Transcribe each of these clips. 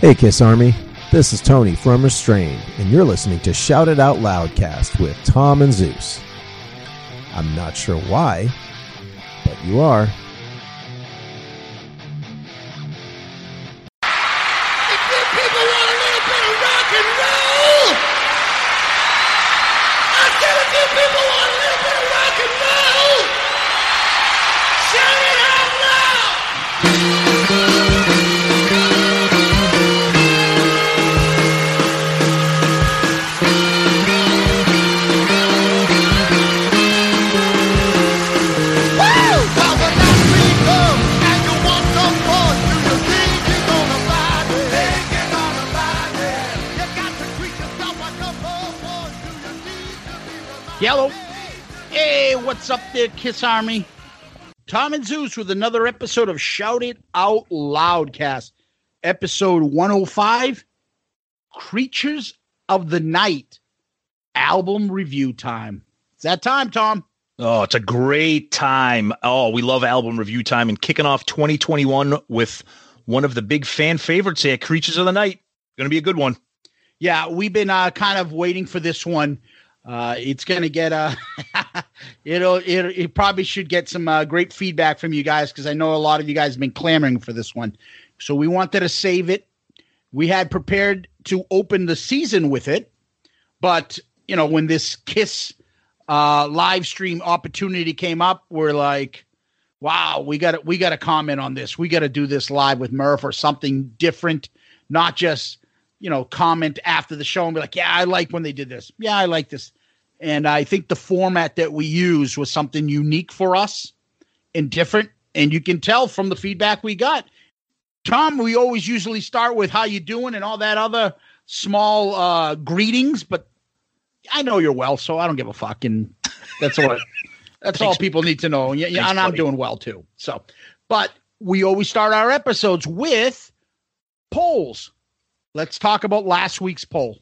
Hey, Kiss Army. This is Tony from Restrained, and you're listening to Shout It Out Loudcast with Tom and Zeus. I'm not sure why, but you are. What's up there, Kiss Army? Tom and Zeus with another episode of Shout It Out Loudcast, episode 105 Creatures of the Night album review time. It's that time, Tom. Oh, it's a great time. Oh, we love album review time and kicking off 2021 with one of the big fan favorites here, Creatures of the Night. Going to be a good one. Yeah, we've been uh, kind of waiting for this one. Uh, it's going to get uh, it'll it, it probably should get some uh, great feedback from you guys because I know a lot of you guys have been clamoring for this one. So we wanted to save it. We had prepared to open the season with it, but you know when this Kiss uh, live stream opportunity came up, we're like, wow, we got to we got to comment on this. We got to do this live with Murph or something different, not just you know, comment after the show and be like, yeah, I like when they did this. Yeah, I like this. And I think the format that we used was something unique for us and different. And you can tell from the feedback we got. Tom, we always usually start with how you doing and all that other small uh greetings, but I know you're well, so I don't give a fuck. And that's all that's all people need to know. Yeah, yeah, Thanks, and I'm buddy. doing well too. So but we always start our episodes with polls. Let's talk about last week's poll.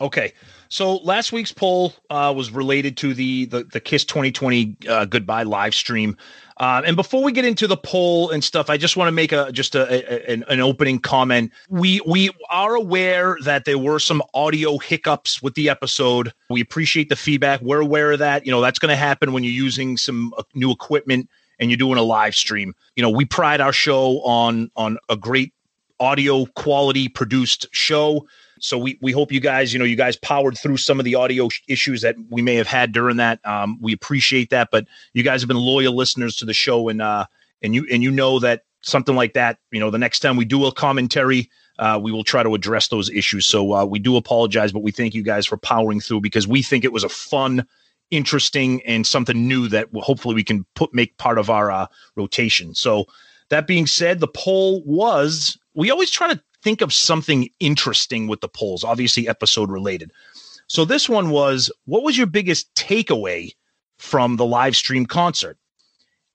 Okay. So last week's poll uh, was related to the the, the Kiss 2020 uh, goodbye live stream. Uh, and before we get into the poll and stuff, I just want to make a just a, a- an, opening comment. We we are aware that there were some audio hiccups with the episode. We appreciate the feedback. We're aware of that. You know that's going to happen when you're using some uh, new equipment and you're doing a live stream. You know we pride our show on on a great audio quality produced show. So we we hope you guys, you know, you guys powered through some of the audio sh- issues that we may have had during that. Um, we appreciate that, but you guys have been loyal listeners to the show, and uh, and you and you know that something like that, you know, the next time we do a commentary, uh, we will try to address those issues. So uh, we do apologize, but we thank you guys for powering through because we think it was a fun, interesting, and something new that hopefully we can put make part of our uh, rotation. So that being said, the poll was we always try to think of something interesting with the polls, obviously episode related. So this one was what was your biggest takeaway from the live stream concert?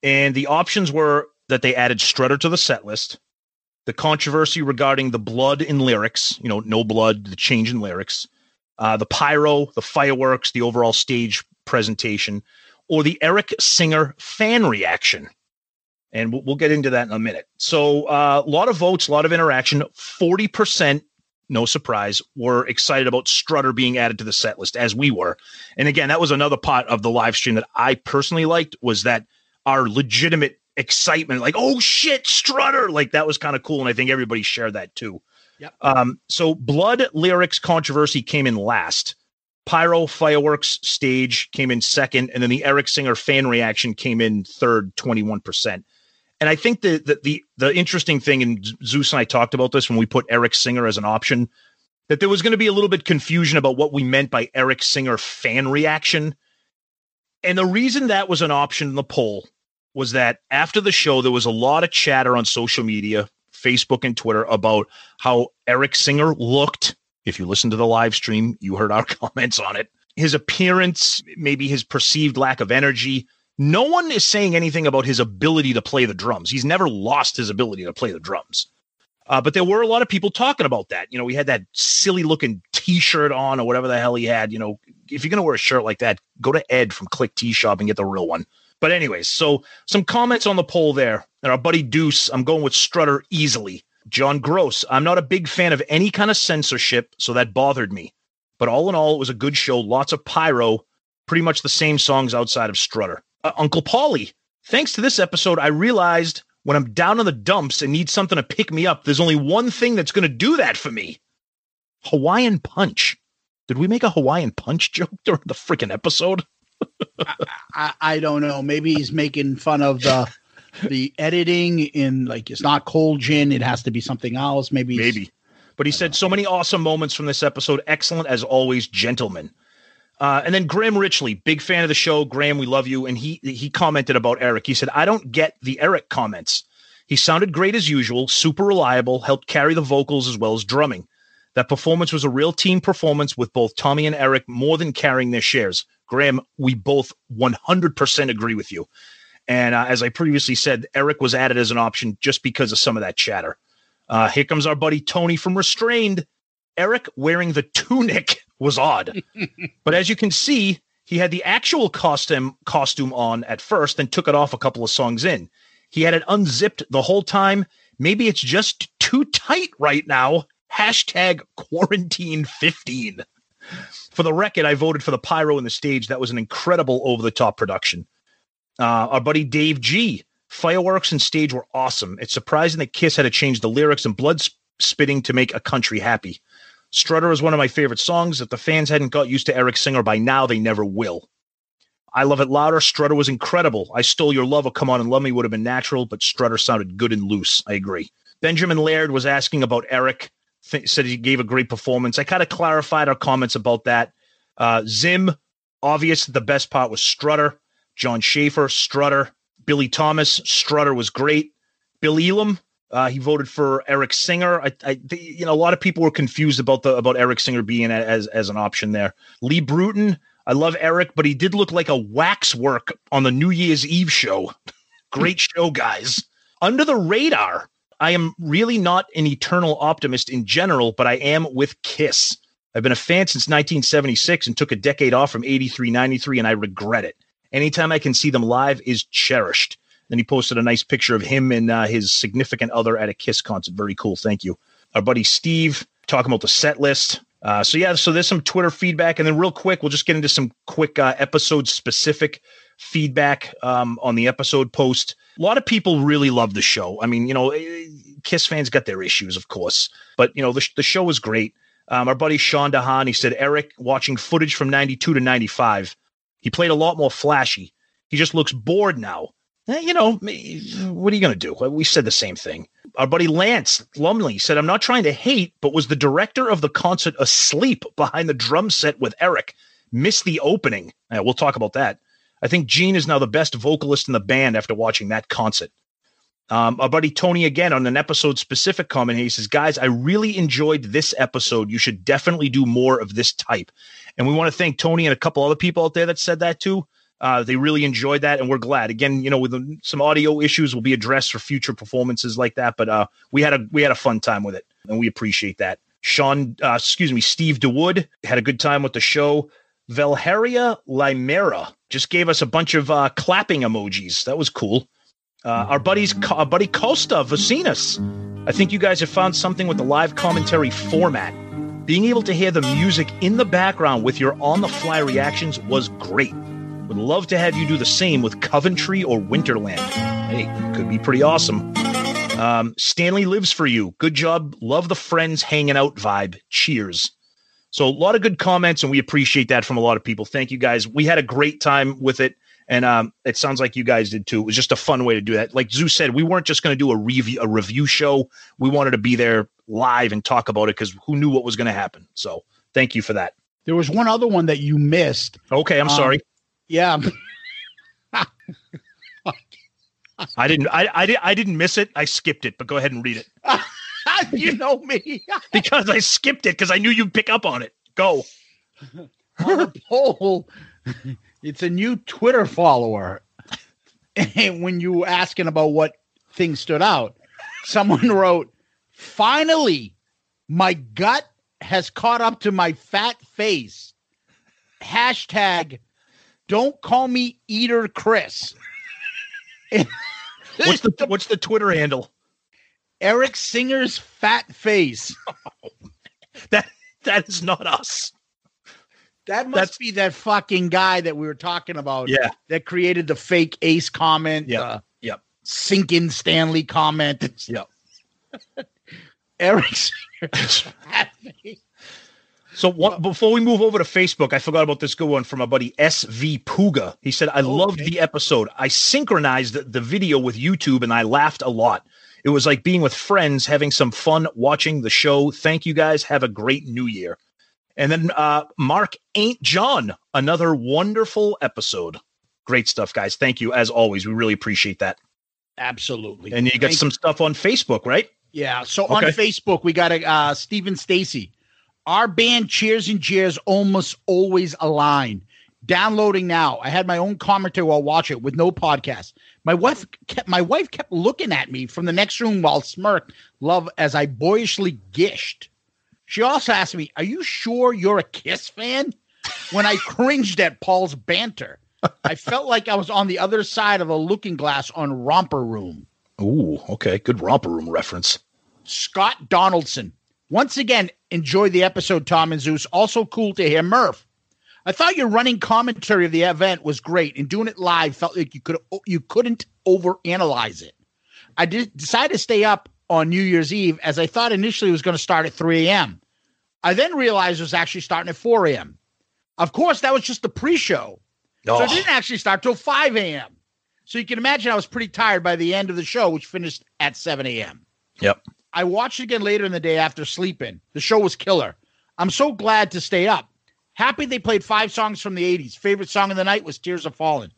And the options were that they added Strutter to the set list, the controversy regarding the blood in lyrics, you know, no blood, the change in lyrics, uh, the pyro, the fireworks, the overall stage presentation, or the Eric Singer fan reaction and we'll, we'll get into that in a minute. So, uh, a lot of votes, a lot of interaction. Forty percent, no surprise, were excited about Strutter being added to the set list, as we were. And again, that was another part of the live stream that I personally liked was that our legitimate excitement, like, oh shit, Strutter. Like that was kind of cool. And I think everybody shared that too. Yep. Um, so blood lyrics controversy came in last. Pyro fireworks stage came in second, and then the Eric Singer fan reaction came in third, 21%. And I think the, the the the interesting thing, and Zeus and I talked about this when we put Eric Singer as an option, that there was going to be a little bit confusion about what we meant by Eric Singer fan reaction. And the reason that was an option in the poll was that after the show, there was a lot of chatter on social media, Facebook and Twitter, about how Eric Singer looked. If you listen to the live stream, you heard our comments on it. His appearance, maybe his perceived lack of energy. No one is saying anything about his ability to play the drums. He's never lost his ability to play the drums. Uh, but there were a lot of people talking about that. You know, he had that silly looking T-shirt on or whatever the hell he had. You know, if you're gonna wear a shirt like that, go to Ed from Click T Shop and get the real one. But anyways, so some comments on the poll there. And our buddy Deuce, I'm going with Strutter easily. John Gross, I'm not a big fan of any kind of censorship, so that bothered me. But all in all, it was a good show. Lots of pyro, pretty much the same songs outside of Strutter. Uh, Uncle Polly, thanks to this episode, I realized when I'm down in the dumps and need something to pick me up, there's only one thing that's going to do that for me Hawaiian Punch. Did we make a Hawaiian Punch joke during the freaking episode? I, I don't know. Maybe he's making fun of the the editing in like it's not cold gin. It has to be something else. Maybe Maybe. But he said so many awesome moments from this episode. Excellent as always, gentlemen. Uh, and then Graham Richley, big fan of the show. Graham, we love you. And he he commented about Eric. He said, I don't get the Eric comments. He sounded great as usual, super reliable, helped carry the vocals as well as drumming. That performance was a real team performance with both Tommy and Eric more than carrying their shares. Graham, we both 100% agree with you. And uh, as I previously said, Eric was added as an option just because of some of that chatter. Uh, here comes our buddy Tony from Restrained. Eric wearing the tunic was odd, but as you can see, he had the actual costume costume on at first, then took it off a couple of songs in. He had it unzipped the whole time. Maybe it's just too tight right now. Hashtag quarantine 15. For the record, I voted for the pyro in the stage. That was an incredible over the top production. Uh, our buddy Dave G. Fireworks and stage were awesome. It's surprising that Kiss had to change the lyrics and blood sp- spitting to make a country happy. Strutter is one of my favorite songs. If the fans hadn't got used to Eric Singer by now, they never will. I love it louder. Strutter was incredible. I stole your love. Or come on and love me would have been natural, but Strutter sounded good and loose. I agree. Benjamin Laird was asking about Eric. Th- said he gave a great performance. I kind of clarified our comments about that. Uh, Zim, obvious. The best part was Strutter. John Schaefer, Strutter. Billy Thomas, Strutter was great. Bill Elam, uh, he voted for Eric Singer. I, I, you know, a lot of people were confused about the about Eric Singer being as as an option there. Lee Bruton, I love Eric, but he did look like a waxwork on the New Year's Eve show. Great show, guys. Under the radar, I am really not an eternal optimist in general, but I am with Kiss. I've been a fan since 1976 and took a decade off from 83, 93, and I regret it. Anytime I can see them live is cherished. Then he posted a nice picture of him and uh, his significant other at a Kiss concert. Very cool. Thank you. Our buddy Steve talking about the set list. Uh, so yeah, so there's some Twitter feedback, and then real quick, we'll just get into some quick uh, episode specific feedback um, on the episode post. A lot of people really love the show. I mean, you know, eh, Kiss fans got their issues, of course, but you know, the, the show was great. Um, our buddy Sean Dahan, he said, Eric, watching footage from 92 to 95, he played a lot more flashy. He just looks bored now. Eh, you know, what are you going to do? We said the same thing. Our buddy Lance Lumley said, I'm not trying to hate, but was the director of the concert asleep behind the drum set with Eric? Missed the opening. We'll talk about that. I think Gene is now the best vocalist in the band after watching that concert. Um, our buddy Tony again on an episode specific comment. He says, "Guys, I really enjoyed this episode. You should definitely do more of this type." And we want to thank Tony and a couple other people out there that said that too. Uh, they really enjoyed that, and we're glad. Again, you know, with the, some audio issues will be addressed for future performances like that. But uh, we had a we had a fun time with it, and we appreciate that. Sean, uh, excuse me, Steve DeWood had a good time with the show. Velharia Limera just gave us a bunch of uh, clapping emojis. That was cool. Uh, our buddies, our buddy Costa Vacinas. I think you guys have found something with the live commentary format. Being able to hear the music in the background with your on-the-fly reactions was great. Would love to have you do the same with Coventry or Winterland. Hey, could be pretty awesome. Um, Stanley lives for you. Good job. Love the friends hanging out vibe. Cheers. So a lot of good comments, and we appreciate that from a lot of people. Thank you guys. We had a great time with it, and um, it sounds like you guys did too. It was just a fun way to do that. Like Zeus said, we weren't just going to do a review a review show. We wanted to be there live and talk about it because who knew what was going to happen. So thank you for that. There was one other one that you missed. Okay, I'm Um, sorry. Yeah. I didn't. I, I did. I didn't miss it. I skipped it. But go ahead and read it you know me. because I skipped it because I knew you'd pick up on it. Go. on the poll, it's a new Twitter follower. And when you were asking about what things stood out, someone wrote, Finally, my gut has caught up to my fat face. Hashtag don't call me Eater Chris. What's the What's the Twitter handle? Eric Singer's fat face? That that is not us. That must That's- be that fucking guy that we were talking about. Yeah. That created the fake ace comment. Yeah. uh, Yep. sinking Stanley comment. Yep. Eric Singer's fat face. So what, before we move over to Facebook, I forgot about this good one from my buddy SV Puga. He said, I loved Okay. the episode. I synchronized the, video with YouTube and I laughed a lot. It was like being with friends, having some fun watching the show. Thank you guys. Have a great new year. And then uh, Mark Ain't John, another wonderful episode. Great stuff, guys. Thank you as always. We really appreciate that. Absolutely. And you got Thank- some stuff on Facebook, right? Yeah. So on Facebook, we got a uh, Stephen Stacy. Our band Cheers and Cheers almost always align. Downloading now. I had my own commentary while watching it with no podcast. My wife kept my wife kept looking at me from the next room while smirked love as I boyishly gished. She also asked me, "Are you sure you're a Kiss fan?" When I cringed at Paul's banter, I felt like I was on the other side of a looking glass on Romper Room. Ooh, okay. Good romper room reference. Scott Donaldson. Once again, enjoy the episode, Tom and Zeus. Also cool to hear Murph. I thought your running commentary of the event was great, and doing it live felt like you could you couldn't overanalyze it. I did decided to stay up on New Year's Eve as I thought initially it was going to start at 3 a.m. I then realized it was actually starting at 4 a.m. Of course, that was just the pre-show. So Oh, it didn't actually start till 5 a.m. So you can imagine I was pretty tired by the end of the show, which finished at 7 a.m. Yep. I watched it again later in the day after sleeping. The show was killer. I'm so glad to stay up. Happy they played five songs from the 80s. Favorite song of the night was Tears Are Falling.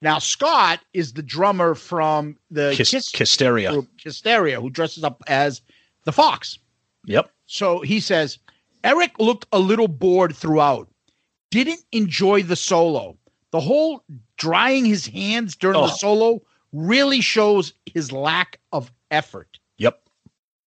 Now, Scott is the drummer from the Kiss Kisteria. group, Hysteria, who dresses up as the Fox. Yep. So he says, Eric looked a little bored throughout. Didn't enjoy the solo. The whole drying his hands during the Oh. solo really shows his lack of effort.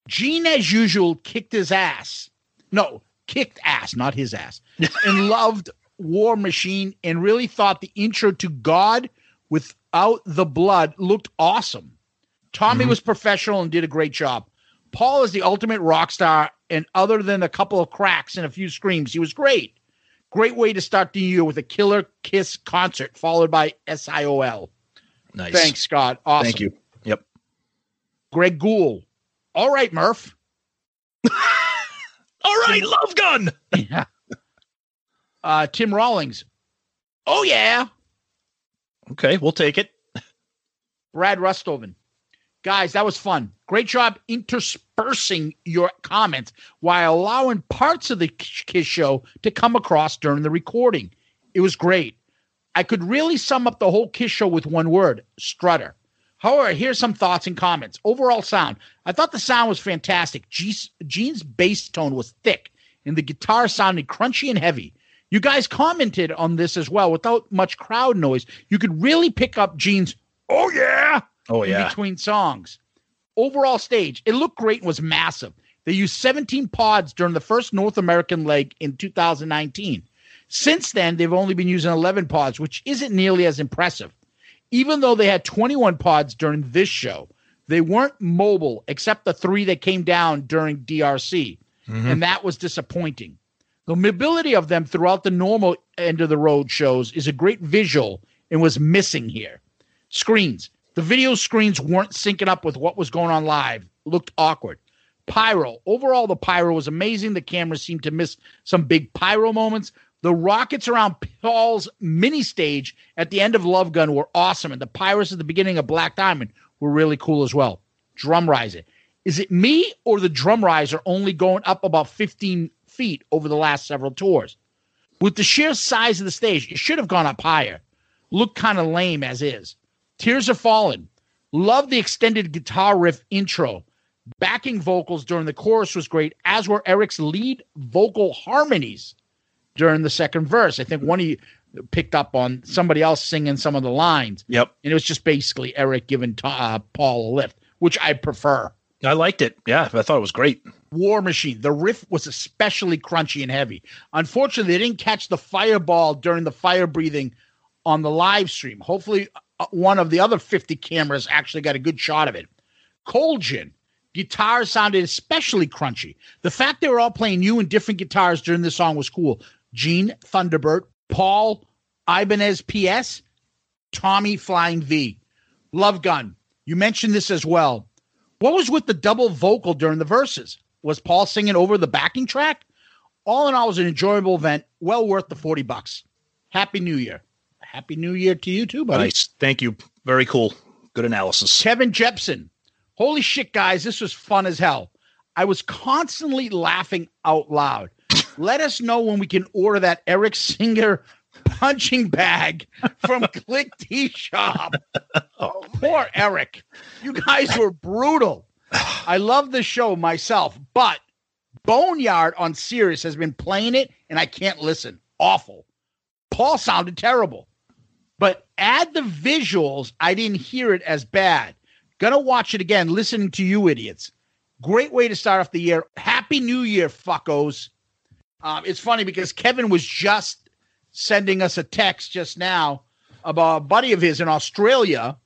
Gene, as usual, kicked his ass. No, kicked ass, not his ass. and loved War Machine and really thought the intro to God without the blood looked awesome. Tommy mm-hmm. was professional and did a great job. Paul is the ultimate rock star, and other than a couple of cracks and a few screams, he was great. Great way to start the year with a killer Kiss concert, followed by SIOL. Nice. Thanks, Scott. Awesome. Thank you. Yep. Greg Gould. All right, Murph. All right, Love Gun. Yeah. Uh, Tim Rawlings. Oh yeah. Okay, we'll take it. Brad Rustoven. Guys, that was fun. Great job interspersing your comments while allowing parts of the Kiss show to come across during the recording. It was great. I could really sum up the whole Kiss show with one word strutter. However, here's some thoughts and comments. Overall sound. I thought the sound was fantastic. Gene's, Gene's bass tone was thick, and the guitar sounded crunchy and heavy. You guys commented on this as well without much crowd noise. You could really pick up Gene's, oh yeah, Oh in yeah. between songs. Overall stage, it looked great and was massive. They used 17 pods during the first North American leg in 2019. Since then, they've only been using 11 pods, which isn't nearly as impressive. Even though they had 21 pods during this show, they weren't mobile except the three that came down during DRC, mm-hmm. and that was disappointing. The mobility of them throughout the normal end of the road shows is a great visual and was missing here. Screens. The video screens weren't syncing up with what was going on live. Looked awkward. Pyro. Overall, the pyro was amazing. The camera seemed to miss some big pyro moments. The rockets around Paul's mini stage at the end of Love Gun were awesome, and the pyros at the beginning of Black Diamond were really cool as well. Drum riser. Is it me or the drum riser only going up about 15 feet over the last several tours? With the sheer size of the stage, it should have gone up higher. Looked kind of lame as is. Tears are falling. Love the extended guitar riff intro. Backing vocals during the chorus was great, as were Eric's lead vocal harmonies during the second verse. I think one of you picked up on somebody else singing some of the lines. Yep. And it was just basically Eric giving uh, Paul a lift, which I prefer. I liked it. Yeah, I thought it was great. War Machine. The riff was especially crunchy and heavy. Unfortunately, they didn't catch the fireball during the fire breathing on the live stream. Hopefully, uh, one of the other 50 cameras actually got a good shot of it. Cold Gin. Guitars sounded especially crunchy. The fact they were all playing new and different guitars during this song was cool. Gene Thunderbird, Paul Ibanez PS, Tommy Flying V. Love Gun. You mentioned this as well. What was with the double vocal during the verses? Was Paul singing over the backing track? All in all, it was an enjoyable event, well worth the 40 bucks. Happy New Year. Happy New Year to you too, buddy. Nice. Thank you. Very cool. Good analysis. Kevin Jepson. Holy shit, guys, this was fun as hell. I was constantly laughing out loud. Let us know when we can order that Eric Singer punching bag from Click T Shop. Oh, Poor Eric. You guys were brutal. I love the show myself, but Boneyard on Sirius has been playing it and I can't listen. Awful. Paul sounded terrible. But add the visuals, I didn't hear it as bad. Gonna watch it again, listening to you idiots. Great way to start off the year. Happy New Year, fuckos. Um, it's funny because Kevin was just sending us a text just now about a buddy of his in Australia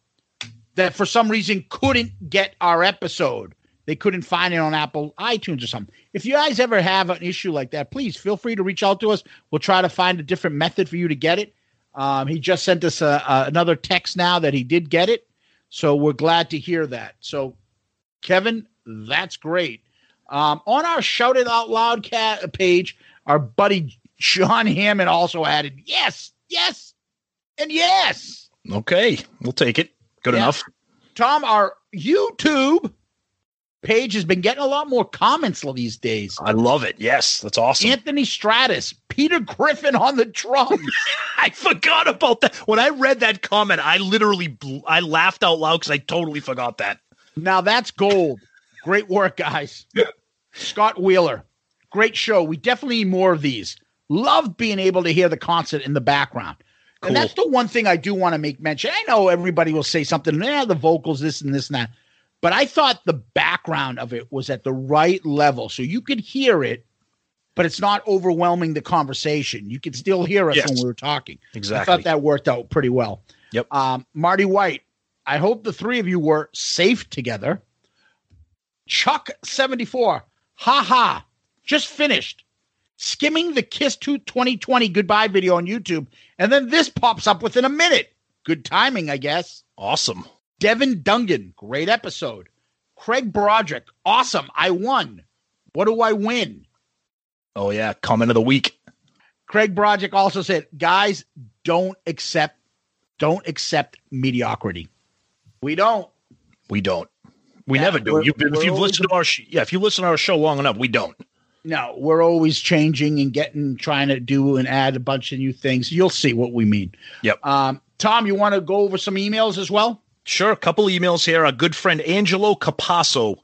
that for some reason couldn't get our episode. They couldn't find it on Apple iTunes or something. If you guys ever have an issue like that, please feel free to reach out to us. We'll try to find a different method for you to get it. Um, he just sent us a, a, another text now that he did get it. So we're glad to hear that. So, Kevin, that's great. Um, on our Shout It Out Loudcast page, our buddy Sean Hammond also added, yes, yes, and yes. Okay. We'll take it. Good Yeah. enough. Tom, our YouTube page has been getting a lot more comments these days. I love it. Yes. That's awesome. Anthony Stratus, Peter Griffin on the drums. I forgot about that. When I read that comment, I literally I laughed out loud because I totally forgot that. now that's gold. Great work, guys. Scott Wheeler, great show. We definitely need more of these. Love being able to hear the concert in the background. Cool. And that's the one thing I do want to make mention. I know everybody will say something, yeah, the vocals, this and this and that. But I thought the background of it was at the right level. So you could hear it, but it's not overwhelming the conversation. You could still hear us Yes. when we were talking. Exactly. I thought that worked out pretty well. Yep. Um, Marty White, I hope the three of you were safe together. Chuck 74, ha ha, just finished skimming the Kiss 2 2020 goodbye video on YouTube, and then this pops up within a minute. Good timing, I guess. awesome. Devin Dungan, great episode. Craig Broderick, awesome. I won. What do I win? Oh yeah. Comment of the week. Craig Broderick also said, guys, don't accept, don't accept mediocrity. We don't. We don't. We Yeah, never do. You've been, if you've listened to our sh- yeah, if you listen to our show long enough, we don't. No, we're always changing and getting, trying to do and add a bunch of new things. You'll see what we mean. Yep. Um, Tom, you want to go over some emails as well? Sure. A couple emails here. Our good friend Angelo Capasso.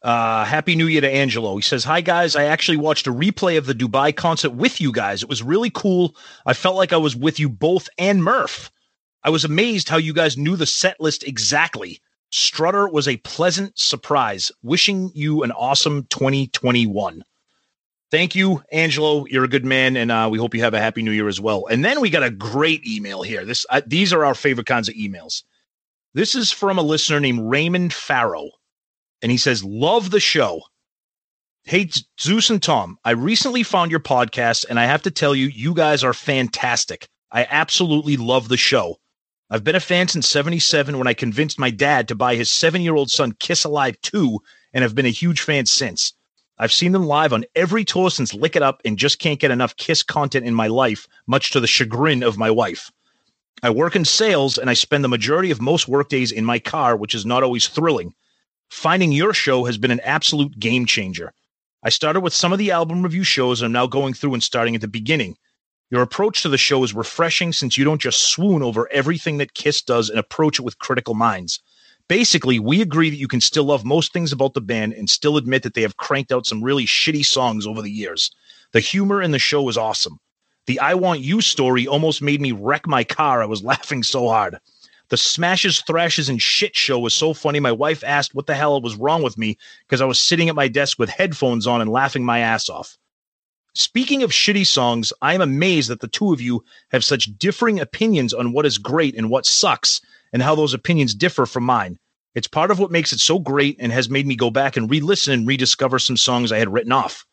Uh, Happy New Year to Angelo. He says, Hi, guys. I actually watched a replay of the Dubai concert with you guys. It was really cool. I felt like I was with you both and Murph. I was amazed how you guys knew the set list exactly. Strutter was a pleasant surprise. Wishing you an awesome 2021. Thank you, Angelo. You're a good man, and uh, we hope you have a happy new year as well. And then we got a great email here. This uh, these are our favorite kinds of emails. This is from a listener named Raymond Farrow, and he says, "Love the show." Hey, Zeus and Tom, I recently found your podcast, and I have to tell you, you guys are fantastic. I absolutely love the show. I've been a fan since 77 when I convinced my dad to buy his seven year old son Kiss Alive 2 and have been a huge fan since. I've seen them live on every tour since Lick It Up and just can't get enough Kiss content in my life, much to the chagrin of my wife. I work in sales and I spend the majority of most workdays in my car, which is not always thrilling. Finding your show has been an absolute game changer. I started with some of the album review shows and I'm now going through and starting at the beginning. Your approach to the show is refreshing since you don't just swoon over everything that Kiss does and approach it with critical minds. Basically, we agree that you can still love most things about the band and still admit that they have cranked out some really shitty songs over the years. The humor in the show is awesome. The I Want You story almost made me wreck my car. I was laughing so hard. The smashes, thrashes, and shit show was so funny. My wife asked what the hell was wrong with me because I was sitting at my desk with headphones on and laughing my ass off. Speaking of shitty songs, I am amazed that the two of you have such differing opinions on what is great and what sucks, and how those opinions differ from mine. It's part of what makes it so great and has made me go back and re listen and rediscover some songs I had written off.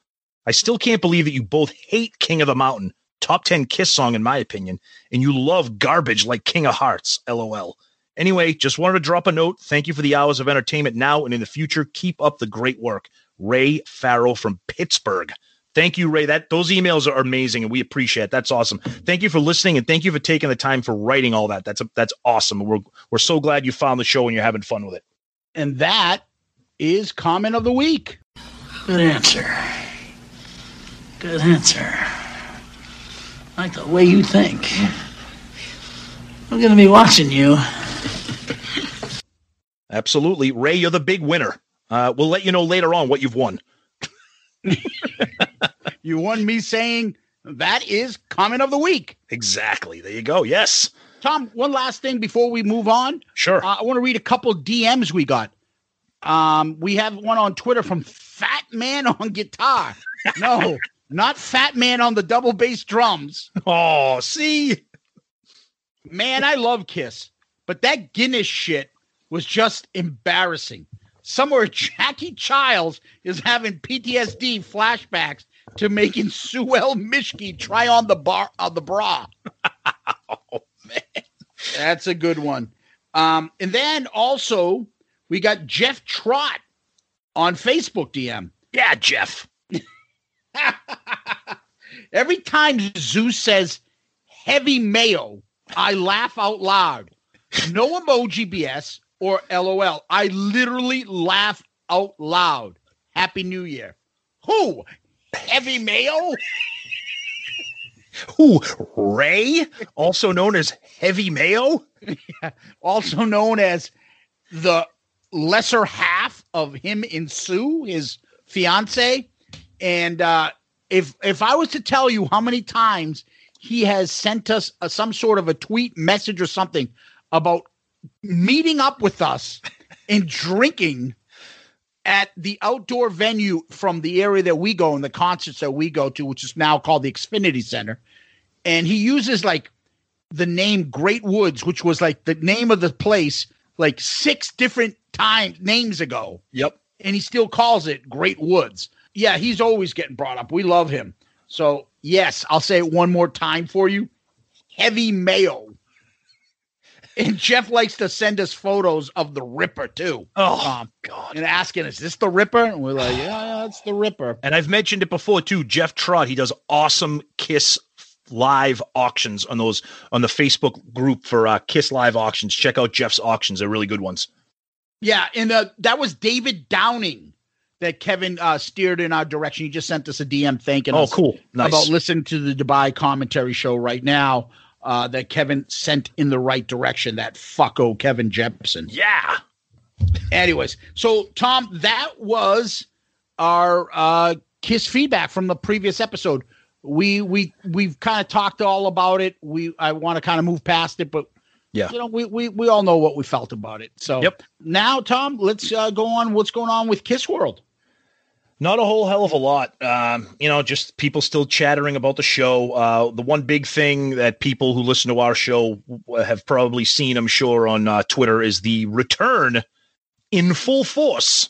I still can't believe that you both hate King of the Mountain, top 10 Kiss song, in my opinion, and you love garbage like King of Hearts, lol. Anyway, just wanted to drop a note. Thank you for the hours of entertainment now and in the future. Keep up the great work. Ray Farrell from Pittsburgh. Thank you, Ray. That those emails are amazing, and we appreciate it. That's awesome. Thank you for listening, and thank you for taking the time for writing all that. That's a, that's awesome. We're we're so glad you found the show and you're having fun with it. And that is comment of the week. Good answer. Good answer. I like the way you think. I'm gonna be watching you. Absolutely, Ray. You're the big winner. Uh, we'll let you know later on what you've won. You won me saying that is comment of the week. Exactly. There you go. Yes. Tom, one last thing before we move on. Sure. Uh, I want to read a couple DMs we got. Um, we have one on Twitter from Fat Man on guitar. No, not Fat Man on the double bass drums. Oh, see. Man, I love Kiss, but that Guinness shit was just embarrassing. Somewhere Jackie Chiles is having PTSD flashbacks to making Sue Ellen Mischke try on the bar on the bra. Oh man. That's a good one. Um, and then also we got Jeff Trott on Facebook DM. Yeah, Jeff. Every time Zeus says heavy mayo, I laugh out loud. No emoji BS or LOL. I literally laugh out loud. Happy New Year. Who? Heavy mayo? Who? Ray, also known as Heavy Mayo. also known as the lesser half of him and Sue, his fiance. And uh, if if I was to tell you how many times he has sent us a, some sort of a tweet message or something about meeting up with us and drinking at the outdoor venue from the area that we go and the concerts that we go to, which is now called the Xfinity Center. And he uses like the name Great Woods, which was like the name of the place like six different times names ago. Yep. And he still calls it Great Woods. Yeah, he's always getting brought up. We love him. So yes, I'll say it one more time for you. Heavy mayo. And Jeff likes to send us photos of the Ripper too. Oh Um, God. and asking, "Is this the Ripper?" And we're like, "Yeah, yeah, it's the Ripper." And I've mentioned it before too. Jeff Trott, he does awesome Kiss live auctions on those on the Facebook group for uh, Kiss live auctions. Check out Jeff's auctions; they're really good ones. Yeah, and uh, that was David Downing that Kevin uh, steered in our direction. He just sent us a DM thanking Oh, us cool, nice. about listening to the Dubai commentary show right now. Uh, that Kevin sent in the right direction. That fucko Kevin Jepson. yeah, Anyways, so Tom, that was our uh, Kiss feedback from the previous episode. We we we've kind of talked all about it. We I want to kind of move past it, but Yeah. you know we we we all know what we felt about it. So Yep. now, Tom, let's uh, go on. What's going on with Kiss World? Not a whole hell of a lot. Um, you know, just people still chattering about the show. Uh, the one big thing that people who listen to our show have probably seen, I'm sure, on uh, Twitter is the return in full force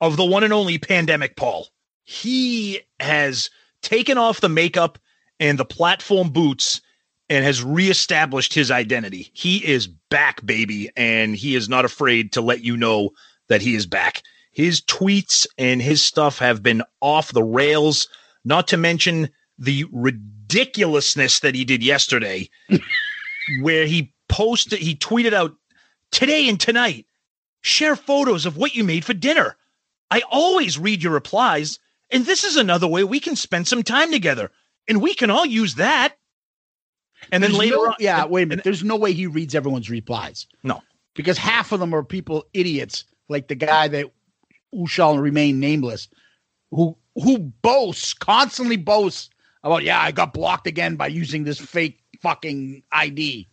of the one and only pandemic Paul. He has taken off the makeup and the platform boots and has reestablished his identity. He is back, baby, and he is not afraid to let you know that he is back. His tweets and his stuff have been off the rails, not to mention the ridiculousness that he did yesterday, where he posted, he tweeted out today and tonight, share photos of what you made for dinner. I always read your replies, and this is another way we can spend some time together, and we can all use that. And then There's later no- on, yeah, and- wait a minute. and- There's no way he reads everyone's replies. No. because half of them are people idiots, like the guy that who shall remain nameless, who who boasts constantly boasts about yeah, I got blocked again by using this fake fucking ID.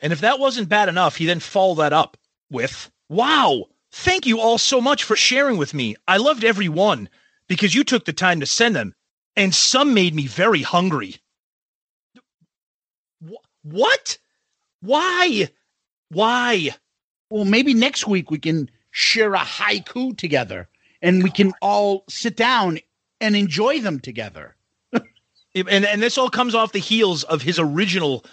And if that wasn't bad enough, he then followed that up with, Wow, thank you all so much for sharing with me. I loved every one because you took the time to send them, and some made me very hungry. Wh- What? Why? Why? Well, maybe next week we can share a haiku together, and we can all sit down and enjoy them together. And, and this all comes off the heels of his original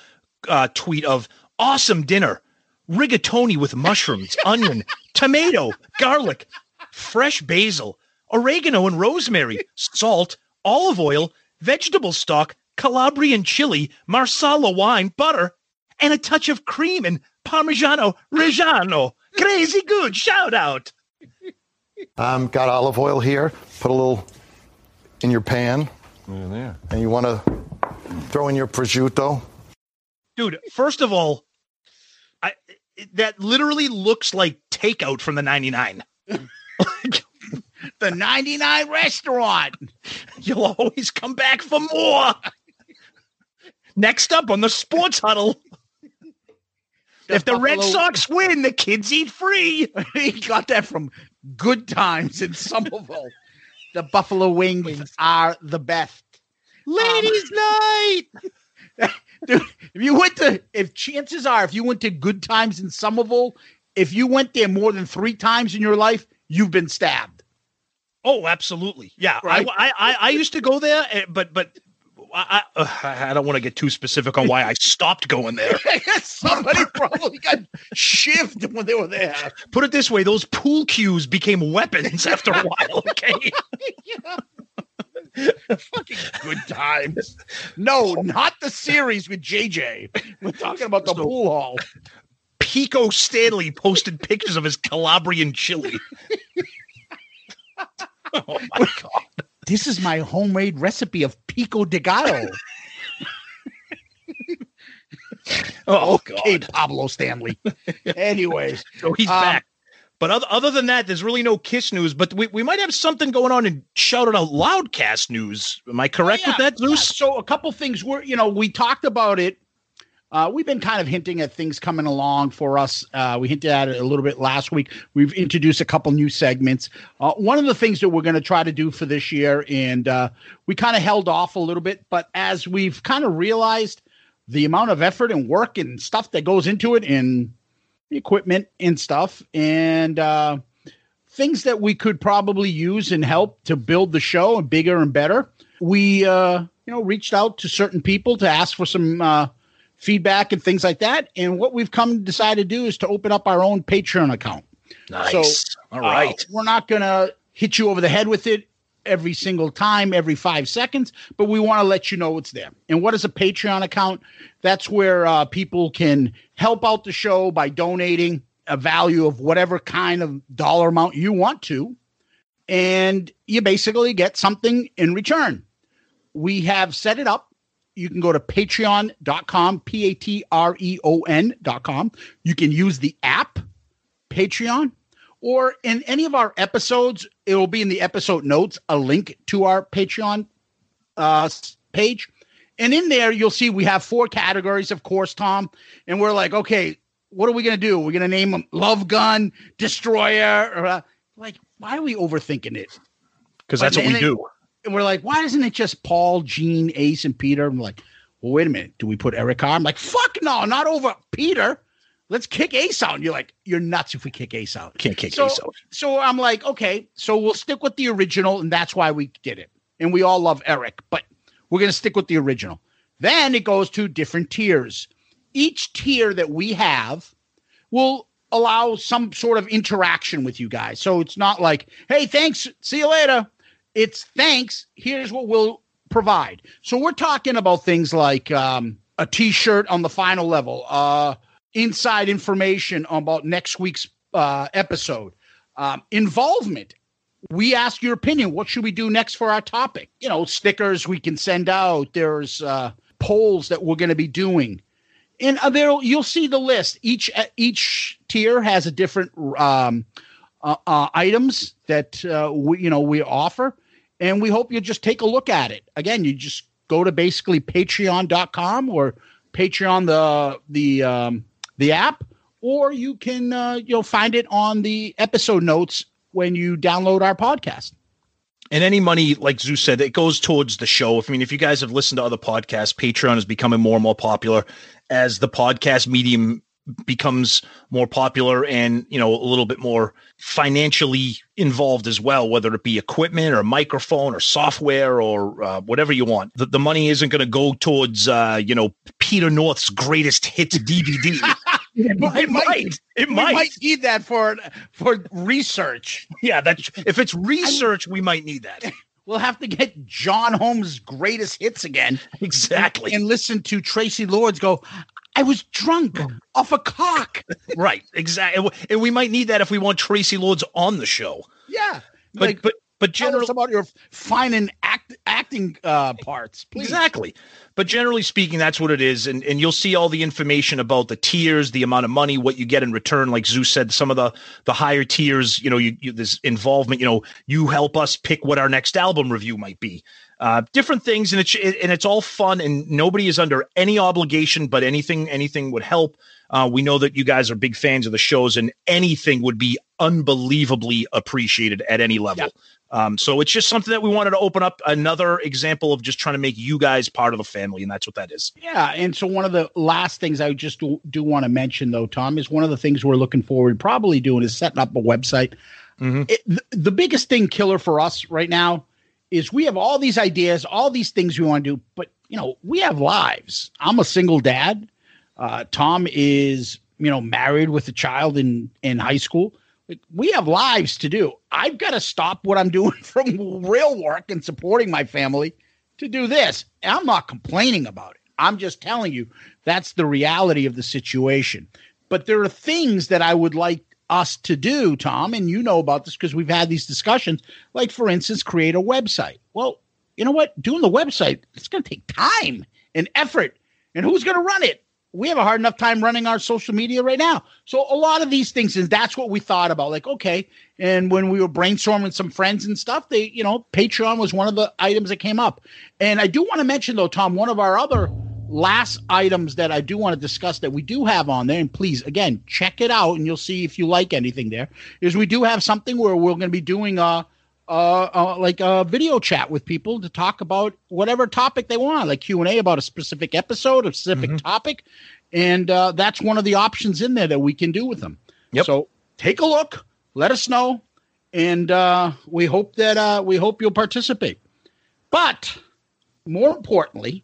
uh, tweet of awesome dinner, rigatoni with mushrooms, onion, tomato, garlic, fresh basil, oregano and rosemary, salt, olive oil, vegetable stock, Calabrian chili, marsala wine, butter, and a touch of cream and Parmigiano Reggiano. Crazy good. Shout out. Um, got olive oil here. Put a little in your pan. Yeah. And you want to throw in your prosciutto. Dude, first of all, I that literally looks like takeout from the 99. The 99 restaurant. You'll always come back for more. Next up on the sports huddle. If the Red Sox win, the kids eat free. he got that from Good Times in Somerville. the Buffalo Wings are the best. Ladies' night. Dude, if you went to, if chances are, if you went to Good Times in Somerville, if you went there more than three times in your life, you've been stabbed. Oh, absolutely. Yeah, Right. I, I, I, I used to go there, eh, but but I, I, I don't want to get too specific on why I stopped going there. Somebody probably got shivved when they were there. Put it this way: those pool cues became weapons after a while. Okay. Fucking Good Times. No, not the series with JJ. We're talking about the So- pool hall. Pico Stanley posted pictures of his Calabrian chili. oh my god! This is my homemade recipe of pico de gallo. Oh Okay, god! Pablo Stanley. Anyways, So he's Um, back. But other, other than that, there's really no Kiss news. But we, we might have something going on in Shout It Out Loudcast news. Am I correct with that, Zeus? yeah. So a couple things were, you know, we talked about it. Uh, we've been kind of hinting at things coming along for us. Uh, we hinted at it a little bit last week. We've introduced a couple new segments. Uh, one of the things that we're going to try to do for this year, and uh, we kind of held off a little bit, but as we've kind of realized the amount of effort and work and stuff that goes into it, and equipment and stuff, and uh, things that we could probably use and help to build the show bigger and better. We, uh, you know, reached out to certain people to ask for some uh, feedback and things like that. And what we've come to decide to do is to open up our own Patreon account. Nice. So, All right. Uh, we're not going to hit you over the head with it every single time, every five seconds, but we want to let you know it's there. And what is a Patreon account? That's where uh, people can help out the show by donating a value of whatever kind of dollar amount you want to. And you basically get something in return. We have set it up. You can go to patreon.com, P A T R E O N.com. You can use the app Patreon or in any of our episodes, it will be in the episode notes a link to our Patreon uh, page. And in there, you'll see we have four categories, of course, Tom. And we're like, okay, what are we going to do? We're going to name them Love Gun, Destroyer. Or, uh, like, why are we overthinking it? Because that's what we then- do. And we're like, why isn't it just Paul, Gene, Ace, and Peter? I'm like, well, wait a minute. Do we put Eric on? I'm like, fuck no, not over Peter. Let's kick Ace out. And you're like, you're nuts if we kick Ace out. Can't kick So, Ace out. so I'm like, okay, so we'll stick with the original, and that's why we did it. And we all love Eric, but we're gonna stick with the original. Then it goes to different tiers. Each tier that we have will allow some sort of interaction with you guys. So it's not like, hey, thanks, see you later. It's thanks, here's what we'll provide. So we're talking about things like um, a t shirt on the final level, uh, inside information about next week's uh, episode, um, involvement. We ask your opinion. What should we do next for our topic? You know, stickers we can send out. There's uh, polls that we're going to be doing and uh, there you'll see the list. Each uh, each tier has a different um, uh, items that we you know we offer, and we hope you just take a look at it. Again, you just go to basically Patreon.com or Patreon the the um, the app, or you can uh, you'll find it on the episode notes when you download our podcast. And any money, like Zeus said, it goes towards the show. I mean, if you guys have listened to other podcasts, Patreon is becoming more and more popular as the podcast medium becomes more popular and you know a little bit more financially involved as well whether it be equipment or microphone or software or uh, whatever you want the, the money isn't going to go towards uh, you know peter north's greatest hits dvd it, might, it might it might. might need that for for research. yeah that's if it's research we might need that We'll have to get John Holmes' greatest hits again. exactly And listen to Traci Lords go, I was drunk off a cock. right exactly and we might need that if we want traci lords on the show Yeah. but like, but but generally about your fine and act, acting uh, parts, please. Exactly. But generally speaking, that's what it is. And and you'll see all the information about the tiers, the amount of money, what you get in return. Like Zeus said, some of the the higher tiers, you know, you, you this involvement, you know, you help us pick what our next album review might be. Uh, different things, and it's and it's all fun, and nobody is under any obligation, but anything anything would help. Uh, we know that you guys are big fans of the shows, and anything would be unbelievably appreciated at any level. Um, so it's just something that we wanted to open up another example of just trying to make you guys part of the family, and that's what that is. Yeah, and so one of the last things I just do, do want to mention, though, Tom, is one of the things we're looking forward probably doing is setting up a website. It, the, the biggest thing killer for us right now is we have all these ideas, all these things we want to do, but you know we have lives. I'm a single dad. Uh, Tom is you know married with a child in in high school. We have lives to do. I've got to stop what I'm doing from real work and supporting my family to do this. And I'm not complaining about it. I'm just telling you that's the reality of the situation. But there are things that I would like us to do, Tom, and you know about this because we've had these discussions. Like, for instance, create a website. Well, you know what? Doing the website, it's going to take time and effort. And who's going to run it? We have a hard enough time running our social media right now. So a lot of these things, and that's what we thought about. Like, okay. And when we were brainstorming some friends and stuff, they, you know, Patreon was one of the items that came up. And I do want to mention though, Tom, one of our other last items that I do want to discuss that we do have on there, and please again check it out, and you'll see if you like anything there. Is we do have something where we're going to be doing a, uh, uh, like a video chat with people to talk about whatever topic they want, like Q and A about a specific episode, a specific topic, and uh, that's one of the options in there that we can do with them. Yep. So take a look, let us know, and uh, we hope that uh, we hope you'll participate. But more importantly,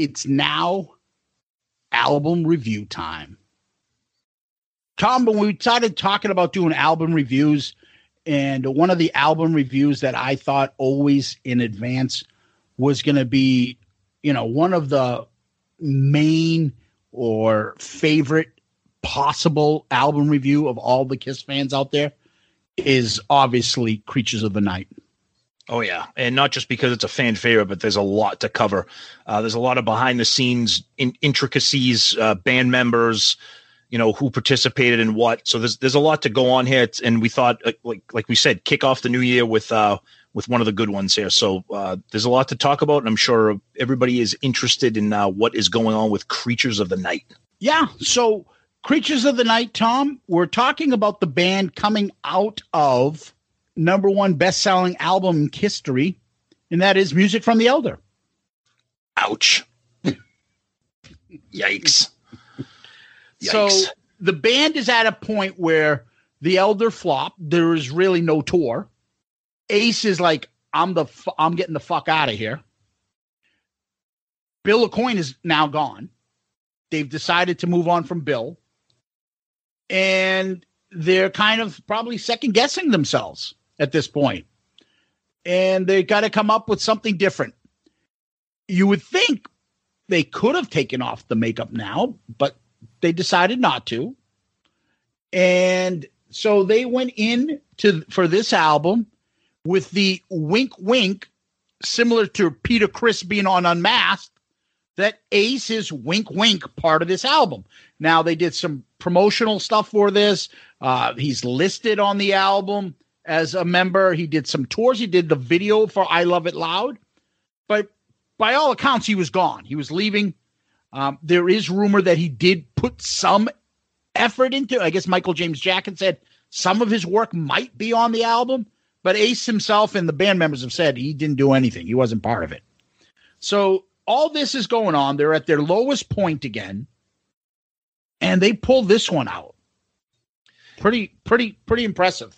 It's now album review time. Tom, when we started talking about doing album reviews, and one of the album reviews that I thought always in advance was going to be, you know, one of the main or favorite possible album review of all the Kiss fans out there is obviously Creatures of the Night. Oh yeah, and not just because it's a fan favorite, but there's a lot to cover. Uh, there's a lot of behind the scenes in- intricacies, uh, band members, you know, who participated in what. So there's there's a lot to go on here, it's, and we thought, uh, like like we said, kick off the new year with uh, with one of the good ones here. So uh, there's a lot to talk about, and I'm sure everybody is interested in what is going on with Creatures of the Night. Yeah. So Creatures of the Night, Tom, we're talking about the band coming out of number one best selling album in history, and that is Music from the Elder. Ouch. Yikes. So the band is at a point where the Elder flop. There is really no tour. Ace is like, I'm the fu- I'm getting the fuck out of here. Bill Aucoin is now gone. They've decided to move on from Bill, and they're kind of probably second guessing themselves at this point. And they got to come up with something different. You would think they could have taken off the makeup now, but they decided not to. And so they went in to for this album with the wink wink, similar to Peter Criss being on Unmasked, that Ace is wink wink part of this album. Now they did some promotional stuff for this. Uh, he's listed on the album as a member. He did some tours. He did the video for I Love It Loud, but by all accounts, he was gone. He was leaving. Um, there is rumor that he did put some effort into. I guess Michael James Jackson said some of his work might be on the album, but Ace himself and the band members have said he didn't do anything. He wasn't part of it. So all this is going on. They're at their lowest point again, and they pull this one out. Pretty, pretty, pretty impressive.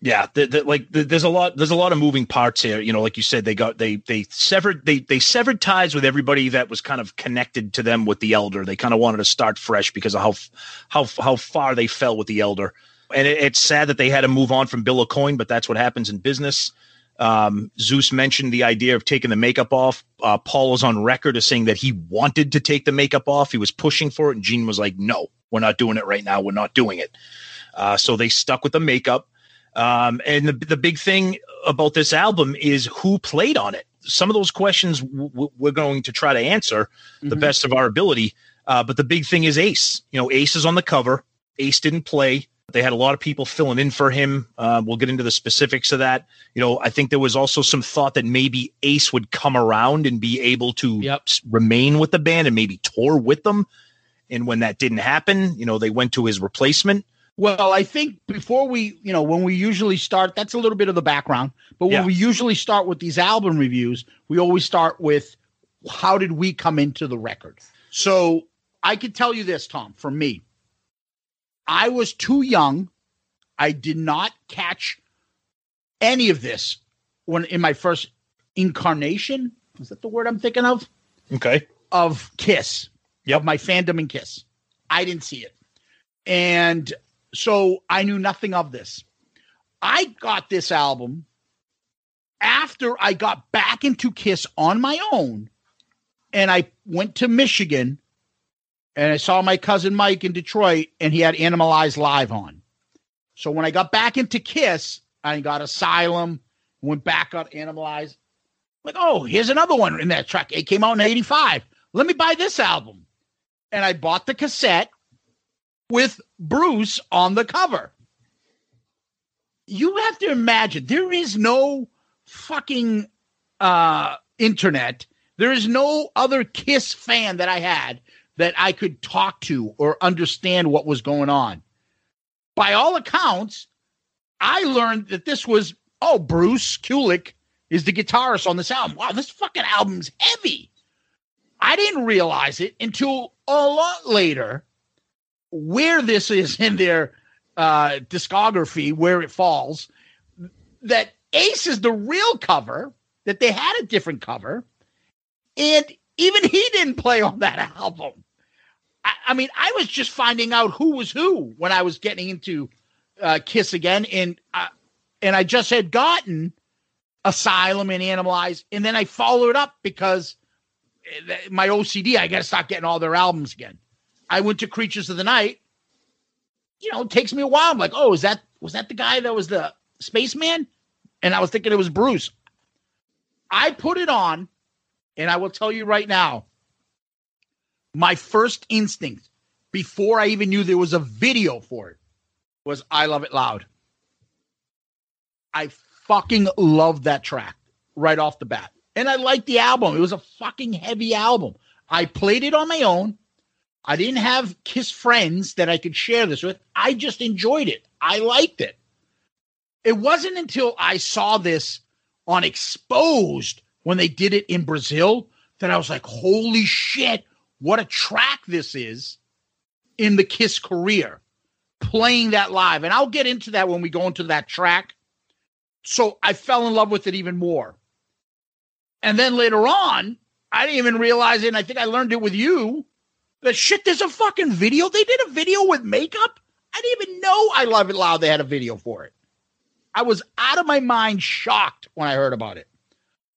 Yeah, the, the, like the, there's a lot there's a lot of moving parts here. You know, like you said, they got they they severed they they severed ties with everybody that was kind of connected to them with the elder. They kind of wanted to start fresh because of how how how far they fell with the elder. And it, it's sad that they had to move on from Bill Aucoin, but that's what happens in business. Um, Zeus mentioned the idea of taking the makeup off. Uh, Paul was on record as saying that he wanted to take the makeup off. He was pushing for it, and Gene was like, "No, we're not doing it right now. We're not doing it." Uh, so they stuck with the makeup. Um, and the, the big thing about this album is who played on it. Some of those questions w- we're going to try to answer the Mhm. best of our ability. Uh, but the big thing is Ace. You know, Ace is on the cover. Ace didn't play. They had a lot of people filling in for him. Uh, we'll get into the specifics of that. You know, I think there was also some thought that maybe Ace would come around and be able to s- remain with the band and maybe tour with them. And when that didn't happen, you know, they went to his replacement. Well, I think before we, you know, when we usually start, that's a little bit of the background. But when Yeah. we usually start with these album reviews, we always start with how did we come into the record? So I could tell you this, Tom, for me, I was too young. I did not catch any of this when in my first incarnation. Is that the word I'm thinking of? Okay. Of Kiss. Of my fandom and Kiss. I didn't see it. And so I knew nothing of this. I got this album after I got back into Kiss on my own and I went to Michigan and I saw my cousin Mike in Detroit and he had Animalized Live on. So when I got back into Kiss, I got Asylum, went back on Animalized. Like, oh, here's another one in that track. It came out in 85. Let me buy this album. And I bought the cassette with Bruce on the cover. You have to imagine there is no fucking uh, internet, there is no other Kiss fan that I had that I could talk to or understand what was going on. By all accounts, I learned that this was oh Bruce Kulick is the guitarist on this album. Wow, this fucking album's heavy. I didn't realize it until a lot later where this is in their uh, discography, where it falls. That Ace is the real cover, that they had a different cover, and even he didn't play on that album. I, I mean, I was just finding out who was who when I was getting into uh, Kiss again, and uh, and I just had gotten Asylum and Animalize, and then I followed up because eh, my OCD. I got to start getting all their albums again. I went to Creatures of the Night. You know, it takes me a while. I'm like, oh, is that was that the guy that was the spaceman? And I was thinking it was Bruce. I put it on, and I will tell you right now, my first instinct before I even knew there was a video for it was I Love It Loud. I fucking love that track right off the bat. And I liked the album. It was a fucking heavy album. I played it on my own. I didn't have Kiss friends that I could share this with. I just enjoyed it. I liked it. It wasn't until I saw this on Exposed when they did it in Brazil that I was like, holy shit, what a track this is in the Kiss career playing that live. And I'll get into that when we go into that track. So I fell in love with it even more. And then later on, I didn't even realize it. And I think I learned it with you that shit, there's a fucking video. They did a video with makeup. I didn't even know I Love It Loud. They had a video for it. I was out of my mind shocked when I heard about it.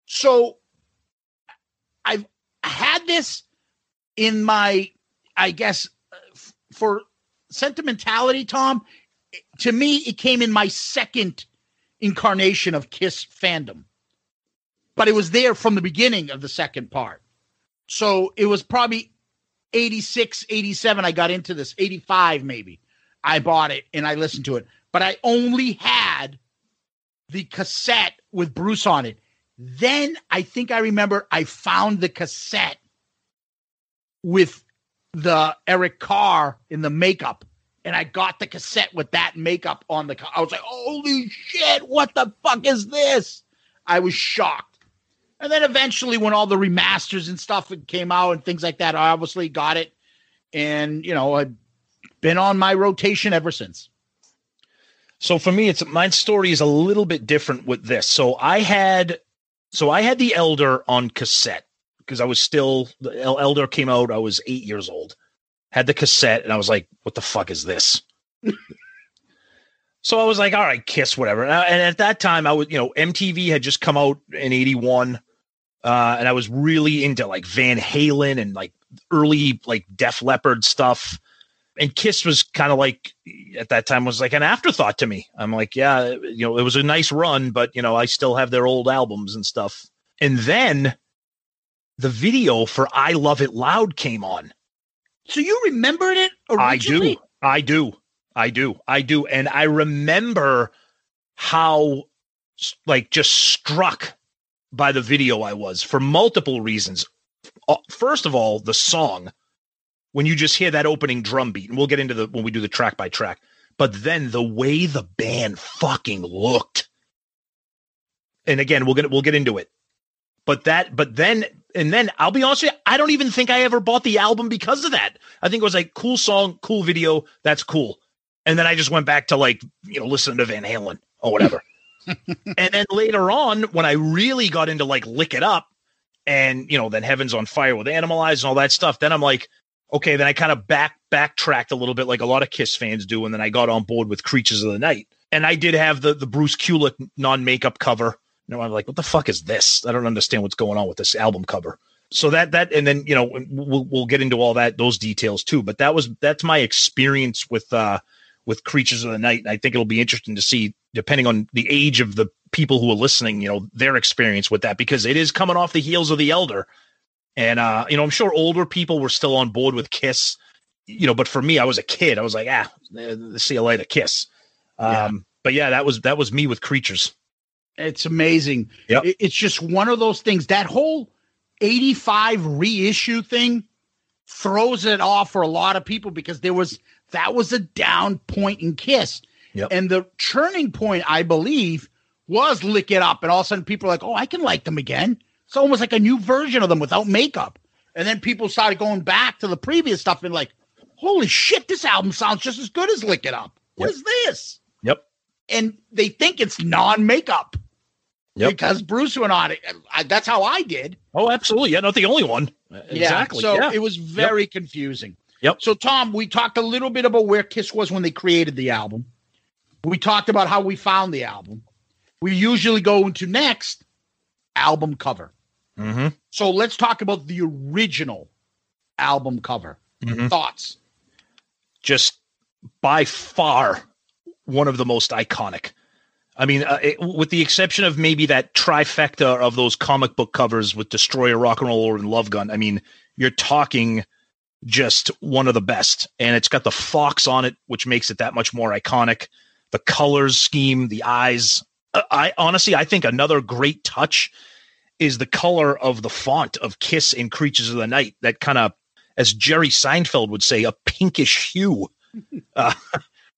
So I've had this in my, I guess, uh, for sentimentality, Tom. To me, it came in my second incarnation of Kiss fandom, but it was there from the beginning of the second part. So it was probably 86, 87. I got into this, 85 maybe. I bought it and I listened to it, but I only had the cassette with Bruce on it. Then I think I remember I found the cassette with the Eric Carr in the makeup, and I got the cassette with that makeup on the. I was like, "Holy shit! What the fuck is this?" I was shocked. And then eventually, when all the remasters and stuff came out and things like that, I obviously got it, and you know, I've been on my rotation ever since. So for me, it's my story is a little bit different with this. So I had, so I had the Elder on cassette because I was still the Elder came out. I was eight years old. Had the cassette, and I was like, "What the fuck is this?" so I was like, "All right, Kiss, whatever." And, at that time, I was, you know, MTV had just come out in '81, uh, and I was really into like Van Halen and like early like Def Leppard stuff. And Kiss was kind of like at that time was like an afterthought to me. I'm like, yeah, you know, it was a nice run, but you know, I still have their old albums and stuff. And then the video for I Love It Loud came on. So you remembered it originally? I do. I do. I do. I do. And I remember how like just struck by the video I was for multiple reasons. Uh, First of all, the song when you just hear that opening drum beat and we'll get into the when we do the track by track. But then the way the band fucking looked. And again, we'll get we'll get into it. But that but then and then I'll be honest with you, I don't even think I ever bought the album because of that. I think it was like cool song, cool video, that's cool. And then I just went back to like, you know, listening to Van Halen or whatever. And then later on, when I really got into like Lick It Up and, you know, then Heaven's on Fire with Animalize and all that stuff, then I'm like, okay, then I kind of back backtracked a little bit like a lot of Kiss fans do. And then I got on board with Creatures of the Night. And I did have the the Bruce Kulick non-makeup cover. You know, I'm like, what the fuck is this? I don't understand what's going on with this album cover. So that that and then you know we'll we'll get into all that those details too. But that was that's my experience with uh with Creatures of the Night. And I think it'll be interesting to see, depending on the age of the people who are listening, you know, their experience with that because it is coming off the heels of the Elder. And uh, you know, I'm sure older people were still on board with Kiss, you know, but for me, I was a kid. I was like, ah, see you later, Kiss. Um, but yeah, that was that was me with Creatures. It's amazing. Yep. It's just one of those things. That whole 85 reissue thing throws it off for a lot of people because there was that was a down point in Kiss. Yep. And the turning point, I believe, was lick it up. And all of a sudden people are like, oh, I can like them again. It's almost like a new version of them without makeup. And then people started going back to the previous stuff and like, holy shit, this album sounds just as good as Lick It Up. What Yep. is this? Yep. And they think it's non-makeup Yep. because Bruce went on it. I, that's how I did. Oh, absolutely. Yeah, not the only one. Exactly. So yeah. it was very confusing. Yep. So Tom, we talked a little bit about where Kiss was when they created the album. We talked about how we found the album. We usually go into next album cover. mm-hmm. So let's talk about the original album cover. Mhm. Thoughts? just by far one of the most iconic. I mean, uh, it, with the exception of maybe that trifecta of those comic book covers with Destroyer, Rock and Roll, and Love Gun. I mean, you're talking just one of the best, and it's got the fox on it, which makes it that much more iconic. The colors scheme, the eyes. Uh, I honestly, I think another great touch is the color of the font of Kiss in Creatures of the Night. That kind of, as Jerry Seinfeld would say, a pinkish hue. Uh,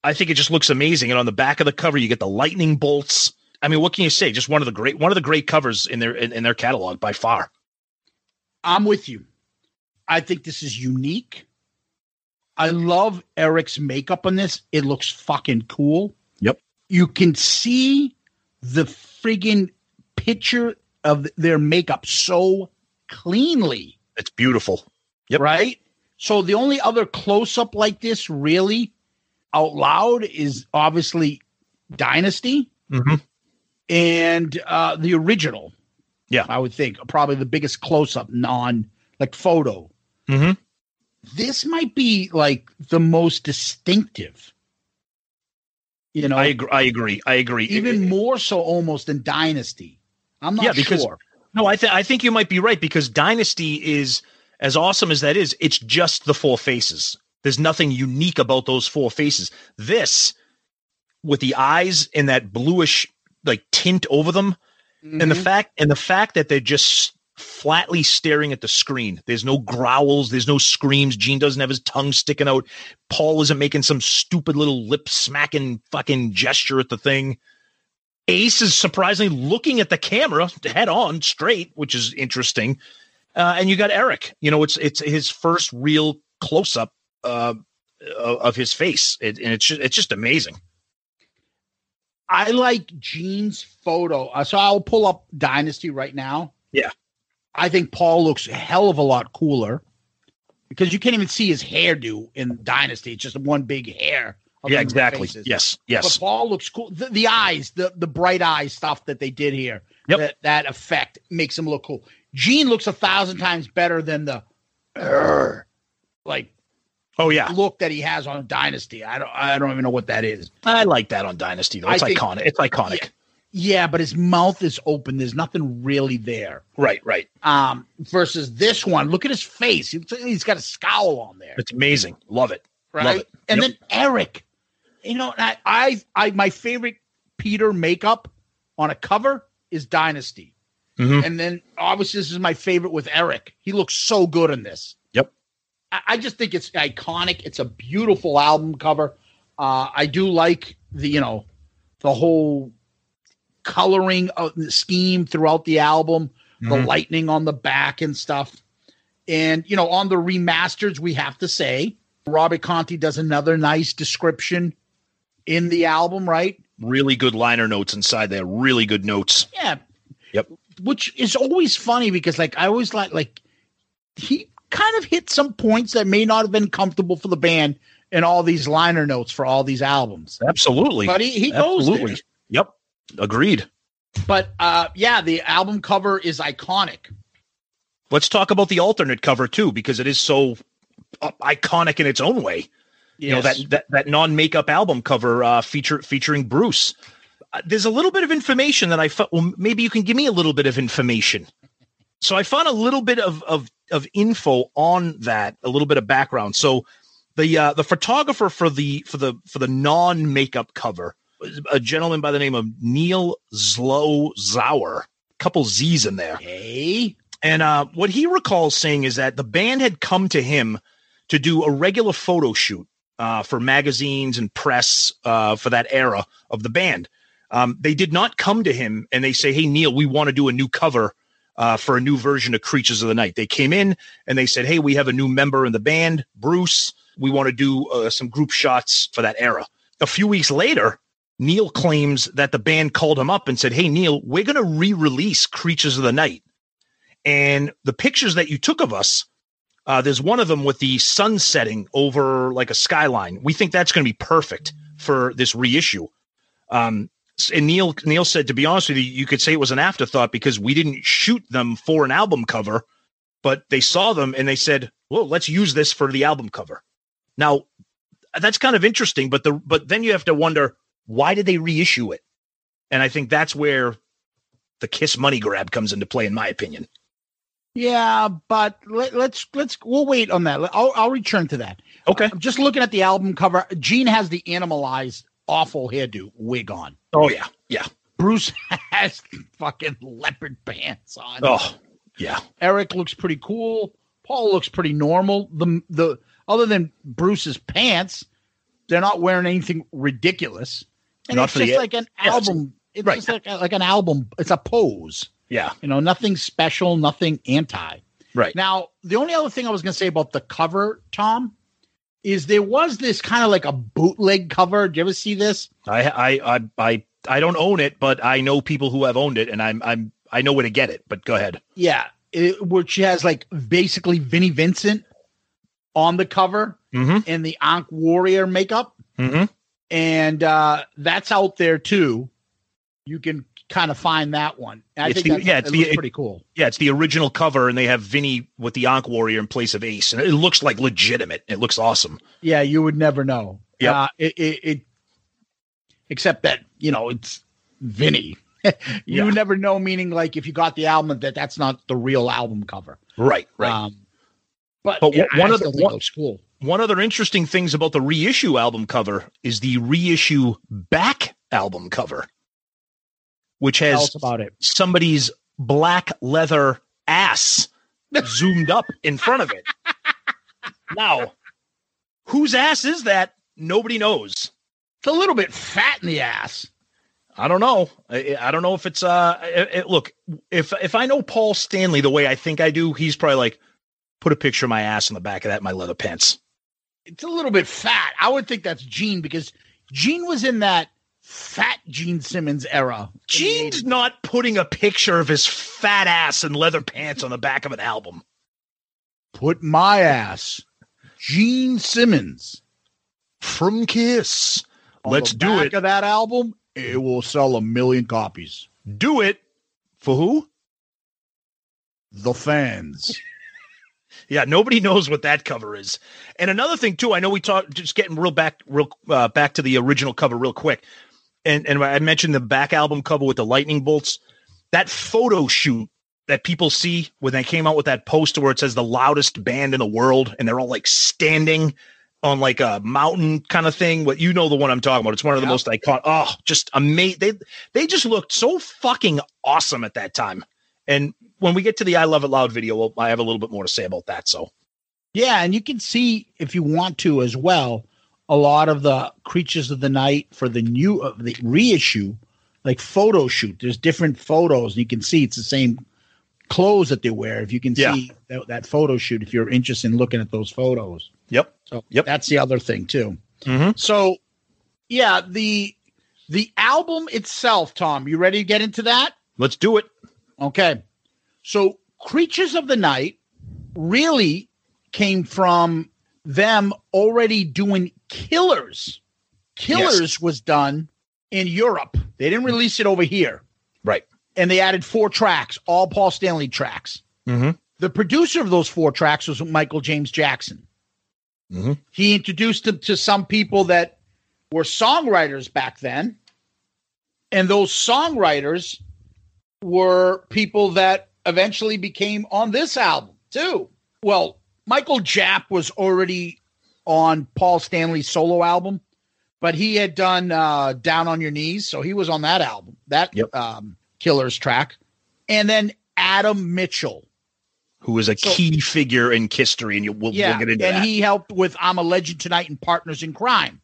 I think it just looks amazing. And on the back of the cover, you get the lightning bolts. I mean, what can you say? Just one of the great, one of the great covers in their in, in their catalog by far. I'm with you. I think this is unique. I love Eric's makeup on this. It looks fucking cool. Yep. You can see the friggin' picture of their makeup so cleanly, It's beautiful. Yep. right? So the only other close up like this, really out loud, is obviously Dynasty Mhm. and uh, the original. Yeah. I would think probably the biggest close up non like photo. Mhm. This might be like the most distinctive. You know, I agree. I agree. I agree. even It- more so almost than Dynasty. I'm not Yeah, because- sure. No, I think I think you might be right because Dynasty is as awesome as that is. It's just the four faces. There's nothing unique about those four faces. This, with the eyes and that bluish like tint over them, and the Mhm. fact and the fact that they're just flatly staring at the screen. There's no growls. There's no screams. Gene doesn't have his tongue sticking out. Paul isn't making some stupid little lip smacking fucking gesture at the thing. Ace is surprisingly looking at the camera head on straight, which is interesting. Uh, and you got Eric. You know, it's it's his first real close up uh, of his face, it, and it's just, it's just amazing. I like Gene's photo. Uh, so I'll pull up Dynasty right now. Yeah. I think Paul looks a hell of a lot cooler because you can't even see his hairdo in Dynasty. It's just one big hair. Yeah, exactly. faces. Yes, But yes. Paul looks cool. The, the eyes, the the bright eye stuff that they did here. Yep. That that effect makes him look cool. Gene looks a thousand times better than the "Arr," like Oh yeah, look that he has on Dynasty. I don't I don't even know what that is. I like that on Dynasty though. It's think- iconic. It's iconic. Yeah, but his mouth is open. There's nothing really there. Right, right. Um, versus this one, look at his face. He- He's got a scowl on there, It's amazing. Love it. right? love it. And Yep. then Eric, you know, I, I, I, my favorite Peter makeup on a cover is Dynasty, Mhm. and then obviously this is my favorite with Eric. He looks so good in this. Yep. I, I just think it's iconic. It's a beautiful album cover. Uh, I do like the, you know, the whole coloring of the scheme throughout the album, the Mhm. lightning on the back and stuff. And, you know, on the remasters, we have to say, Robert Conte does another nice description in the album, right? Really good liner notes inside there. Really good notes. Yeah. Yep. Which is always funny because, like, I always like, like, he kind of hit some points that may not have been comfortable for the band in all these liner notes for all these albums. Absolutely. But he, he goes there. Absolutely. Yep. Agreed. But uh, yeah, the album cover is iconic. Let's talk about the alternate cover too, because it is so uh, iconic in its own way. You know that that, that non makeup album cover uh, feature featuring Bruce. Uh, there's a little bit of information that I thought. Well, maybe you can give me a little bit of information. So I found a little bit of of of info on that, a little bit of background. So the uh, the photographer for the for the for the non makeup cover a gentleman by the name of Neil Zlozower, couple Z's in there. Hey, And uh, what he recalls saying is that the band had come to him to do a regular photo shoot uh, for magazines and press uh, for that era of the band. Um, they did not come to him and they say, "Hey Neil, we want to do a new cover uh, for a new version of Creatures of the Night." They came in and they said, "Hey, we have a new member in the band, Bruce. We want to do uh, some group shots for that era." A few weeks later, Neil claims that the band called him up and said, "Hey Neil, we're going to re-release Creatures of the Night." And the pictures that you took of us, uh, there's one of them with the sun setting over like a skyline. We think that's going to be perfect for this reissue. Um, and Neil Neil said, to be honest with you, you could say it was an afterthought because we didn't shoot them for an album cover, but they saw them and they said, "Well, let's use this for the album cover." Now, that's kind of interesting, but the but then you have to wonder why did they reissue it? And I think that's where the Kiss money grab comes into play, in my opinion. yeah, but let, let's let's we'll wait on that. I'll I'll return to that. Okay. I'm just looking at the album cover. Gene has the animalize awful hairdo wig on. Oh yeah, yeah. Bruce has fucking leopard pants on. Oh yeah. Eric looks pretty cool. Paul looks pretty normal. The the other than Bruce's pants, they're not wearing anything ridiculous. And Not it's the just e- like an Yes. album. It's Right. just like like an album. It's a pose. Yeah. You know, nothing special, nothing anti. Right. Now, the only other thing I was going to say about the cover, Tom, is there was this kind of like a bootleg cover. Did you ever see this? I I I I I don't own it, but I know people who have owned it, and I'm I'm I know where to get it. But go ahead. Yeah, it, which has like basically Vinnie Vincent on the cover Mm-hmm. in the Ankh Warrior makeup, Mm-hmm. And uh, that's out there too. You can kind of find that one. I It's think the- yeah, it's it the- it- pretty cool. Yeah, it's the original cover, and they have Vinny with the Ankh Warrior in place of Ace, and it looks like legitimate. It looks awesome. Yeah, you would never know. Yeah, Uh, it, it, it, except that you know it's Vinny. you Yeah. would never know. Meaning, like if you got the album, that that's not the real album cover. Right, right. Um, but But yeah, one of the- still think it one- looks cool. One other interesting things about the reissue album cover is the reissue back album cover, which has about it. somebody's black leather ass zoomed up in front of it. Now, whose ass is that? Nobody knows. It's a little bit fat in the ass. I don't know. I, I don't know if it's uh. It, it- look, if if I know Paul Stanley the way I think I do, he's probably like, put a picture of my ass on the back of that, in my leather pants. It's a little bit fat. I would think that's Gene because Gene was in that fat Gene Simmons era. Gene's not putting a picture of his fat ass and leather pants on the back of an album. Put my ass, Gene Simmons. From Kiss. on Let's the do back it. Of that album, it will sell a million copies. Do it. For who? The fans. Yeah, nobody knows what that cover is. And another thing too, I know we talked just getting real back real uh, back to the original cover real quick. And and I mentioned the back album cover with the lightning bolts. That photo shoot that people see when they came out with that poster where it says the loudest band in the world and they're all like standing on like a mountain kind of thing. What you know the one I'm talking about. It's one of the Yeah. most iconic. Oh, just amazing. They they just looked so fucking awesome at that time. And when we get to the I Love It Loud video, well, I have a little bit more to say about that. So Yeah, and you can see if you want to as well a lot of the creatures of the night for the new uh, the reissue, like photo shoot. There's different photos, and you can see it's the same clothes that they wear. If you can Yeah. see that, that photo shoot, if you're interested in looking at those photos, Yep. so Yep. that's the other thing too. Mhm. So, yeah, the the album itself, Tom, you ready to get into that? Let's do it. Okay. So Creatures of the Night really came from them already doing Killers. Killers was done in Europe. They didn't release it over here. Right. And they added four tracks, all Paul Stanley tracks. Mm-hmm. The producer of those four tracks was Michael James Jackson. Mhm. He introduced them to some people that were songwriters back then. And those songwriters were people that eventually became on this album too. Well, Mikel Japp was already on Paul Stanley's solo album, but he had done uh, Down on Your Knees, so he was on that album, that Yep. um, Killers track, and then Adam Mitchell. Who is a So- key figure in history, and you, we'll, Yeah, we'll get into and that. he helped with "I'm a Legend Tonight" and Partners in Crime.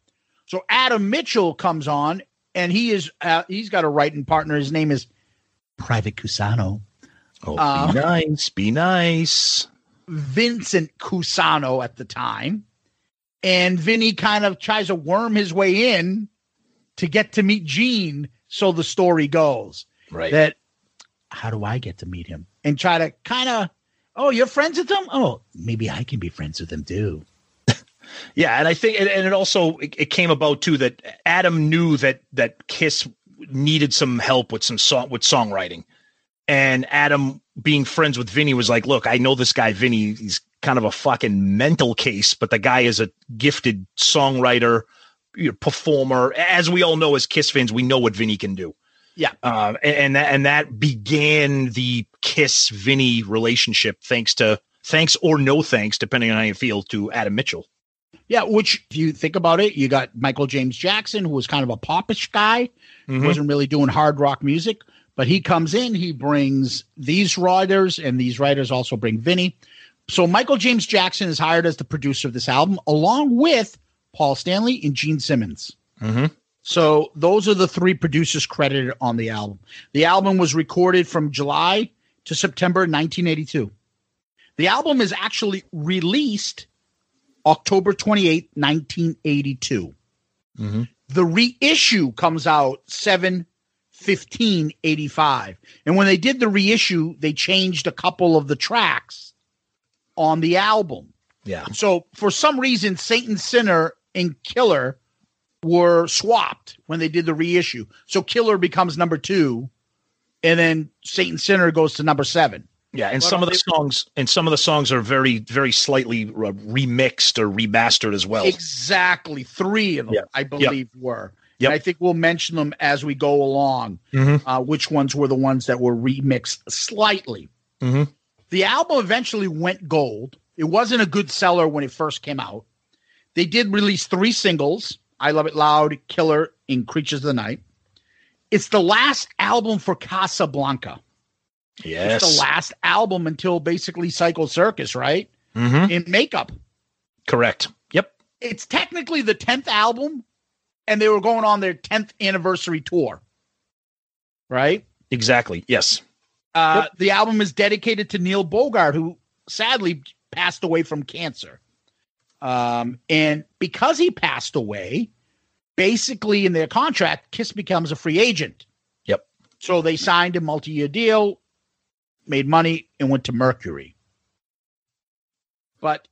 So Adam Mitchell comes on, and he is uh, he's got a writing partner. His name is Private Cusano, oh, uh, be nice, be nice. Vincent Cusano at the time, and Vinny kind of tries to worm his way in to get to meet Gene. So the story goes Right. that how do I get to meet him and try to kind of oh you're friends with him oh maybe I can be friends with him too. Yeah, and I think, and, and it also it, it came about too that Adam knew that that Kiss needed some help with some song with songwriting, and Adam, being friends with Vinny, was like, "Look, I know this guy Vinny. He's kind of a fucking mental case, but the guy is a gifted songwriter, you know, performer. As we all know, as Kiss fans, we know what Vinny can do. Yeah. um, and, and that and that began the Kiss Vinny relationship, thanks to thanks or no thanks, depending on how you feel, to Adam Mitchell. Yeah, which if you think about it, you got Michael James Jackson, who was kind of a popish guy, Mhm. wasn't really doing hard rock music, but he comes in, he brings these writers, and these writers also bring Vinny. So Michael James Jackson is hired as the producer of this album, along with Paul Stanley and Gene Simmons. Mm-hmm. So those are the three producers credited on the album. The album was recorded from July to September 1982. The album is actually released October 28, 1982. Mhm. The reissue comes out 7 15 85. And when they did the reissue, they changed a couple of the tracks on the album. Yeah. So for some reason, Saint and Sinner and Killer were swapped when they did the reissue. So Killer becomes number two, and then Saint and Sinner goes to number seven. Yeah, and But some of the they- songs and some of the songs are very very slightly uh, remixed or remastered as well. Exactly. Three of them, Yeah. I believe, were. Yep. And I think we'll mention them as we go along, Mhm. uh, which ones were the ones that were remixed slightly. Mhm. The album eventually went gold. It wasn't a good seller when it first came out. They did release three singles I Love It Loud, Killer, and Creatures of the Night. It's the last album for Casablanca. Yes. It's the last album until basically Psycho Circus, right? Mhm. In makeup. Correct. Yep. It's technically the 10th album, and they were going on their 10th anniversary tour, right? Exactly. Yes. Uh, The album is dedicated to Neil Bogart, who sadly passed away from cancer. Um, and because he passed away, basically in their contract, Kiss becomes a free agent. Yep. So they signed a multi year deal, made money, and went to Mercury. But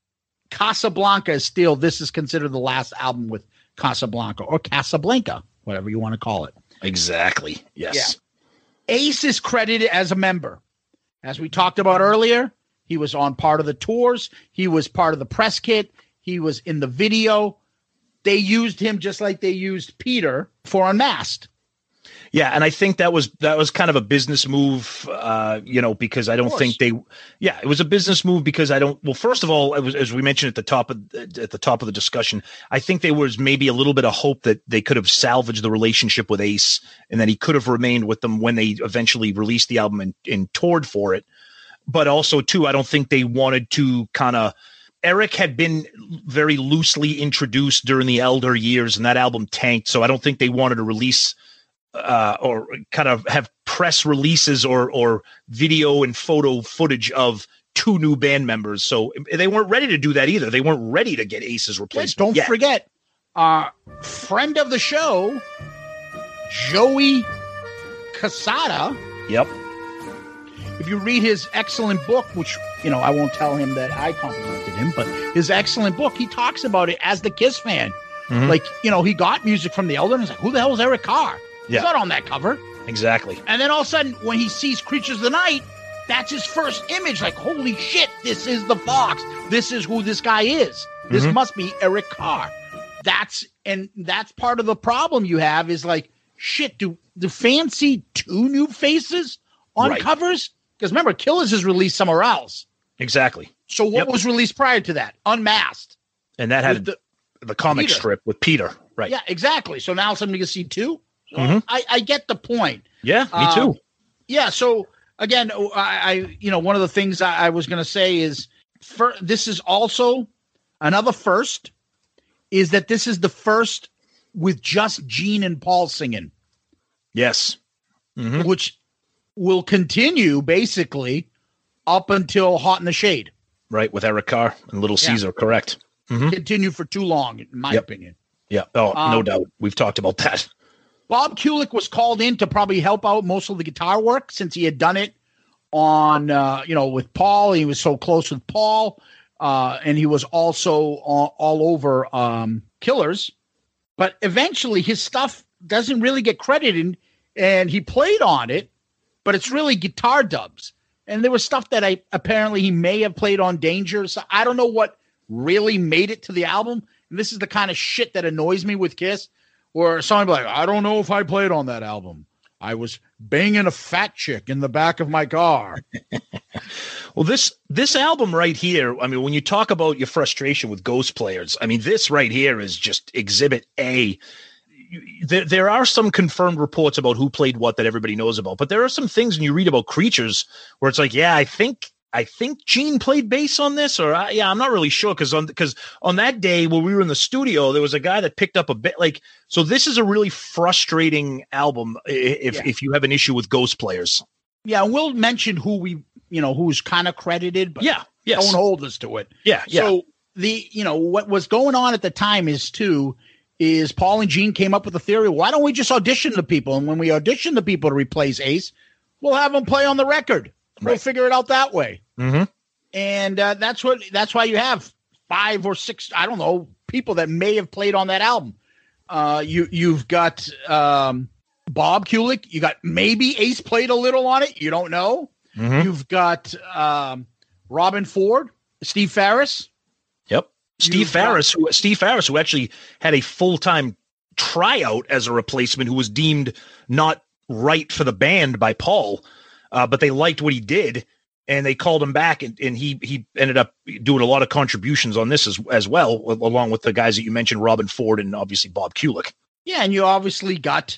Casablanca is still, this is considered the last album with Casablanca or Casablanca, whatever you want to call it. Exactly. Yes. Yeah. Ace is credited as a member. As we talked about earlier, he was on part of the tours, he was part of the press kit, he was in the video. They used him just like they used Peter for Unmasked. Yeah, and I think that was that was kind of a business move, uh, you know, because I don't think they. Yeah, it was a business move because I don't. Well, first of all, it was as we mentioned at the top of at the top of the discussion. I think there was maybe a little bit of hope that they could have salvaged the relationship with Ace, and that he could have remained with them when they eventually released the album and, and toured for it. But also, too, I don't think they wanted to kind of. Eric had been very loosely introduced during the elder years, and that album tanked. So I don't think they wanted to release uh, or kind of have press releases or or video and photo footage of two new band members. So they weren't ready to do that either. They weren't ready to get Ace's replacement. don't yet. forget, uh, friend of the show, Joey Casada. Yep. If you read his excellent book, which you know I won't tell him that I complimented him, but his excellent book, he talks about it as the Kiss fan. Mhm. Like you know, he got music from the Elder, and he's like, "Who the hell is Eric Carr? Yeah. He's not on that cover." Exactly. And then all of a sudden, when he sees Creatures of the Night, that's his first image. Like, holy shit, this is the Fox. This is who this guy is. This Mhm. must be Eric Carr. That's and that's part of the problem you have is like, shit, do the fans see two new faces on Right. covers? Because remember, Killers is released somewhere else. Exactly. So what Yep. was released prior to that? Unmasked. And that had the- the, comic Peter. strip with Peter. right. Yeah, exactly. So now somebody can see two. Mhm. I, I get the point. Yeah, me Um, too. Yeah. So again, I, I you know one of the things I, I was going to say is for this is also another first is that this is the first with just Gene and Paul singing, Yes. Mhm. which will continue basically up until Hot in the Shade. Right with Eric Carr and Little Yeah. Caesar, correct. Mhm. Continue for too long, in my Yep. opinion. Yeah. Oh, no Um, doubt. We've talked about that. Bob Kulick was called in to probably help out most of the guitar work since he had done it on, uh, you know, with Paul. He was so close with Paul, uh, and he was also all, all over um, Killers. But eventually, his stuff doesn't really get credited, and he played on it, but it's really guitar dubs. And there was stuff that I apparently he may have played on Danger. So I don't know what really made it to the album. And this is the kind of shit that annoys me with Kiss where somebody be like, I don't know if I played on that album. I was banging a fat chick in the back of my car. Well, this this album right here, I mean, when you talk about your frustration with Ghost players, I mean, this right here is just Exhibit A. There, there are some confirmed reports about who played what that everybody knows about, but there are some things when you read about creatures where it's like, yeah, I think I think Gene played bass on this, or I, yeah, I'm not really sure because on because on that day when we were in the studio, there was a guy that picked up a bit like. So this is a really frustrating album if Yeah. if you have an issue with Ghost players. Yeah, we'll mention who we, you know, who's kind of credited, but Yeah, yes, don't hold us to it. yeah, yeah. So the, you know, what was going on at the time is too, is Paul and Gene came up with the theory. Why don't we just audition the people? And when we audition the people to replace Ace, we'll have them play on the record. We'll Right. figure it out that way. mm-hmm. and uh, that's what that's why you have five or six I don't know people that may have played on that album. Uh, you you've got um, Bob Kulick. You got maybe Ace played a little on it. You don't know. Mhm. You've got um, Robben Ford, Steve Farris. Yep. Steve You've got- who Steve Farris, who actually had a full time tryout as a replacement, who was deemed not right for the band by Paul, uh, but they liked what he did, and they called him back, and, and he he ended up doing a lot of contributions on this as as well, along with the guys that you mentioned, Robben Ford and obviously Bob Kulick. Yeah, and you obviously got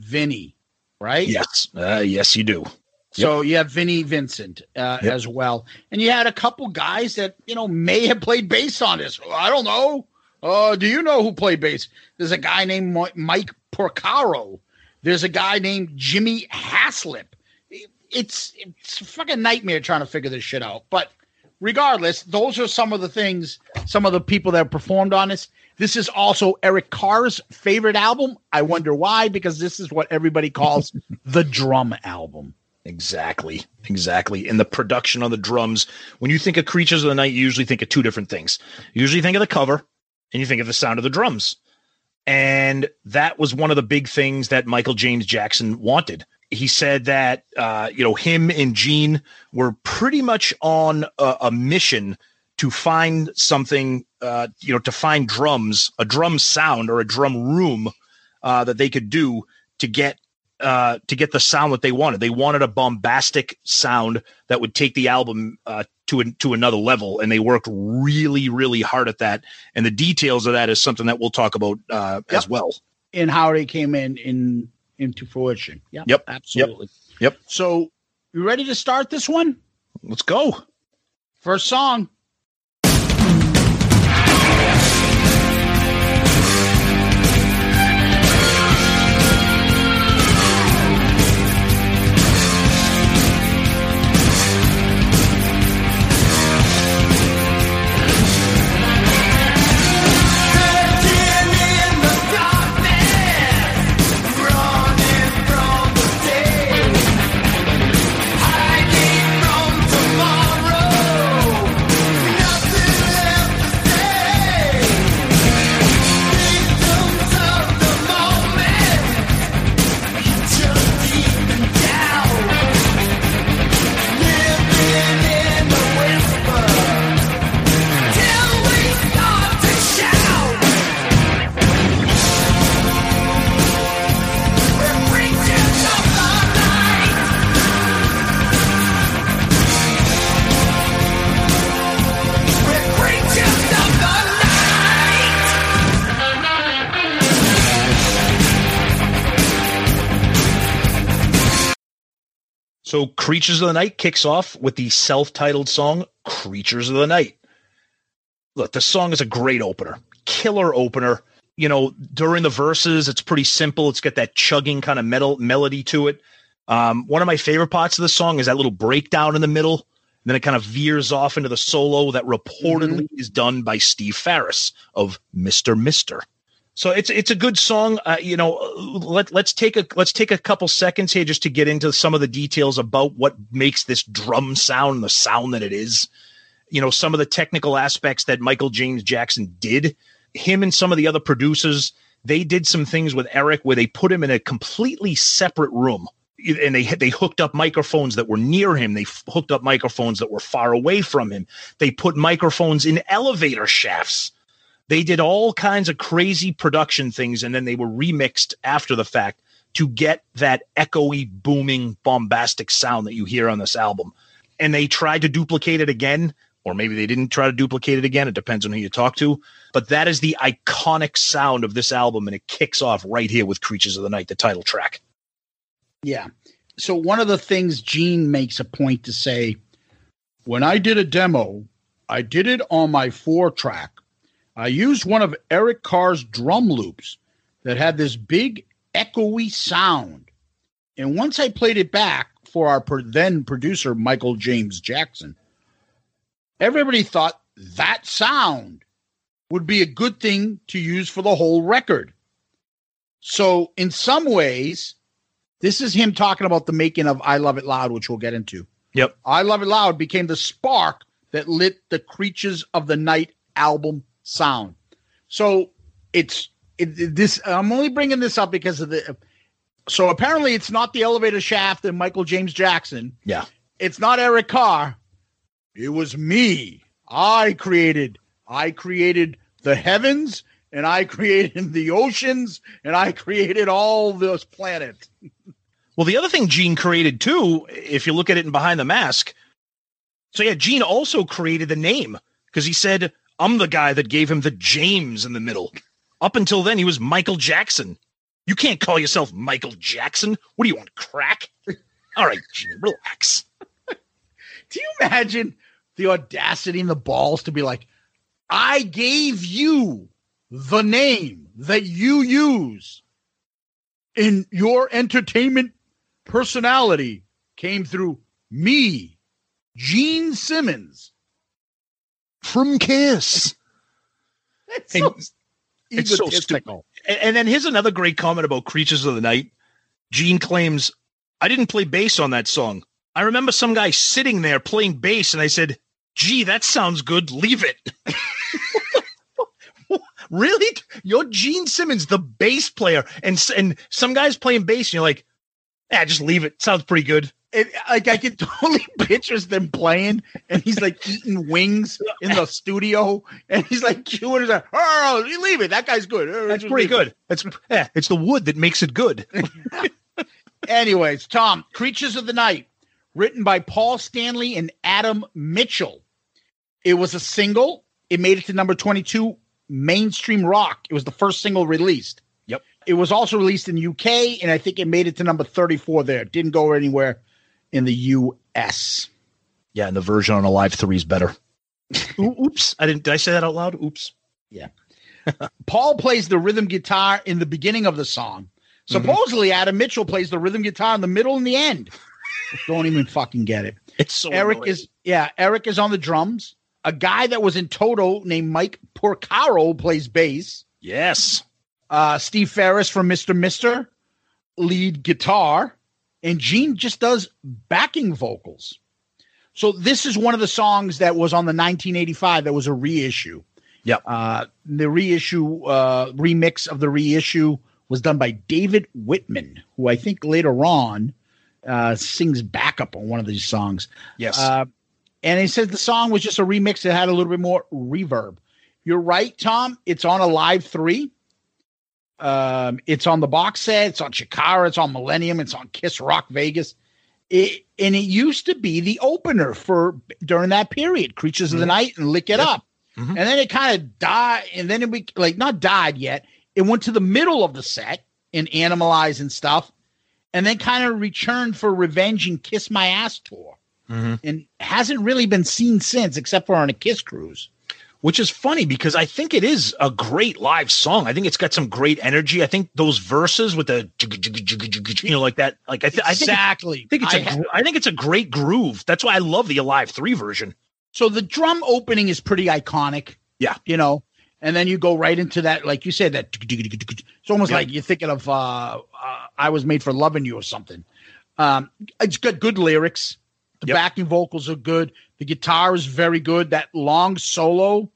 Vinny, right? Yes, uh, yes, you do. So you have Vinny Vincent uh, Yep. as well, and you had a couple guys that you know may have played bass on this. I don't know. Uh, do you know who played bass? There's a guy named Mike Porcaro. There's a guy named Jimmy Haslip. It- It's it's a fucking nightmare trying to figure this shit out. But regardless, those are some of the things, some of the people that performed on this. This is also Eric Carr's favorite album. I wonder why, because this is what everybody calls the drum album. Exactly. Exactly. And the production on the drums. When you think of Creatures of the Night, you usually think of two different things. You usually think of the cover and you think of the sound of the drums. And that was one of the big things that Michael James Jackson wanted. He said that, uh, you know, him and Gene were pretty much on a, a mission to find something, uh, you know, to find drums, a drum sound or a drum room uh, that they could do to get uh, to get the sound that they wanted. They wanted a bombastic sound that would take the album uh, to an, to another level, and they worked really, really hard at that. And the details of that is something that we'll talk about uh, as well. in how they came in in into fruition. Yeah. Yep. Absolutely. Yep. So you ready to start this one? Let's go. First song. So Creatures of the Night kicks off with the self-titled song Creatures of the Night. Look, the song is a great opener. Killer opener. You know, during the verses, it's pretty simple. It's got that chugging kind of metal melody to it. Um, one of my favorite parts of the song is that little breakdown in the middle. And then it kind of veers off into the solo that reportedly is done by Steve Farris of Mr. Mister. So it's it's a good song. Uh, you know, let let's take a let's take a couple seconds here just to get into some of the details about what makes this drum sound the sound that it is. You know, some of the technical aspects that Michael James Jackson did. Him and some of the other producers, they did some things with Eric where they put him in a completely separate room and they they hooked up microphones that were near him. They f- hooked up microphones that were far away from him. They put microphones in elevator shafts. They did all kinds of crazy production things, and then they were remixed after the fact to get that echoey, booming, bombastic sound that you hear on this album. And they tried to duplicate it again, or maybe they didn't try to duplicate it again. It depends on who you talk to. But that is the iconic sound of this album, and it kicks off right here with Creatures of the Night, the title track. Yeah. So one of the things Gene makes a point to say, when I did a demo, I did it on my four track. I used one of Eric Carr's drum loops that had this big echoey sound. And once I played it back for our per- then producer, Michael James Jackson, everybody thought that sound would be a good thing to use for the whole record. So, in some ways, this is him talking about the making of I Love It Loud, which we'll get into. Yep. I Love It Loud became the spark that lit the Creatures of the Night album sound. So it's it, it- this. I'm only bringing this up because of the. So apparently, it's not the elevator shaft and Michael James Jackson. Yeah. It's not Eric Carr. It was me. I created. I created the heavens, and I created the oceans, and I created all those planets. Well, the other thing Gene created too, if you look at it in Behind the Mask, so yeah, Gene also created the name because he said, I'm the guy that gave him the James in the middle. Up until then, he was Michael Jackson. You can't call yourself Michael Jackson. What do you want, crack? All right, Gene, relax. Do you imagine the audacity and the balls to be like, I gave you the name that you use in your entertainment personality came through me, Gene Simmons. From Kiss. It's And so it's so egotistical. And, and then here's another great comment about Creatures of the Night. Gene claims, I didn't play bass on that song. I remember some guy sitting there playing bass, and I said, gee, that sounds good. Leave it. really? You're Gene Simmons, the bass player, and and some guy's playing bass, and you're like, yeah, just leave it. Sounds pretty good. It, like I can totally pictures them playing, and he's like eating wings in the studio, and he's like chewing his. Oh, you leave it. That guy's good. Oh, That's pretty good. It's yeah, it's the wood that makes it good. Anyways, Tom, Creatures of the Night, written by Paul Stanley and Adam Mitchell. It was a single. It made it to number 22 mainstream rock. It was the first single released. Yep. It was also released in UK, and I think it made it to number 34 there. Didn't go anywhere in the US. Yeah, and the version on Alive Three is better. Oops, I didn't. Did I say that out loud? Oops. Yeah. Paul plays the rhythm guitar in the beginning of the song. Supposedly, Adam Mitchell plays the rhythm guitar in the middle and the end. Don't even fucking get it. It's so Eric annoying. is yeah, Eric is on the drums. A guy that was in Toto named Mike Porcaro plays bass. yes. Uh, Steve Farris from Mr. Mister lead guitar, and Gene just does backing vocals. So this is one of the songs that was on the 1985 that was a reissue. Yep. Uh, the reissue uh, remix of the reissue was done by David Wittman, who I think later on uh, sings backup on one of these songs. Yes. Uh, and he says the song was just a remix that had a little bit more reverb. You're right, Tom. It's on Alive Three. Um, it's on the box set. It's on Chikara. It's on Millennium. It's on Kiss Rock Vegas. It, and it used to be the opener for during that period, Creatures of the Night and Lick It Up. Mhm. And then it kind of died, and then it be like not died yet. It went to the middle of the set and Animalize and stuff, and then kind of returned for Revenge and Kiss My Ass tour, and hasn't really been seen since, except for on a Kiss cruise. Which is funny because I think it is a great live song. I think it's got some great energy. I think those verses with the you know like that, like I, th- I think exactly. I think it's I a ha- I think it's a great groove. That's why I love the Alive Three version. So the drum opening is pretty iconic. Yeah. You know, and then you go right into that, like you said, that it's almost Yeah. like you're thinking of uh, uh I was made for loving you or something. Um it's got good lyrics. The Yep. backing vocals are good. The guitar is very good. That long solo,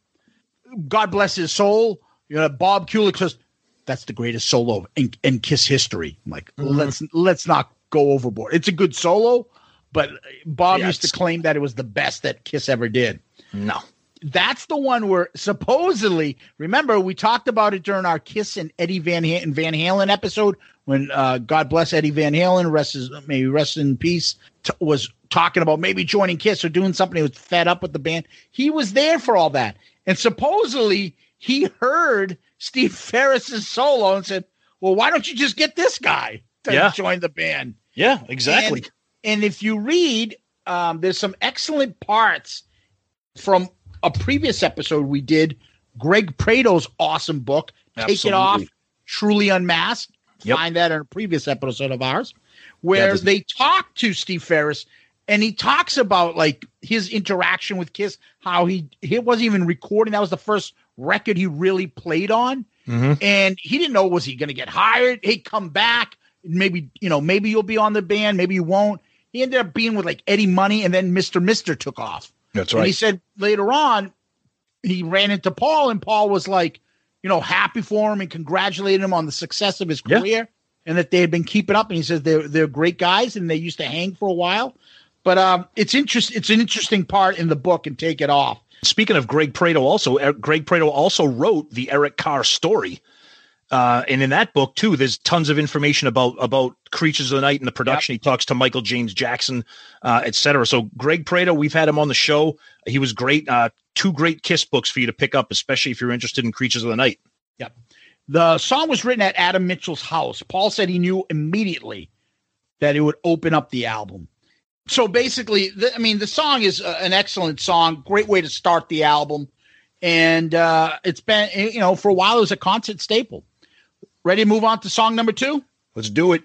God bless his soul. You know, Bob Kulick says that's the greatest solo in, in Kiss history. I'm like, Mm-hmm. let's let's not go overboard. It's a good solo, but Bob Yeah, used to claim that it was the best that Kiss ever did No, that's the one where supposedly remember we talked about it during our Kiss and Eddie Van and Van Halen episode when uh, God bless Eddie Van Halen rest his, maybe rest in peace t- was talking about maybe joining Kiss or doing something he was fed up with the band. He was there for all that, and supposedly he heard Steve Farris's solo and said, "Well, why don't you just get this guy to Yeah. join the band?" yeah, exactly. And, and if you read, um, there's some excellent parts from a previous episode we did. Greg Prato's awesome book, Take It Off, Truly Unmasked. Yep. Find that in a previous episode of ours, where they talk to Steve Farris and he talks about like his interaction with Kiss, how he he wasn't even recording. That was the first record he really played on. Mhm. and he didn't know was he going to get hired? He'd come back. Maybe you know maybe you'll be on the band maybe you won't. He ended up being with like eddie money and then mr mister took off. That's and he said later on he ran into paul and paul was like you know happy for him and congratulated him on the success of his Yeah. career and that they had been keeping up. And he says they're they're great guys and they used to hang for a while but um it's interest it's an interesting part in the book and take it off Speaking of Greg Prato, also Er- Greg Prato also wrote the Eric Carr story, uh, and in that book too, there's tons of information about about Creatures of the Night and the production. He talks to Michael James Jackson, uh, et cetera. So Greg Prato, we've had him on the show. He was great. Uh, two great Kiss books for you to pick up, especially if you're interested in Creatures of the Night. Yep. The song was written at Adam Mitchell's house. Paul said he knew immediately that it would open up the album. So basically, the, I mean, the song is uh, an excellent song, great way to start the album, and uh, it's been you know for a while it was a concert staple. Ready to move on to song number two? Let's do it.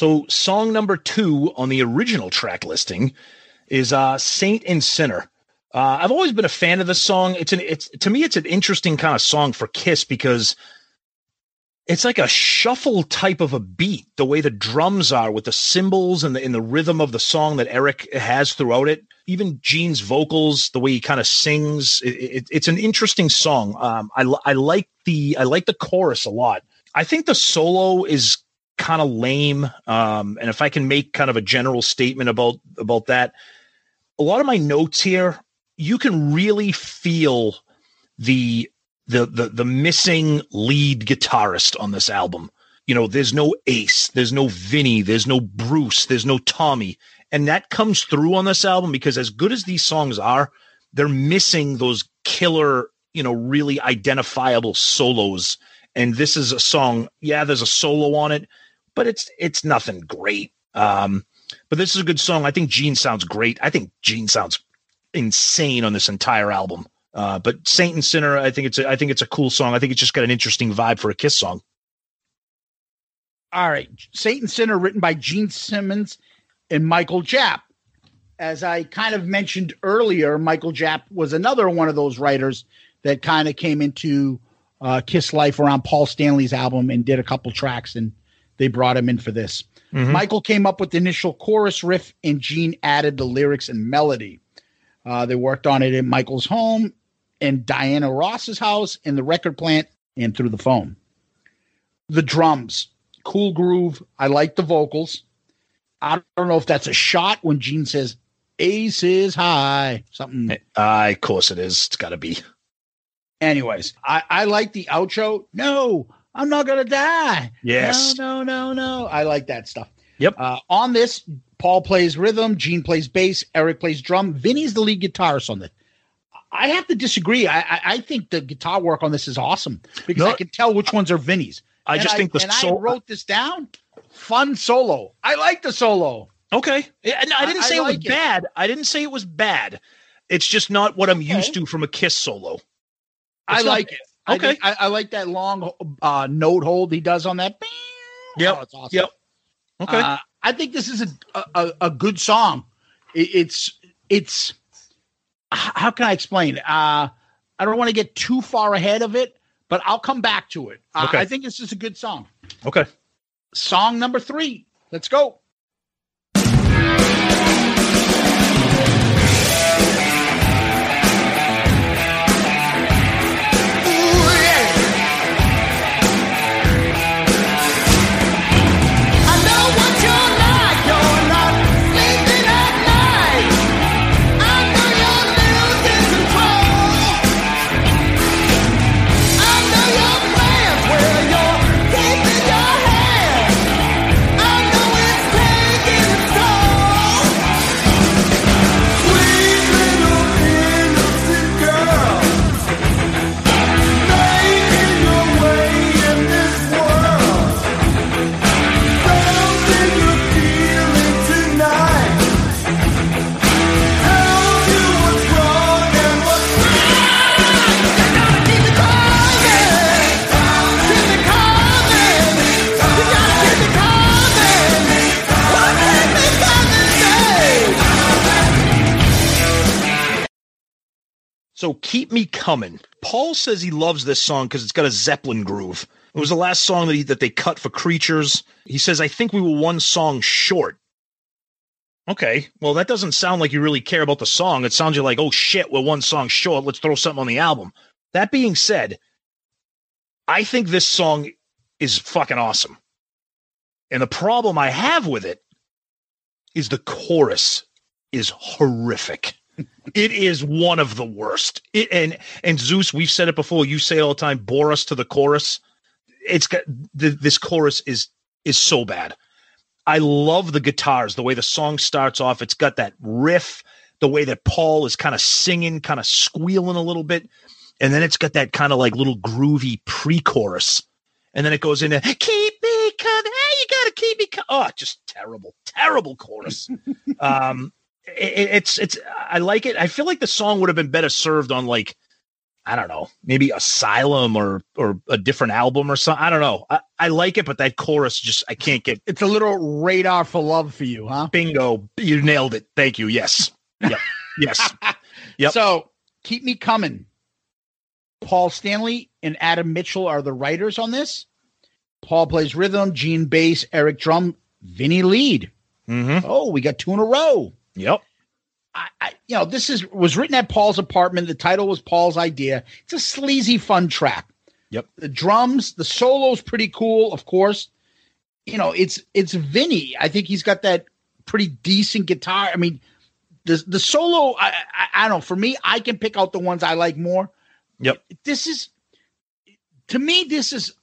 So song number two on the original track listing is uh, "Saint and Sinner." Uh, I've always been a fan of this song. It's an it's to me it's an interesting kind of song for Kiss because it's like a shuffle type of a beat. The way the drums are with the cymbals and the in the rhythm of the song that Eric has throughout it. Even Gene's vocals, the way he kind of sings, it, it, it's an interesting song. Um, I I like the I like the chorus a lot. I think the solo is kind of lame. Um, and if I can make kind of a general statement about about that, a lot of my notes here, you can really feel the the the the missing lead guitarist on this album. You know, there's no Ace, there's no Vinny, there's no Bruce, there's no Tommy. And that comes through on this album because as good as these songs are, they're missing those killer, you know, really identifiable solos. And this is a song, yeah, there's a solo on it, but it's it's nothing great. Um, But this is a good song. I think Gene sounds great. I think Gene sounds insane on this entire album. Uh, but Saint and Sinner, I think it's a, I think it's a cool song. I think it's just got an interesting vibe for a Kiss song. All right. Saint and Sinner, written by Gene Simmons and Mikel Japp. As I kind of mentioned earlier, Mikel Japp was another one of those writers that kind of came into uh, Kiss life around Paul Stanley's album and did a couple tracks, and they brought him in for this. Mhm. Mikel came up with the initial chorus riff, and Gene added the lyrics and melody. Uh, they worked on it in Mikel's home, in Diana Ross's house, in the record plant, and through the phone. The drums, cool groove. I like the vocals. I don't know if that's a shot when Gene says "Ace is high," something. Uh, of course it is. It's got to be. Anyways, I, I like the outro. No, I'm not gonna die. Yes. No, no, no, no. I like that stuff. Yep. Uh, on this, Paul plays rhythm, Gene plays bass, Eric plays drum, Vinny's the lead guitarist on this. I have to disagree. I, I, I think the guitar work on this is awesome because No. I can tell which ones are Vinny's. I And just think the and sol- I wrote this down. Fun solo. I like the solo. Okay. No, I didn't I- say I it was like it. bad. I didn't say it was bad. It's just not what I'm used to from a Kiss solo. I It's not- like it. I Okay. think- I, I like that long uh, note hold he does on that. Yep. Oh, it's awesome. Yep. Okay. Uh, I think this is a a, a good song. It, it's it's how can I explain? Uh, I don't want to get too far ahead of it, but I'll come back to it. Uh, Okay. I think this is a good song. okay. Song number three. Let's go. So keep me coming. Paul says he loves this song because it's got a Zeppelin groove. It was the last song that he, that they cut for Creatures. He says, "I think we were one song short." Okay, well that doesn't sound like you really care about the song. It sounds like, "Oh shit, we're one song short. Let's throw something on the album." That being said, I think this song is fucking awesome. And the problem I have with it is the chorus is horrific. It is one of the worst. It, and and Zeus, we've said it before. You say it all the time. Bore us to the chorus. It's got th- this chorus is is so bad. I love the guitars, the way the song starts off. It's got that riff, the way that Paul is kind of singing, kind of squealing a little bit, and then it's got that kind of like little groovy pre-chorus, and then it goes into "Keep me coming." Hey, you gotta keep me coming. Oh, just terrible, terrible chorus. um, it, it's it's I like it. I feel like the song would have been better served on like I don't know, maybe Asylum or or a different album or something. I don't know. I, I like it, but that chorus just I can't get. It's a little radar for love for you, huh? Bingo, you nailed it. Thank you. Yes, yep, yes. Yep. So keep me coming. Paul Stanley and Adam Mitchell are the writers on this. Paul plays rhythm, Gene bass, Eric drum, Vinny lead. Mm-hmm. Oh, we got two in a row. Yep. I, I, you know, this is was written at Paul's apartment. The title was Paul's idea. It's a sleazy, fun track. Yep. The drums, the solo's pretty cool, of course. You know, it's it's Vinny. I think he's got that pretty decent guitar. I mean, the the solo. I, I I don't know. For me, I can pick out the ones I like more. Yep. This is to me. This is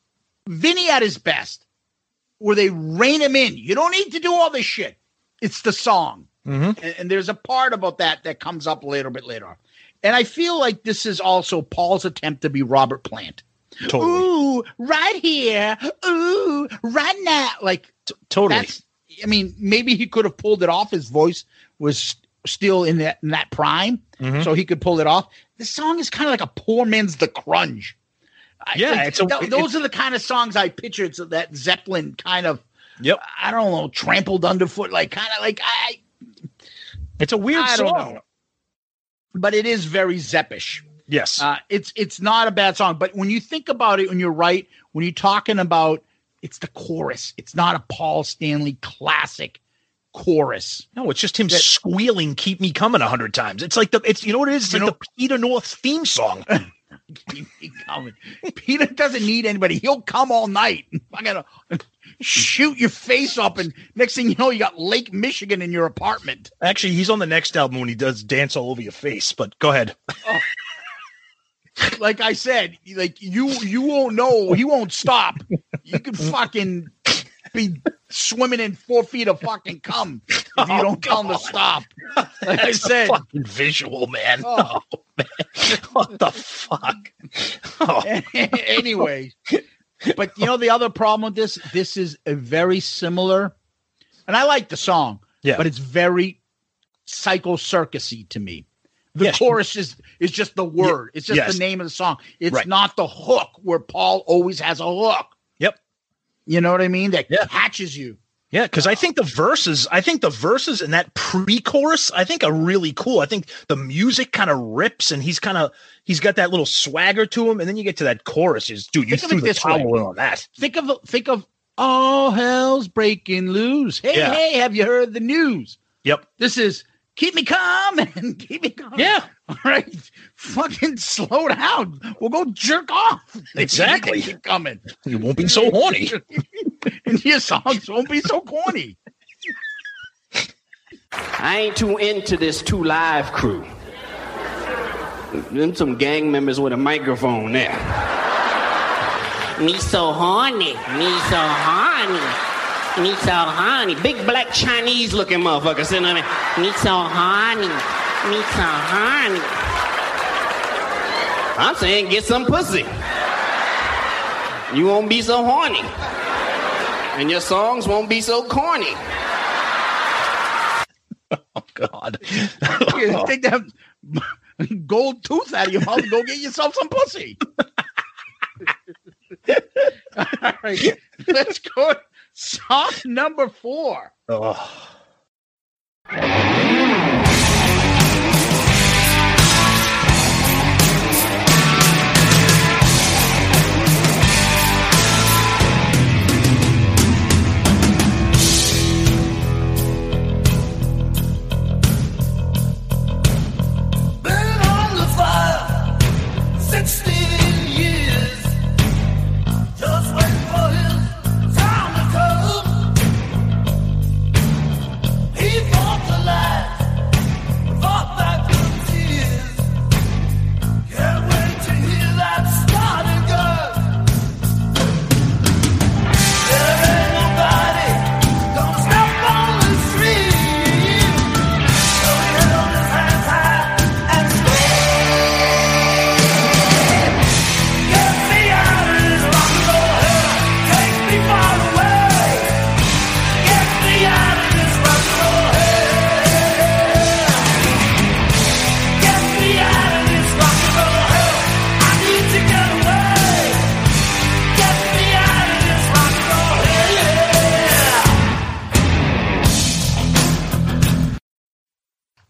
Vinny at his best, where they rein him in. You don't need to do all this shit. It's the song. Mm-hmm. And, and there's a part about that that comes up a little bit later. on. And I feel like this is also Paul's attempt to be Robert Plant. Totally. Ooh, right here. Ooh, right now. Like totally. That's I mean, maybe he could have pulled it off. His voice was still in that in that prime, Mhm. so he could pull it off. This song is kind of like a poor man's The Crunge. I- Yeah, like, it's a- th- those are the kind of songs I pictured. So that Zeppelin kind of, Yep. I don't know, trampled underfoot, like kind of like I. It's a weird I don't song. know. But it is very Zeppish. Yes. Uh, it's it's not a bad song, but when you think about it, when you're right, when you're talking about it's the chorus, it's not a Paul Stanley classic chorus. no, it's just him that- squealing "Keep Me Coming" a hundred times. It's like the it's you know what it is. It's like know- the Peter North theme song. Keep me coming. Peter doesn't need anybody. He'll come all night. I'm gonna shoot your face up, and next thing you know, you got Lake Michigan in your apartment. Actually, he's on the next album when he does "Dance All Over Your Face." But go ahead. Oh. Like I said, like you you won't know. He won't stop. You could fucking be swimming in four feet of fucking cum if you Oh, don't tell him to stop. Like I That's a said. fucking visual, man. Oh. oh man what the fuck? Oh, anyway, but you know the other problem with this, this is a very similar, and I like the song, Yeah. but it's very psycho circusy to me. The Yes. chorus is is just the word. It's just Yes. the name of the song. It's Right. not the hook where Paul always has a hook. Yep. You know what I mean? That Yeah. catches you. Yeah, because I think the verses, I think the verses and that pre-chorus, I think are really cool. I think the music kind of rips, and he's kind of he's got that little swagger to him, and then you get to that chorus. Is dude, you Think of threw the this way. towel in on that. Think of think of all hell's breaking loose. Hey, Yeah. hey, have you heard the news? Yep. This is keep me calm and keep me calm. Yeah. All right, fucking slow down. We'll go jerk off. Exactly. Keep coming, You won't be so horny. and your songs won't be so corny. I ain't too into this two live crew. Them some gang members with a microphone there. Me so horny, me so horny, me so horny. Big black Chinese looking motherfucker sitting on there. Me so horny, me so horny. I'm saying get some pussy. You won't be so horny. And your songs won't be so corny. Oh God. You Take that gold tooth out of your mouth and go get yourself some pussy. All right, let's go. Song number four.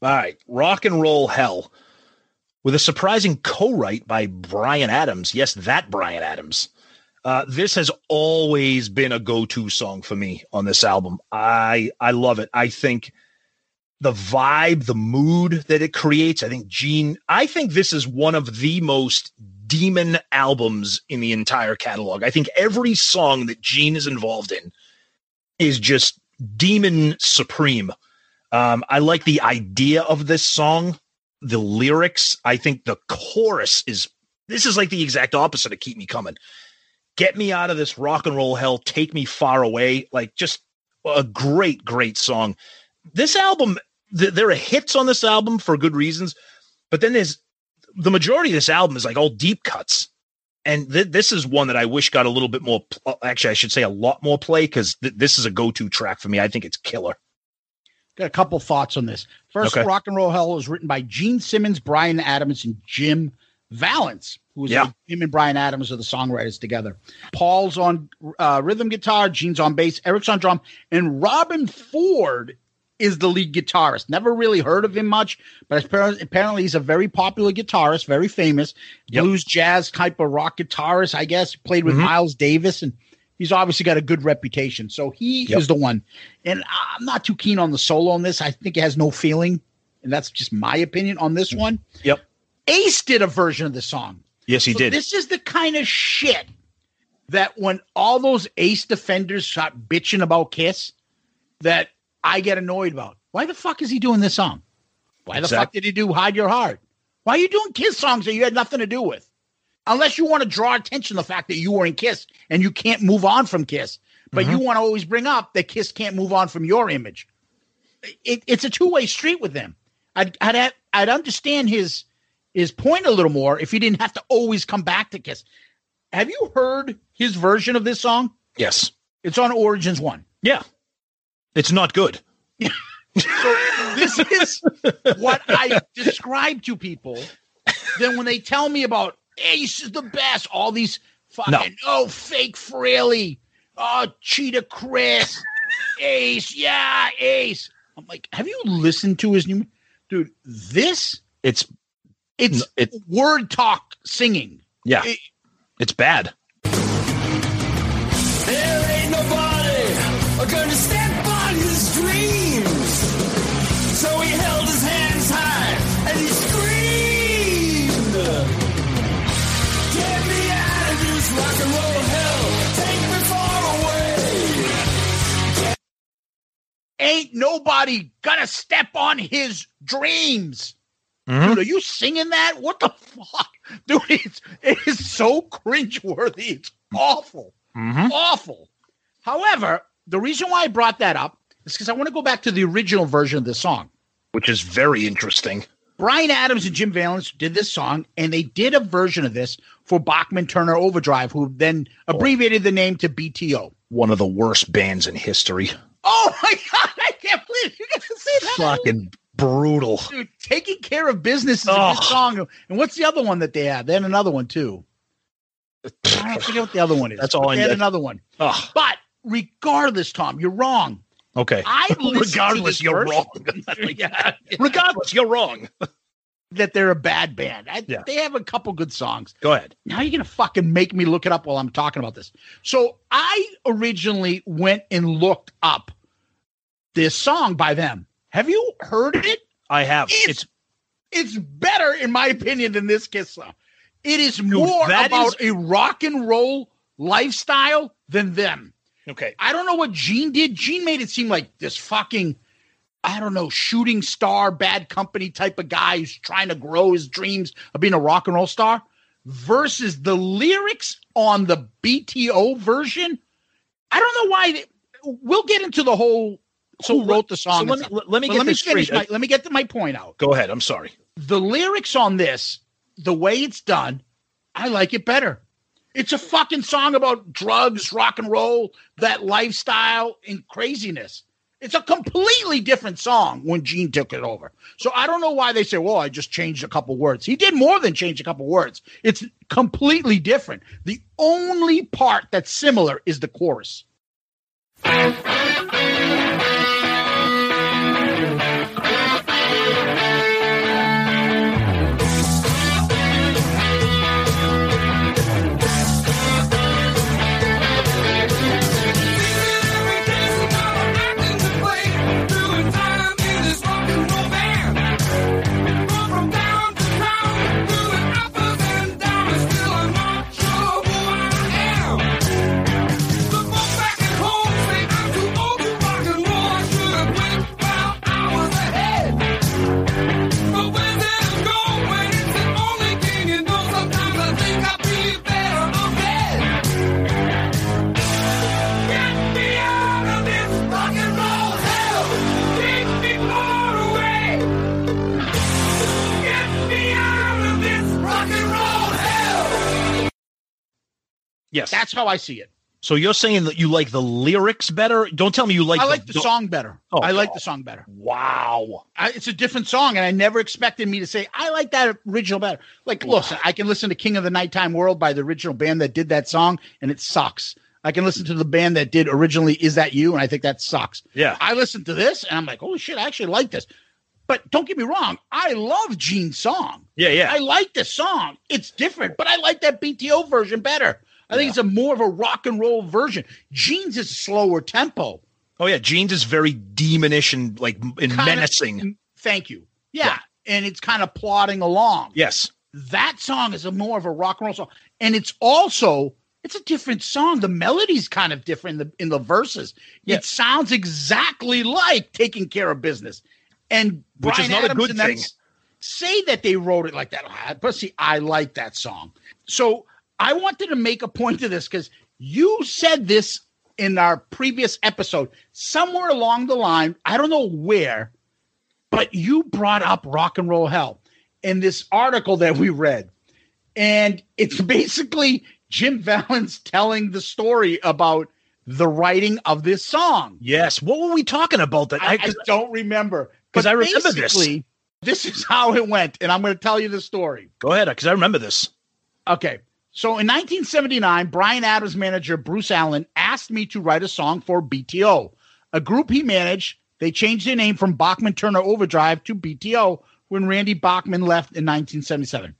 All right, rock and roll hell, with a surprising co-write by Bryan Adams. Yes, that Bryan Adams. Uh, this has always been a go-to song for me on this album. I I love it. I think the vibe, the mood that it creates. I think Gene. I think this is one of the most demon albums in the entire catalog. I think every song that Gene is involved in is just demon supreme. Um, I like the idea of this song, the lyrics. I think the chorus is this is like the exact opposite of "Keep Me Coming." Get me out of this rock and roll hell. Take me far away. Like just a great, great song. This album, th- there are hits on this album for good reasons, but then there's the majority of this album is like all deep cuts, and th- this is one that I wish got a little bit more. Pl- actually, I should say a lot more play because th- this is a go-to track for me. I think it's killer. Got a couple thoughts on this. First, Okay. Rock and Roll Hell was written by Gene Simmons, Bryan Adams, and Jim Vallance, who was Yeah. like, him and Bryan Adams are the songwriters together. Paul's on uh, rhythm guitar, Gene's on bass, Eric's on drum, and Robben Ford is the lead guitarist. Never really heard of him much, but apparently, he's a very popular guitarist, very famous Yep. blues jazz type of rock guitarist. I guess played with Mhm. Miles Davis, and he's obviously got a good reputation. So he Yep. is the one. And I'm not too keen on the solo on this. I think it has no feeling, and that's just my opinion on this mm-hmm. one. Yep. Ace did a version of the song. Yes, he So did. This is the kind of shit that when all those Ace defenders start bitching about Kiss, that I get annoyed about. Why the fuck is he doing this song? Why the fuck did he do Hide Your Heart? Why are you doing Kiss songs that you had nothing to do with? Unless you want to draw attention to the fact that you were in Kiss and you can't move on from Kiss, but Mm-hmm. you want to always bring up that Kiss can't move on from your image. It, it's a two way street with them. I'd I'd, have, I'd understand his his point a little more if he didn't have to always come back to Kiss. Have you heard his version of this song? yes. It's on Origins One. Yeah. It's not good. So this is what I describe to people. Then when they tell me about Ace is the best, all these fucking oh fake Frehley, oh Cheetah Chris, Ace, yeah, Ace. I'm like, have you listened to his new dude? This It's it's it's word talk singing. yeah. It- It's bad. Ain't nobody gonna step on his dreams. Mhm. Dude, are you singing that? What the fuck? Dude, it's it is so cringeworthy. It's awful. Mhm. Awful. However, the reason why I brought that up is because I want to go back to the original version of the song. Which is very interesting. Bryan Adams and Jim Vallance did this song, and they did a version of this for Bachman Turner Overdrive, who then abbreviated the name to BTO. One of the worst bands in history. Oh my god, I can't believe you get to say that. Fucking brutal. Dude, taking care of business is a good song. And what's the other one that they had? They had another one too. I don't forget what the other one is. That's all I They had another one. But regardless, Tom, you're wrong. Okay. I Regardless, you're wrong. yeah, Regardless, you're wrong. that they're a bad band. I, Yeah. They have a couple good songs. Go ahead. Now you're gonna fucking make me look it up while I'm talking about this. So I originally went and looked up this song by them. Have you heard it? I have. It's It's it's better in my opinion than this Kiss song. It is more that about a rock and roll lifestyle than them. okay. I don't know what Gene did. Gene made it seem like this fucking, I don't know, shooting star, bad company type of guy who's trying to grow his dreams of being a rock and roll star. Versus the lyrics on the BTO version. I don't know why. They, we'll get into the whole who wrote the song. So let me let, me get let me finish. My, let me get my point out Go ahead. I'm sorry. the lyrics on this, the way it's done, I like it better. It's a fucking song about drugs, rock and roll, that lifestyle, and craziness. It's a completely different song when Gene took it over. So I don't know why they say, well, I just changed a couple words. He did more than change a couple words. It's completely different. The only part that's similar is the chorus. Yes. That's how I see it. So you're saying that you like the lyrics better? Don't tell me you like. I like the don't- song better. Oh, I like God. the song better. Wow. I, it's a different song, and I never expected me to say I like that original better. Like, listen, I can listen to "King of the Nighttime World" by the original band that did that song, and it sucks. I can listen to the band that did originally "Is That You," and I think that sucks. Yeah. I listened to this, and I'm like, holy shit, I actually like this. But don't get me wrong, I love Gene's song. Yeah, yeah. I like the song. It's different, but I like that BTO version better. I think it's a more of a rock and roll version. Gene's is slower tempo. Oh yeah, Gene's is very demonish and like and Kinda- menacing. Thank you. Yeah. And it's kind of plodding along. Yes. That song is a more of a rock and roll song. And it's also it's a different song. The melody's kind of different in the in the verses. Yeah. It sounds exactly like taking care of business. And Which is Bryan not a good thing. say that they wrote it like that. But see, I like that song. So I wanted to make a point to this because you said this in our previous episode, somewhere along the line. I don't know where, but you brought up rock and roll hell in this article that we read. And it's basically Jim Vallance telling the story about the writing of this song. Yes. What were we talking about? That I, I don't remember. Because I remember this. This is how it went. And I'm going to tell you the story. Go ahead, because I remember this. Okay. So in 1979, Bryan Adams' manager Bruce Allen asked me to write a song for BTO, a group he managed. They changed their name from Bachman Turner Overdrive to BTO when Randy Bachman left in 1977.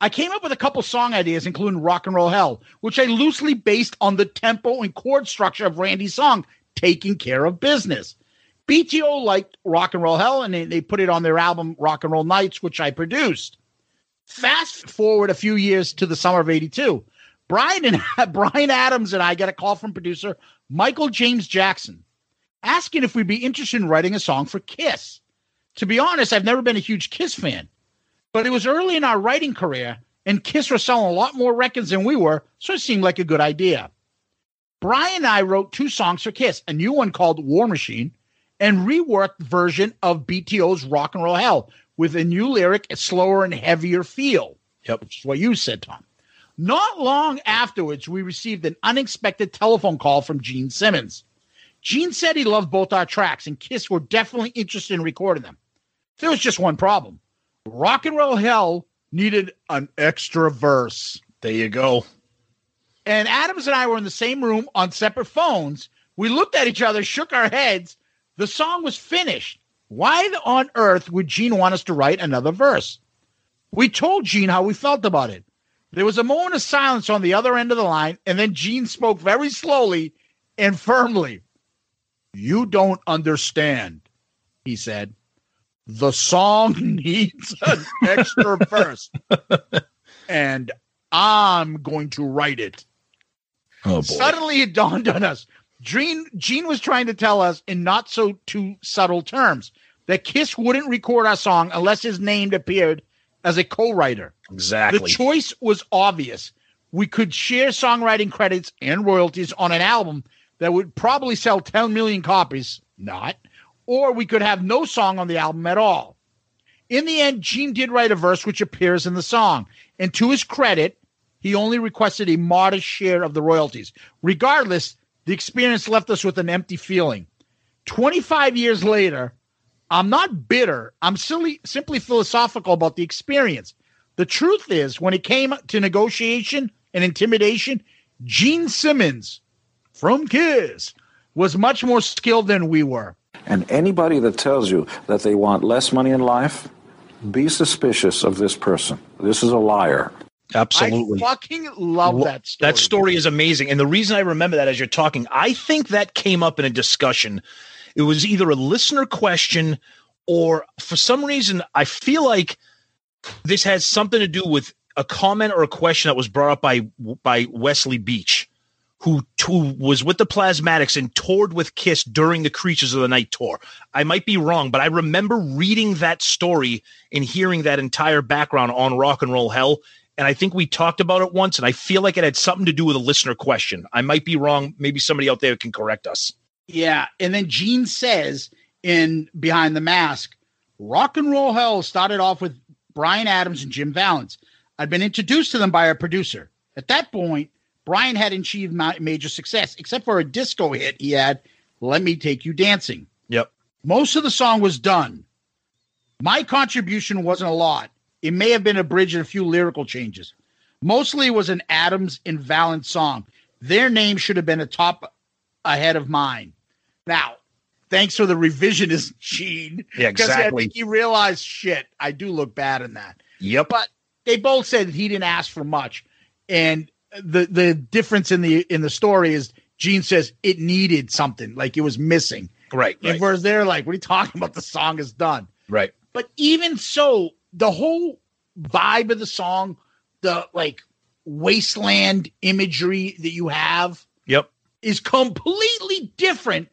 I came up with a couple song ideas, including Rock and Roll Hell, which I loosely based on the tempo and chord structure of Randy's song, Taking Care of Business. BTO liked Rock and Roll Hell, and they, they put it on their album Rock and Roll Nights, which I produced. Fast forward a few years to the summer of 82. Bryan and Bryan Adams and I get a call from producer Michael James Jackson asking if we'd be interested in writing a song for Kiss. To be honest, I've never been a huge Kiss fan, but it was early in our writing career, and Kiss were selling a lot more records than we were, so it seemed like a good idea. Bryan and I wrote two songs for Kiss, a new one called War Machine and reworked version of BTO's Rock and Roll Hell with a new lyric, a slower and heavier feel. Yep. Which is what you said, Tom. Not long afterwards, we received an unexpected telephone call from Gene Simmons. Gene said he loved both our tracks, and Kiss were definitely interested in recording them. There was just one problem Rock and Roll Hell needed an extra verse. There you go. And Adams and I were in the same room on separate phones. We looked at each other, shook our heads. The song was finished. Why on earth would Gene want us to write another verse? We told Gene how we felt about it. There was a moment of silence on the other end of the line, and then Gene spoke very slowly and firmly. You don't understand, he said. The song needs an extra verse, and I'm going to write it. Oh Suddenly it dawned on us. Gene, Gene was trying to tell us in not so too subtle terms that Kiss wouldn't record our song unless his name appeared as a co-writer. Exactly. The choice was obvious. We could share songwriting credits and royalties on an album that would probably sell 10 million copies, not, or we could have no song on the album at all. In the end, Gene did write a verse which appears in the song, and to his credit, he only requested a modest share of the royalties. Regardless, the experience left us with an empty feeling. 25 years later, I'm not bitter. I'm silly, simply philosophical about the experience. The truth is, when it came to negotiation and intimidation, Gene Simmons from Kiss was much more skilled than we were. And anybody that tells you that they want less money in life, be suspicious of this person. This is a liar. Absolutely. I fucking love Lo- that story. That story is amazing. And the reason I remember that as you're talking, I think that came up in a discussion. It was either a listener question or for some reason, I feel like this has something to do with a comment or a question that was brought up by by Wesley Beech, who, who was with the Plasmatics and toured with Kiss during the Creatures of the Night tour. I might be wrong, but I remember reading that story and hearing that entire background on Rock and Roll Hell. And I think we talked about it once, and I feel like it had something to do with a listener question. I might be wrong. Maybe somebody out there can correct us. Yeah, and then Gene says in Behind the Mask, Rock and Roll Hell started off with Bryan Adams and Jim Vallance. I'd been introduced to them by a producer. At that point, Bryan hadn't achieved ma- major success, except for a disco hit he had, Let Me Take You Dancing. Yep. Most of the song was done. My contribution wasn't a lot. It may have been a bridge and a few lyrical changes. Mostly it was an Adams and Vallance song. Their name should have been a top ahead of mine. Now, thanks for the revisionist Gene. Yeah, 'cause I exactly. think he realized shit. I do look bad in that. Yep. But they both said that he didn't ask for much. And the the difference in the in the story is Gene says it needed something, like it was missing. Right. Right. whereas they're like, what are you talking about? The song is done. Right. But even so, the whole vibe of the song, the like wasteland imagery that you have Yep. is completely different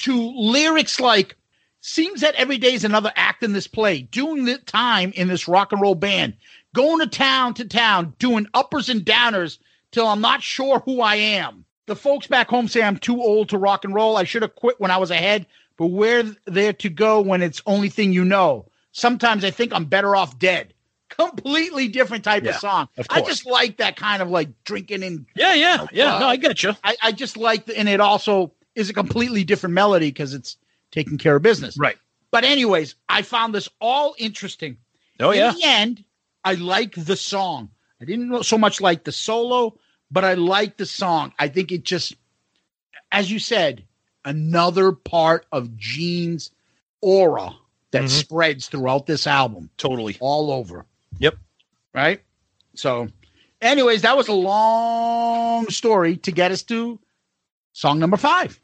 to lyrics like seems that every day is another act in this play doing the time in this rock and roll band going to town to town doing uppers and downers till i'm not sure who i am the folks back home say i'm too old to rock and roll i should have quit when i was ahead but where there to go when it's only thing you know sometimes i think i'm better off dead completely different type Yeah, of song of i just like that kind of like drinking and Yeah. Yeah. Yeah. Uh, no, I get you. I, I just like, the, and it also is a completely different melody because it's taking care of business. Right. But anyways, I found this all interesting. Oh, yeah. In the end, I like the song. I didn't so much like the solo, but I like the song. I think it just, as you said, another part of Gene's aura that Mhm. spreads throughout this album, Totally. all over. Yep. Right. So, anyways, that was a long story to get us to song number five.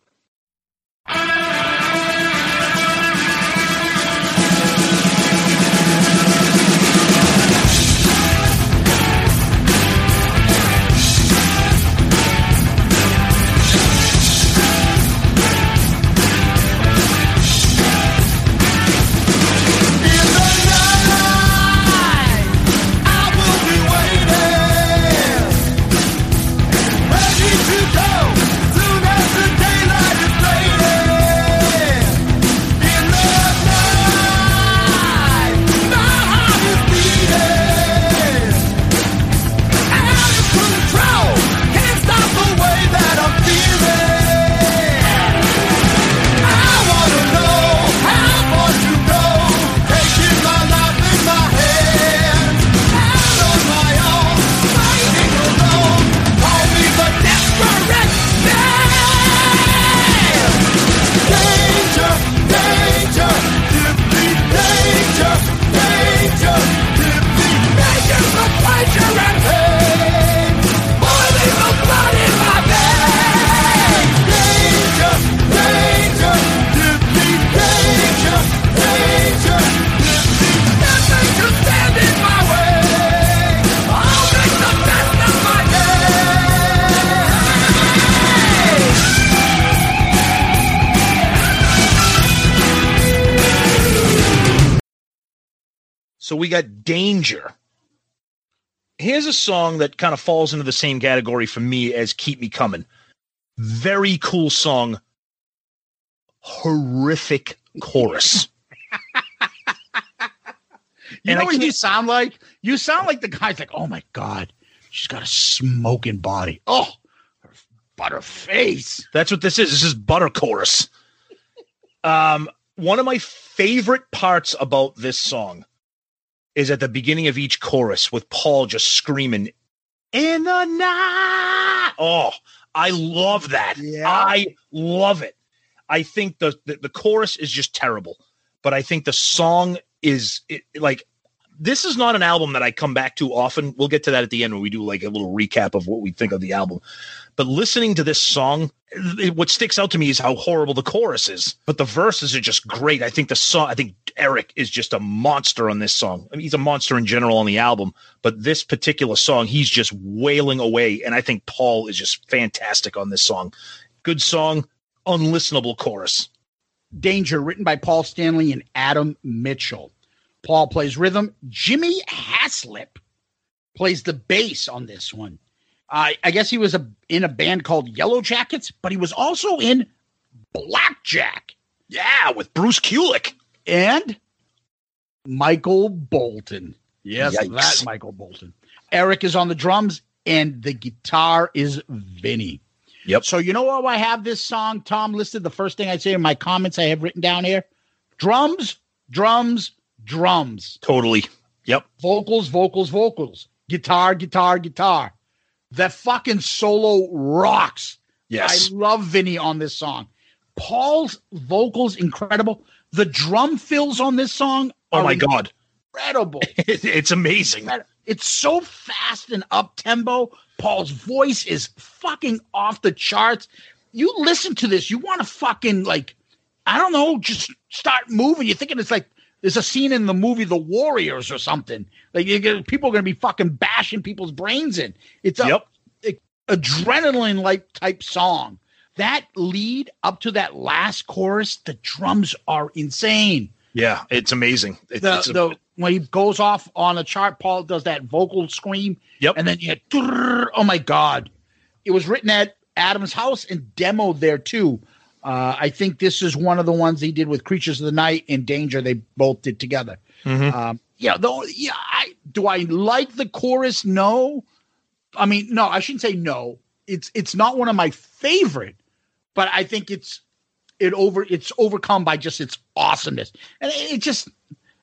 So we got Danger. Here's a song that kind of falls into the same category for me as Keep Me Coming. Very cool song. Horrific chorus. You And know I what you sound like? You sound like the guy's like, oh my God, she's got a smoking body. Oh, her butter face. That's what this is. This is butter chorus. Um, one of my favorite parts about this song is at the beginning of each chorus with Paul just screaming in the night. Oh, I love that. Yeah. I love it. I think the, the the chorus is just terrible, but I think the song is it, like this is not an album that I come back to often. We'll get to that at the end when we do like a little recap of what we think of the album. But listening to this song, it- what sticks out to me is how horrible the chorus is. But the verses are just great. I think the song, I think Eric is just a monster on this song. I mean, he's a monster in general on the album, but this particular song, he's just wailing away. And I think Paul is just fantastic on this song. Good song, unlistenable chorus. Danger, written by Paul Stanley and Adam Mitchell. Paul plays rhythm. Jimmy Haslip plays the bass on this one. I I guess he was a, in a band called Yellow Jackets, but he was also in Blackjack Yeah, with Bruce Kulick. and Michael Bolton. Yes, Yikes. that Michael Bolton. Eric is on the drums. and the guitar is Vinnie. Yep. So you know why I have this song, Tom, listed? The first thing I say in my comments I have written down here: drums, drums, drums. Totally. Yep. Vocals, vocals, vocals. Guitar, guitar, guitar. That fucking solo rocks. Yes. I love Vinnie on this song. Paul's vocals incredible. The drum fills on this song. Oh my god. incredible. it's amazing. It's so fast and up tempo. Paul's voice is fucking off the charts. You listen to this, you want to fucking like, I don't know, just start moving. You're thinking it's like there's a scene in the movie The Warriors or something. Like you get, people are going to be fucking bashing people's brains in. It's a, Yep. a- adrenaline like type song. That lead up to that last chorus, the drums are insane Yeah, it's amazing. It- the, it's a- the when he goes off on a chart, Paul does that vocal scream. Yep. And then you "Trrr." oh my God. It was written at Adam's house and demoed there too. Uh, I think this is one of the ones he did with Creatures of the Night and Danger. They both did together. Mhm. Um, yeah, though, yeah. I do I like the chorus? No. I mean, no. I shouldn't say no. It's it's not one of my favorite, but I think it's it over it's overcome by just its awesomeness, and it, it just.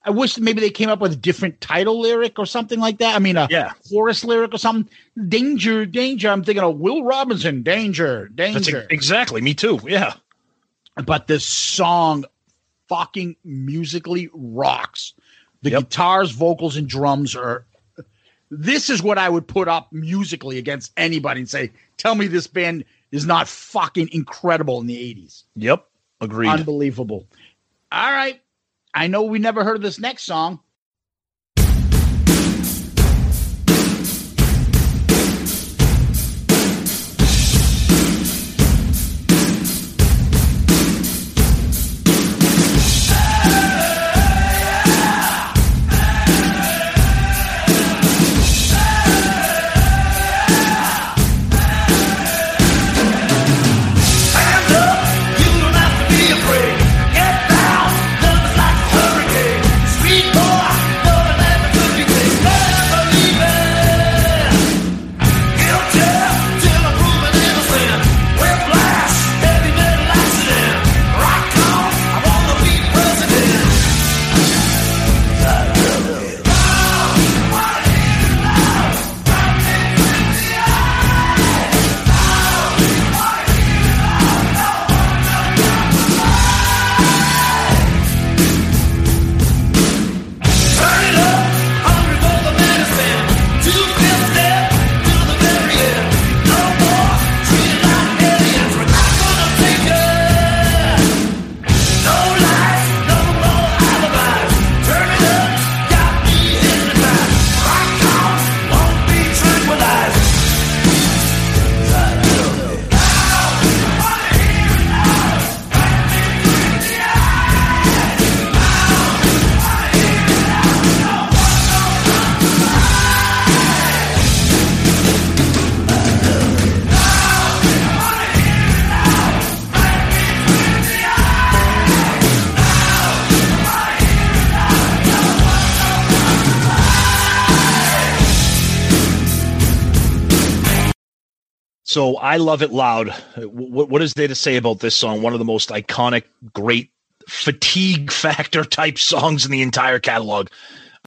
I wish maybe they came up with a different title lyric or something like that. I mean, a Yeah. chorus lyric or something. Danger, danger. I'm thinking of Will Robinson. Danger, that's danger. ex- exactly me too. Yeah. But this song fucking musically rocks. The Yep. guitars, vocals, and drums are. This is what I would put up musically against anybody and say, "Tell me this band is not fucking incredible in the '80s." Yep. Agreed. Unbelievable. All right, I know we never heard of this next song. So I love it loud. What, what is there to say about this song? One of the most iconic, great fatigue factor type songs in the entire catalog.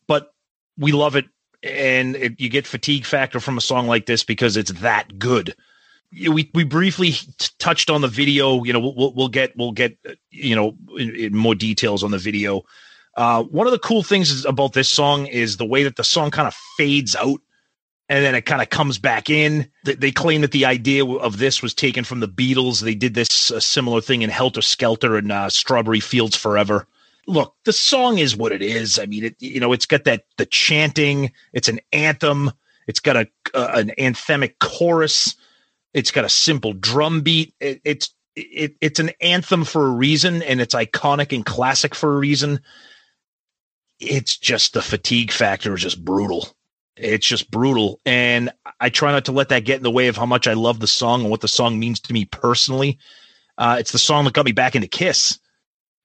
But we love it, and it, you get fatigue factor from a song like this because it's that good. We we briefly t- touched on the video. You know, we'll- we'll, get we'll get you know in, in more details on the video. Uh, one of the cool things about this song is the way that the song kind of fades out and then it kind of comes back in. They, claim that the idea of this was taken from the Beatles. They did this uh, similar thing in Helter Skelter and uh, Strawberry Fields Forever. Look, the song is what it is. I mean, it you know, it's got that the chanting. It's an anthem. It's got a uh, an anthemic chorus. It's got a simple drum beat. It, it's it, it's an anthem for a reason, and it's iconic and classic for a reason. It's just the fatigue factor is just brutal it's just brutal and i try not to let that get in the way of how much i love the song and what the song means to me personally uh, it's the song that got me back into kiss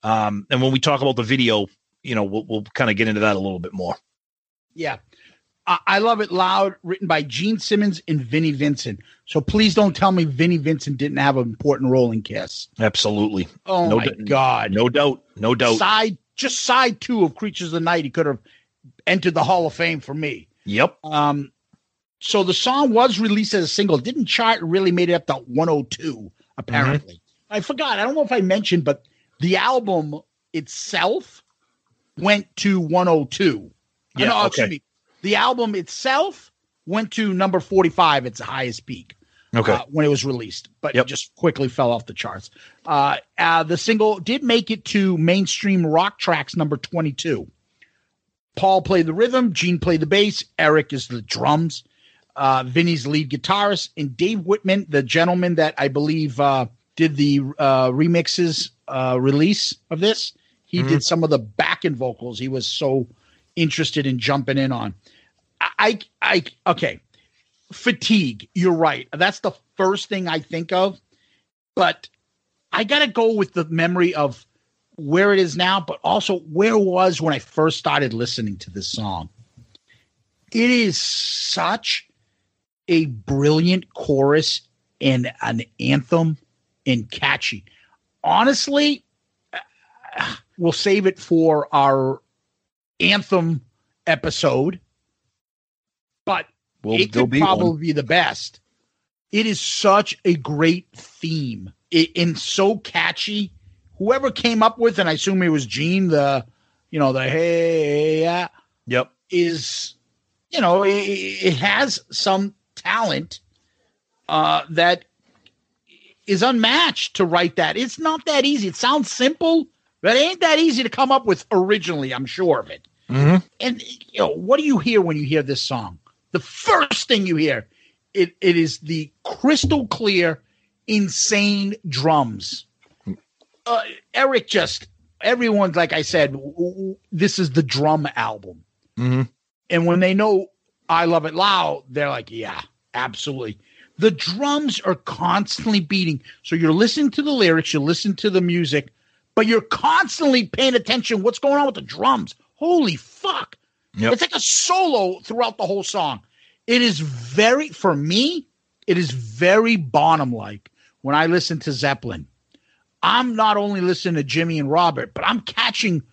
um, and when we talk about the video you know we'll, we'll kind of get into that a little bit more Yeah. I, I Love It Loud, written by Gene Simmons and Vinnie Vincent. So please don't tell me Vinnie Vincent didn't have an important role in Kiss. Absolutely. Oh no my d- God. No doubt. No doubt. Side, just side two of Creatures of the Night, he could have entered the Hall of Fame for me. Yep. Um, so the song was released as a single, didn't chart, really made it up to 102, apparently. Mm-hmm. I forgot. I don't know if I mentioned, but the album itself went to 102. Yeah, No, okay. me. The album itself went to number 45, its highest peak Okay. uh, when it was released, but Yep. it just quickly fell off the charts. Uh, uh, the single did make it to mainstream rock tracks number 22. Paul played the rhythm, Gene played the bass, Eric is the drums, uh, Vinnie's lead guitarist, and Dave Wittman, the gentleman that I believe uh, did the uh, remixes uh, release of this. He Mhm. did some of the backing vocals. He was so interested in jumping in on. I, I, I okay fatigue. You're right. That's the first thing I think of. But I got to go with the memory of where it is now, but also where it was when I first started listening to this song. It is such a brilliant chorus and an anthem and catchy. Honestly, we'll save it for our anthem episode, but Well, it could be one. probably be the best. It is such a great theme it, and so catchy. Whoever came up with, and I assume it was Gene, the you know the hey yeah, Yep. is you know it, it has some talent uh, that is unmatched to write that. It's not that easy. It sounds simple, but it ain't that easy to come up with originally. I'm sure of it. Mm-hmm. And you know, what do you hear when you hear this song? The first thing you hear, it it is the crystal clear, insane drums. Uh, Eric just everyone's like I said, this is the drum album. Mm-hmm. And when they know I love it loud, they're like, yeah, absolutely. The drums are constantly beating. So you're listening to the lyrics, you listen to the music, but you're constantly paying attention what's going on with the drums. Holy fuck. Yep. It's like a solo throughout the whole song. It is very, for me, it is very Bonham like when I listen to Zeppelin. I'm not only listening to Jimmy and Robert, but I'm catching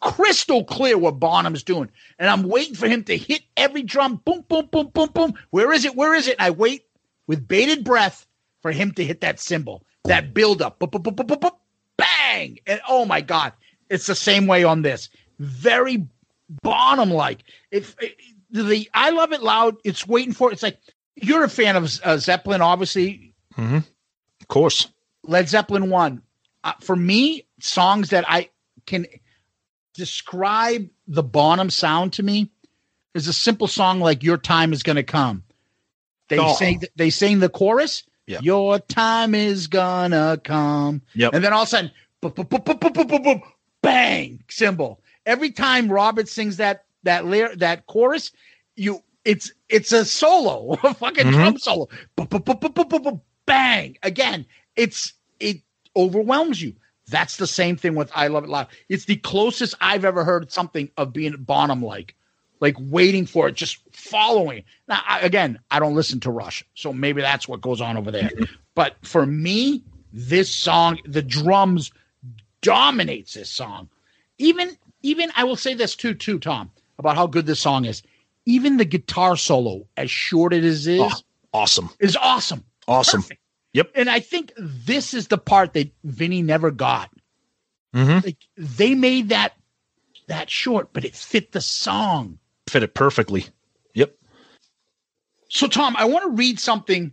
crystal clear what Bonham's doing. And I'm waiting for him to hit every drum. Boom, boom, boom, boom, boom. Where is it? Where is it? And I wait with bated breath for him to hit that cymbal, that build up. Boop, boop, boop, boop, boop, boop, bang. And oh my God, it's the same way on this. Very Bonham like. If the I love it loud, it's waiting for it's like you're a fan of uh, Zeppelin, obviously. Mm-hmm. Of course. Led Zeppelin one. Uh, for me, songs that I can describe the Bonham sound to me is a simple song like "Your Time Is Gonna Come." They oh. sing. They sing the chorus. Yep. Your time is gonna come. Yep. And then all of a sudden, boop, boop, boop, bang cymbal. Every time Robert sings that that layer that chorus, you it's it's a solo, a fucking mm-hmm. drum solo. Bang again it's it overwhelms you. That's the same thing with I Love It Loud. It's the closest I've ever heard something of being Bonham like, like waiting for it, just following. Now, I, again, I don't listen to Rush, so maybe that's what goes on over there. But for me, this song, the drums dominates this song. Even, even I will say this too, too, Tom, about how good this song is. Even the guitar solo, as short as it is, Oh, awesome. is awesome. Awesome. Perfect. Yep. And I think this is the part that Vinnie never got. Mm-hmm. Like they made that that short, but it fit the song. Fit it perfectly. Yep. So Tom, I want to read something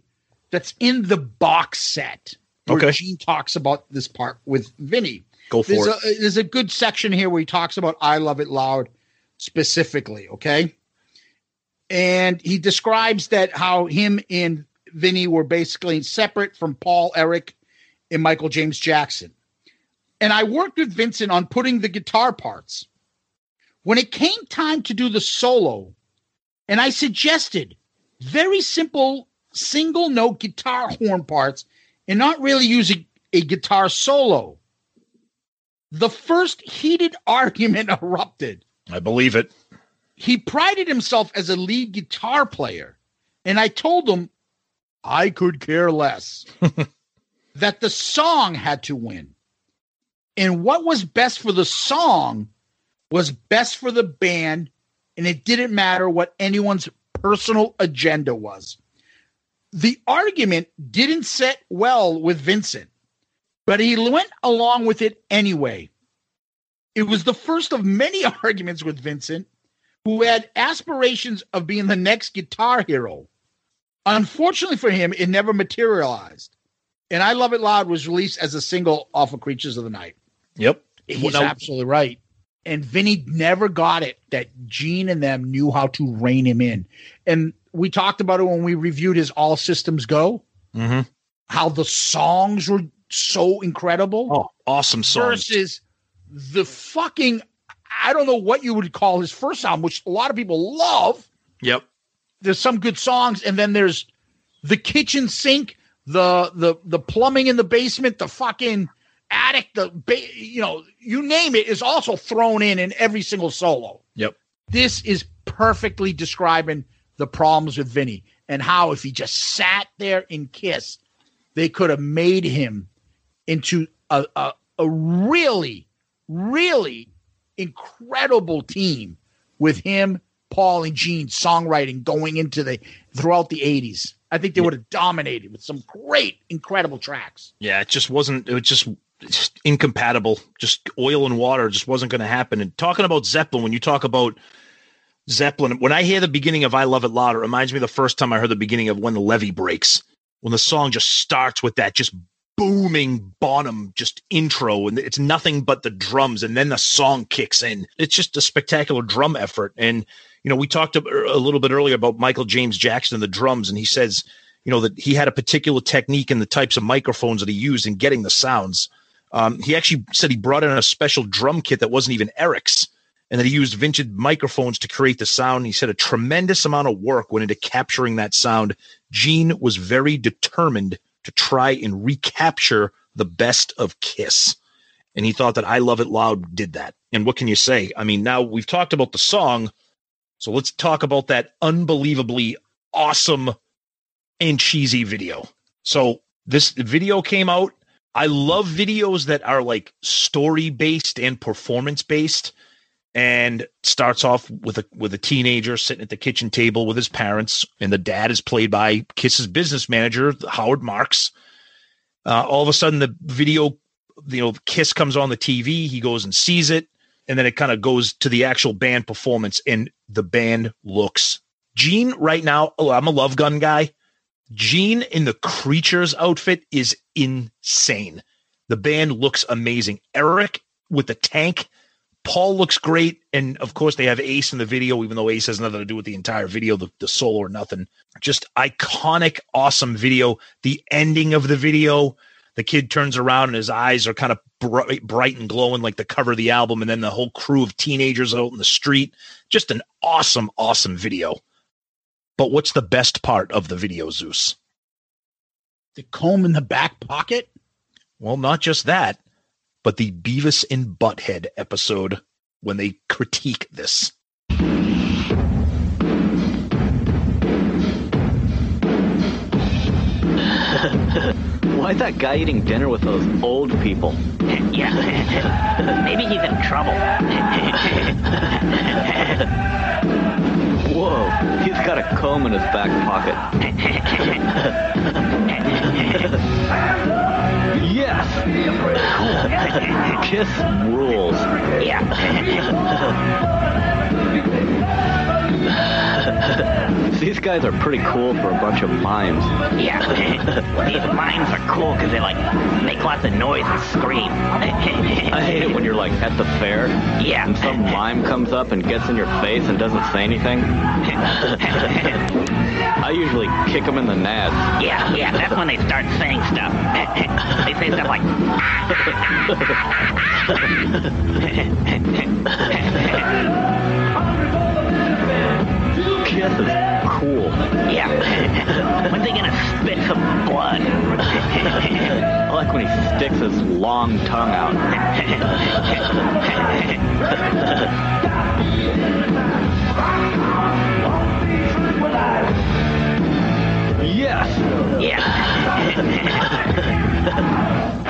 that's in the box set where Okay. Gene talks about this part with Vinnie. Go for There's it. a, there's a good section here where he talks about I Love It Loud specifically, okay? And he describes that how him and Vinnie were basically separate from Paul, Eric, and Michael James Jackson. And I worked with Vincent on putting the guitar parts. When it came time to do the solo, and I suggested very simple single note guitar horn parts and not really using a guitar solo. The first heated argument erupted. I believe it. he prided himself as a lead guitar player. And I told him I could care less that the song had to win. And what was best for the song was best for the band. And it didn't matter what anyone's personal agenda was. The argument didn't set well with Vincent, but he went along with it anyway. It was the first of many arguments with Vincent, who had aspirations of being the next guitar hero. Unfortunately for him, it never materialized. And I Love It Loud was released as a single off of Creatures of the Night. Yep. He's Well, absolutely right. And Vinnie never got it that Gene and them knew how to rein him in. And we talked about it when we reviewed his All Systems Go, Mm-hmm. how the songs were so incredible. Oh, awesome songs. versus the fucking I don't know what you would call his first album, which a lot of people love. Yep. There's some good songs, and then there's the kitchen sink, the the the plumbing in the basement, the fucking attic, the ba- you know, you name it is also thrown in in every single solo. Yep. This is perfectly describing the problems with Vinnie and how if he just sat there and kissed, they could have made him into a, a, a really, really incredible team with him, Paul, and Gene songwriting going into the throughout the 80s. I think they would have dominated with some great, incredible tracks. Yeah, it just wasn't. It was just, just incompatible. Just oil and water just wasn't going to happen. And talking about Zeppelin, when you talk about Zeppelin, when I hear the beginning of "I Love It Loud," it reminds me of the first time I heard the beginning of "When the Levee Breaks." When the song just starts with that just booming bottom just intro, and it's nothing but the drums, and then the song kicks in. It's just a spectacular drum effort. And you know, we talked a, little bit earlier about Michael James Jackson and the drums, and he says, you know, that he had a particular technique in the types of microphones that he used in getting the sounds. Um, he actually said he brought in a special drum kit that wasn't even Eric's, and that he used vintage microphones to create the sound. He said a tremendous amount of work went into capturing that sound. Gene was very determined to try and recapture the best of Kiss. And he thought that I Love It Loud did that. And what can you say? I mean, now we've talked about the song. So let's talk about that unbelievably awesome and cheesy video. So this video came out. I love videos that are like story based and performance based and starts off with a with a teenager sitting at the kitchen table with his parents and the dad is played by Kiss's business manager Howard Marks. Uh, all of a sudden the video you know Kiss comes on the TV, he goes and sees it and then it kind of goes to the actual band performance and the band looks Gene right now, oh, I'm a love gun guy. Gene in the creatures outfit is insane. The band looks amazing. Eric with the tank, Paul looks great, and of course they have Ace in the video, even though Ace has nothing to do with the entire video, the, the solo or nothing. Just iconic, awesome video. The ending of the video, the kid turns around and his eyes are kind of bright, bright and glowing like the cover of the album, and then the whole crew of teenagers out in the street. Just an awesome, awesome video. But what's the best part of the video, Zeus? The comb in the back pocket. Well, not just that, but the Beavis and Butthead episode when they critique this. Why that guy eating dinner with those old people? Yeah. Maybe he's in trouble. Whoa, he's got a comb in his back pocket. yes! Kiss rules. These guys are pretty cool for a bunch of mimes. Yeah. These mimes are cool because they like make lots of noise and scream. I hate it when you're like at the fair Yeah. and some mime comes up and gets in your face and doesn't say anything. I usually kick them in the nads. Yeah, yeah, that's when they start saying stuff. they say stuff like, ah! Kiss is cool. Yeah. when they gonna spit some blood? I like when he sticks his long tongue out. yes. Old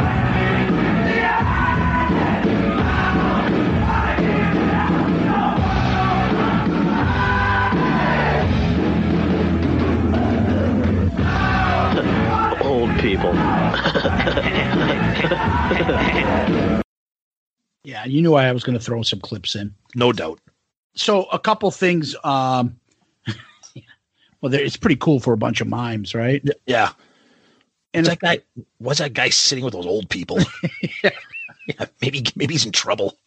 people. Yeah, you knew I was going to throw some clips in. No doubt. So a couple things. Um, well, there- it's pretty cool for a bunch of mimes, right? Yeah. And What's that guy? What's that guy sitting with those old people? yeah, maybe maybe he's in trouble.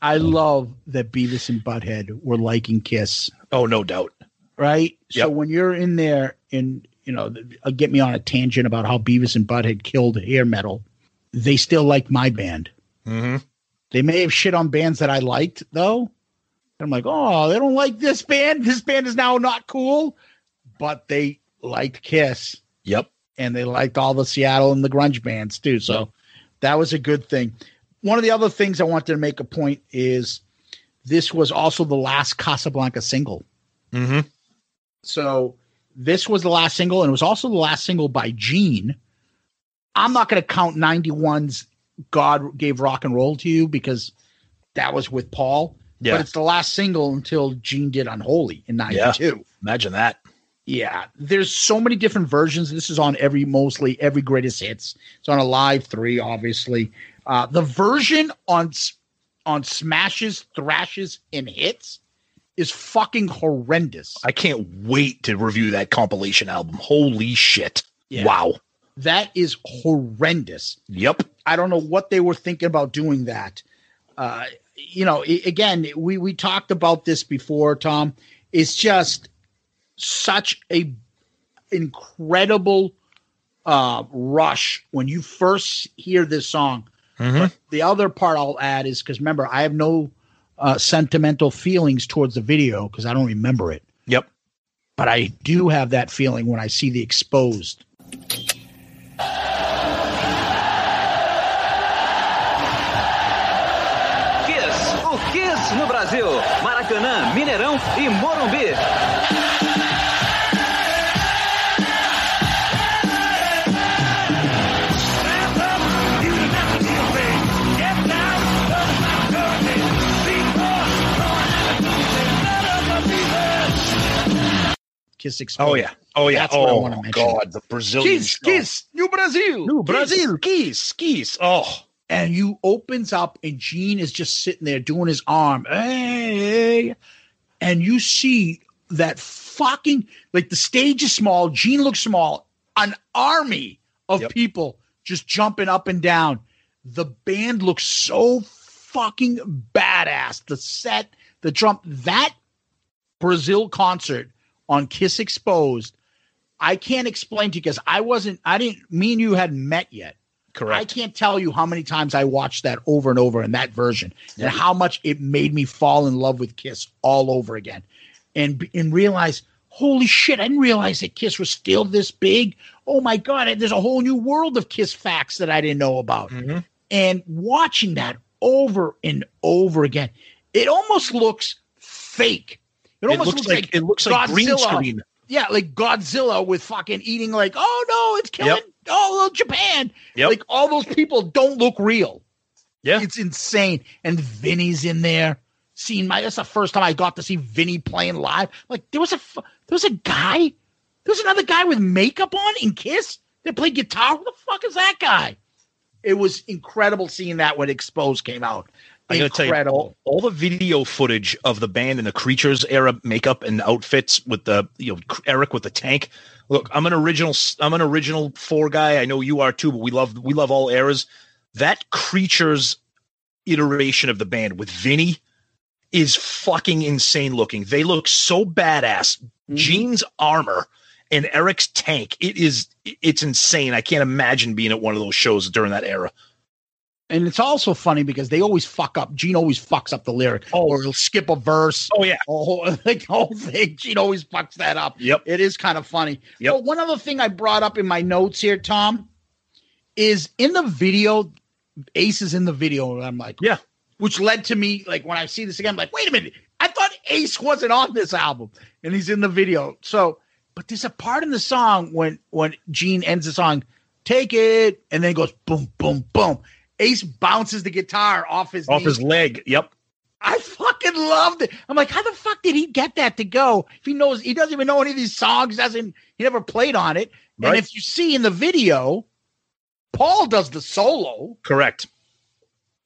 I love that Beavis and Butthead were liking Kiss. Oh, no doubt. right? So when you're in there and you know, uh, get me on a tangent about how Beavis and Butthead killed hair metal, they still like my band. Mm-hmm. They may have shit on bands that I liked though. I'm like, oh, they don't like this band. This band is now not cool, but they liked Kiss Yep. and they liked all the Seattle and the grunge bands too. So that was a good thing. One of the other things I wanted to make a point is this was also the last Casablanca single. Mm-hmm. So this was the last single, and it was also the last single by Gene. I'm not going to count 91's God Gave Rock and Roll to You because that was with Paul. Yeah. But it's the last single until Gene did Unholy in 92. Imagine that. Yeah, there's so many different versions. This is on every mostly every greatest hits. It's on Alive Three, obviously. Uh, the version on on smashes, thrashes, and hits is fucking horrendous. I can't wait to review that compilation album. Holy shit. Yeah. Wow. That is horrendous. Yep. I don't know what they were thinking about doing that. Uh, you know, again, we we talked about this before, Tom. It's just such a incredible uh, rush when you first hear this song. Mhm. The other part I'll add is because remember, I have no uh, sentimental feelings towards the video because I don't remember it. Yep. But I do have that feeling when I see the exposed. Kiss, o Kiss no Brasil. Maracanã, Mineirão e Morumbi. Kiss exposed. Oh yeah. Oh yeah. That's what I oh wanna mention. God, the Brazilian Kiss, show. Kiss, New Brazil, New Brazil, Kiss, Kiss. Oh, and you opens up and Gene is just sitting there doing his arm, hey, and you see that fucking like the stage is small, Gene looks small, an army of people just jumping up and down. The band looks so fucking badass. The set, the drum, that Brazil concert on Kiss Exposed. I can't explain to you because I wasn't, I didn't, me and you hadn't met yet. Correct. I can't tell you how many times I watched that over and over in that version and how much it made me fall in love with Kiss all over again and, and realize, holy shit, I didn't realize that Kiss was still this big. Oh my God, there's a whole new world of Kiss facts that I didn't know about. Mm-hmm. And watching that over and over again, it almost looks fake. It It almost looks looks like- like, it looks like green Godzilla. screen. Yeah, like Godzilla with fucking eating like, oh no, it's killing oh, Yep. all of Japan. Yep. Like all those people don't look real. Yeah. It's insane. And Vinnie's in there. Seeing my that's the first time I got to see Vinny playing live. Like there was a there was a guy, there was another guy with makeup on in Kiss that played guitar. Who the fuck is that guy? It was incredible seeing that when Exposed came out. I gotta tell you, all, all the video footage of the band and the creatures era makeup and outfits with the you know Eric with the tank. Look, I'm an original. I'm an original four guy. I know you are too, but we love we love all eras. That creatures iteration of the band with Vinnie is fucking insane looking. They look so badass. Mm-hmm. Gene's armor and Eric's tank. It is it's insane. I can't imagine being at one of those shows during that era. And it's also funny because they always fuck up. Gene always fucks up the lyric, oh. or he'll skip a verse. Oh yeah, oh, like the whole thing. Gene always fucks that up. Yep, it is kind of funny. Yep. But one other thing I brought up in my notes here, Tom, is in the video. Ace is in the video, and I'm like, yeah. Which led to me like when I see this again, I'm like, wait a minute, I thought Ace wasn't on this album, and he's in the video. So, but there's a part in the song when when Gene ends the song, take it, and then it goes boom, boom, boom. Ace bounces the guitar off his Off knee. his leg. Yep. I fucking loved it. I'm like, how the fuck did he get that to go? If he knows, he doesn't even know any of these songs. Doesn't he never played on it? And if you see in the video, Paul does the solo, Correct.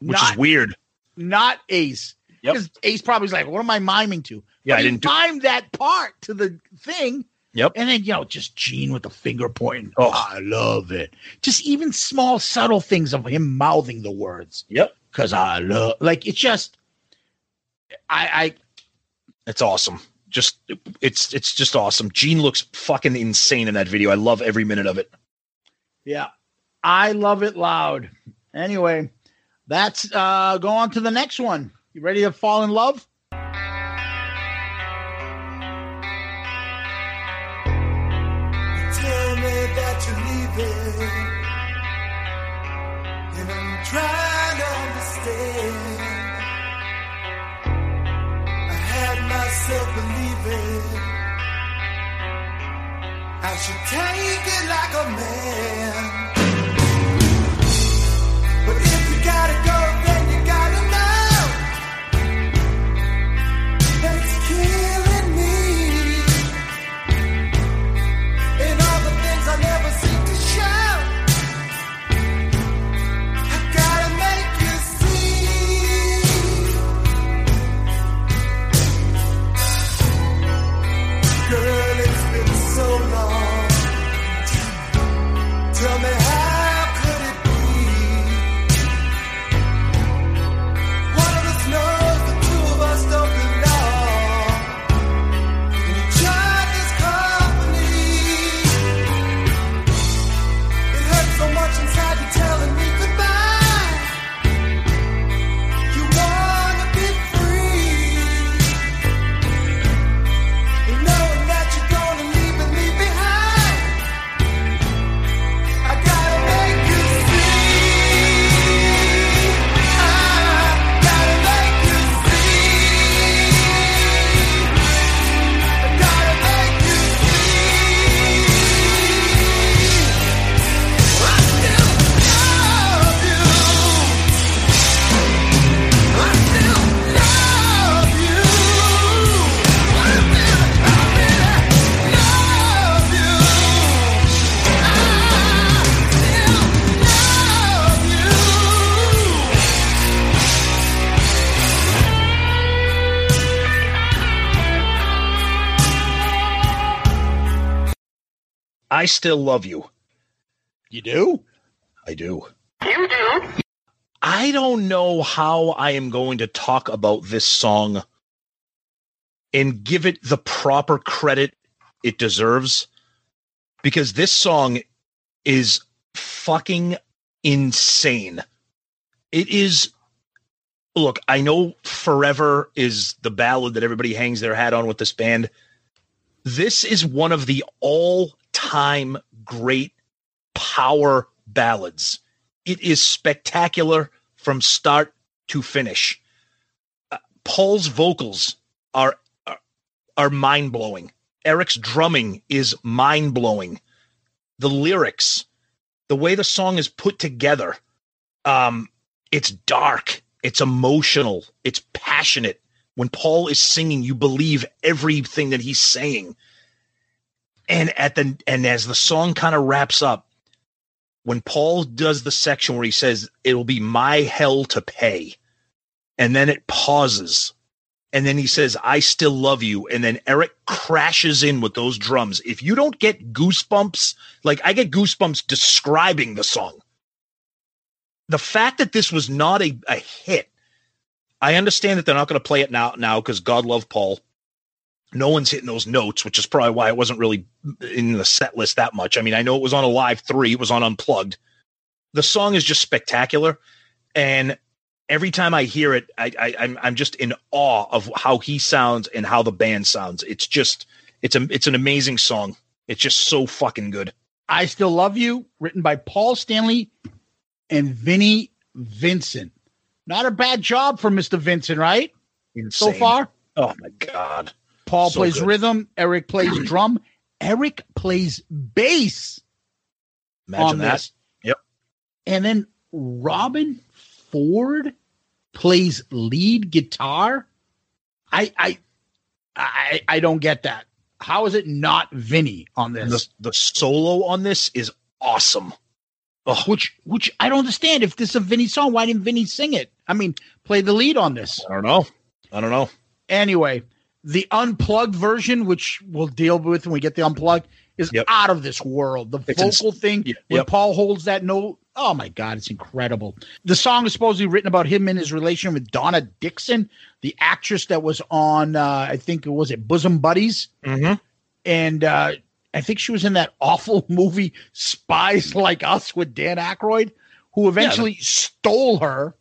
Which Not- is weird. not Ace. Yep. Because Ace probably was like, what am I miming to? Yeah, But I didn't do- mime that part to the thing. Yep. And then, you know, just Gene with the finger pointing. Oh. I love it. Just even small, subtle things of him mouthing the words. Yep. Because I love, like, it's just, I, I, It's awesome. Just it's it's just awesome. Gene looks fucking insane in that video. I love every minute of it. yeah, I love it loud. Anyway, that's, uh, go on to the next one. You ready to fall in love? I should take it like a man. I still love you. You do? I do. You do. I don't know how I am going to talk about this song and give it the proper credit it deserves because this song is fucking insane. It is look, I know Forever is the ballad that everybody hangs their hat on with this band. This is one of the all-time great power ballads. It is spectacular from start to finish. Uh, Paul's vocals are are, are mind-blowing. Eric's drumming is mind-blowing. The lyrics, the way the song is put together, um, it's dark, it's emotional, it's passionate. When Paul is singing, you believe everything that he's saying. And at the and as the song kind of wraps up, when Paul does the section where he says, It'll be my hell to pay, and then it pauses, and then he says, I still love you, and then Eric crashes in with those drums. If you don't get goosebumps, like I get goosebumps describing the song. The fact that this was not a, a hit, I understand that they're not going to play it now now because God love Paul. No one's hitting those notes, which is probably why it wasn't really in the set list that much. I mean, I know it was on Alive Three, it was on unplugged. The song is just spectacular. and every time I hear it, I, I I'm I'm just in awe of how he sounds and how the band sounds. It's just it's a it's an amazing song. It's just so fucking good. I Still Love You, written by Paul Stanley and Vinnie Vincent. Not a bad job for Mr. Vincent, right? So far? Oh my god. Paul So plays good. rhythm, Eric plays drum, Eric plays bass Imagine on that. this. Yep. And then Robben Ford plays lead guitar. I I I I don't get that. How is it not Vinnie on this? The the solo on this is awesome. Which which I don't understand. If this is a Vinnie song, why didn't Vinnie sing it? I mean, play the lead on this. I don't know. I don't know. Anyway, the unplugged version, which we'll deal with when we get the unplugged, is out of this world. The It's ins- vocal thing Yeah, when yep. Paul holds that note. Oh my God, it's incredible. The song is supposedly written about him and his relation with Donna Dixon, the actress that was on, uh, I think it was it Bosom Buddies, Mm-hmm. and uh, I think she was in that awful movie Spies Like Us with Dan Aykroyd, who eventually stole her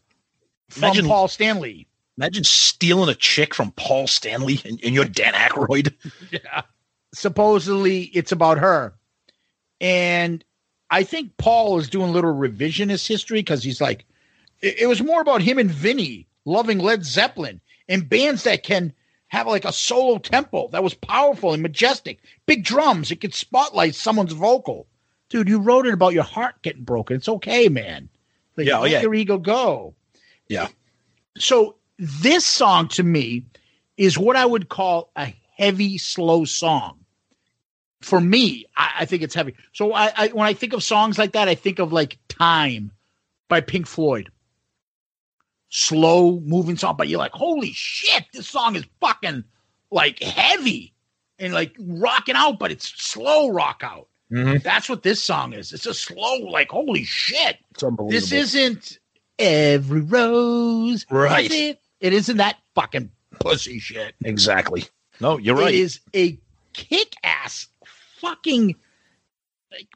from Imagine- Paul Stanley. Imagine stealing a chick from Paul Stanley and, and you're Dan Aykroyd. Yeah. Supposedly it's about her. And I think Paul is doing a little revisionist history because he's like, it, it was more about him and Vinnie loving Led Zeppelin and bands that can have like a solo tempo that was powerful and majestic. Big drums, it could spotlight someone's vocal. Dude, you wrote it about your heart getting broken. It's okay, man. Like, Yeah, oh, let yeah. your ego go. Yeah. So this song to me is what I would call a heavy, slow song. For me, I, I think it's heavy. So I, I when I think of songs like that, I think of like Time by Pink Floyd. Slow moving song, but you're like, holy shit, this song is fucking like heavy and like rocking out, but it's slow rock out. Mhm. That's what this song is. It's a slow, like, holy shit. It's unbelievable. This isn't every rose. Right. Has It. it isn't that fucking pussy shit. Exactly. No, you're right. It is a kick ass fucking like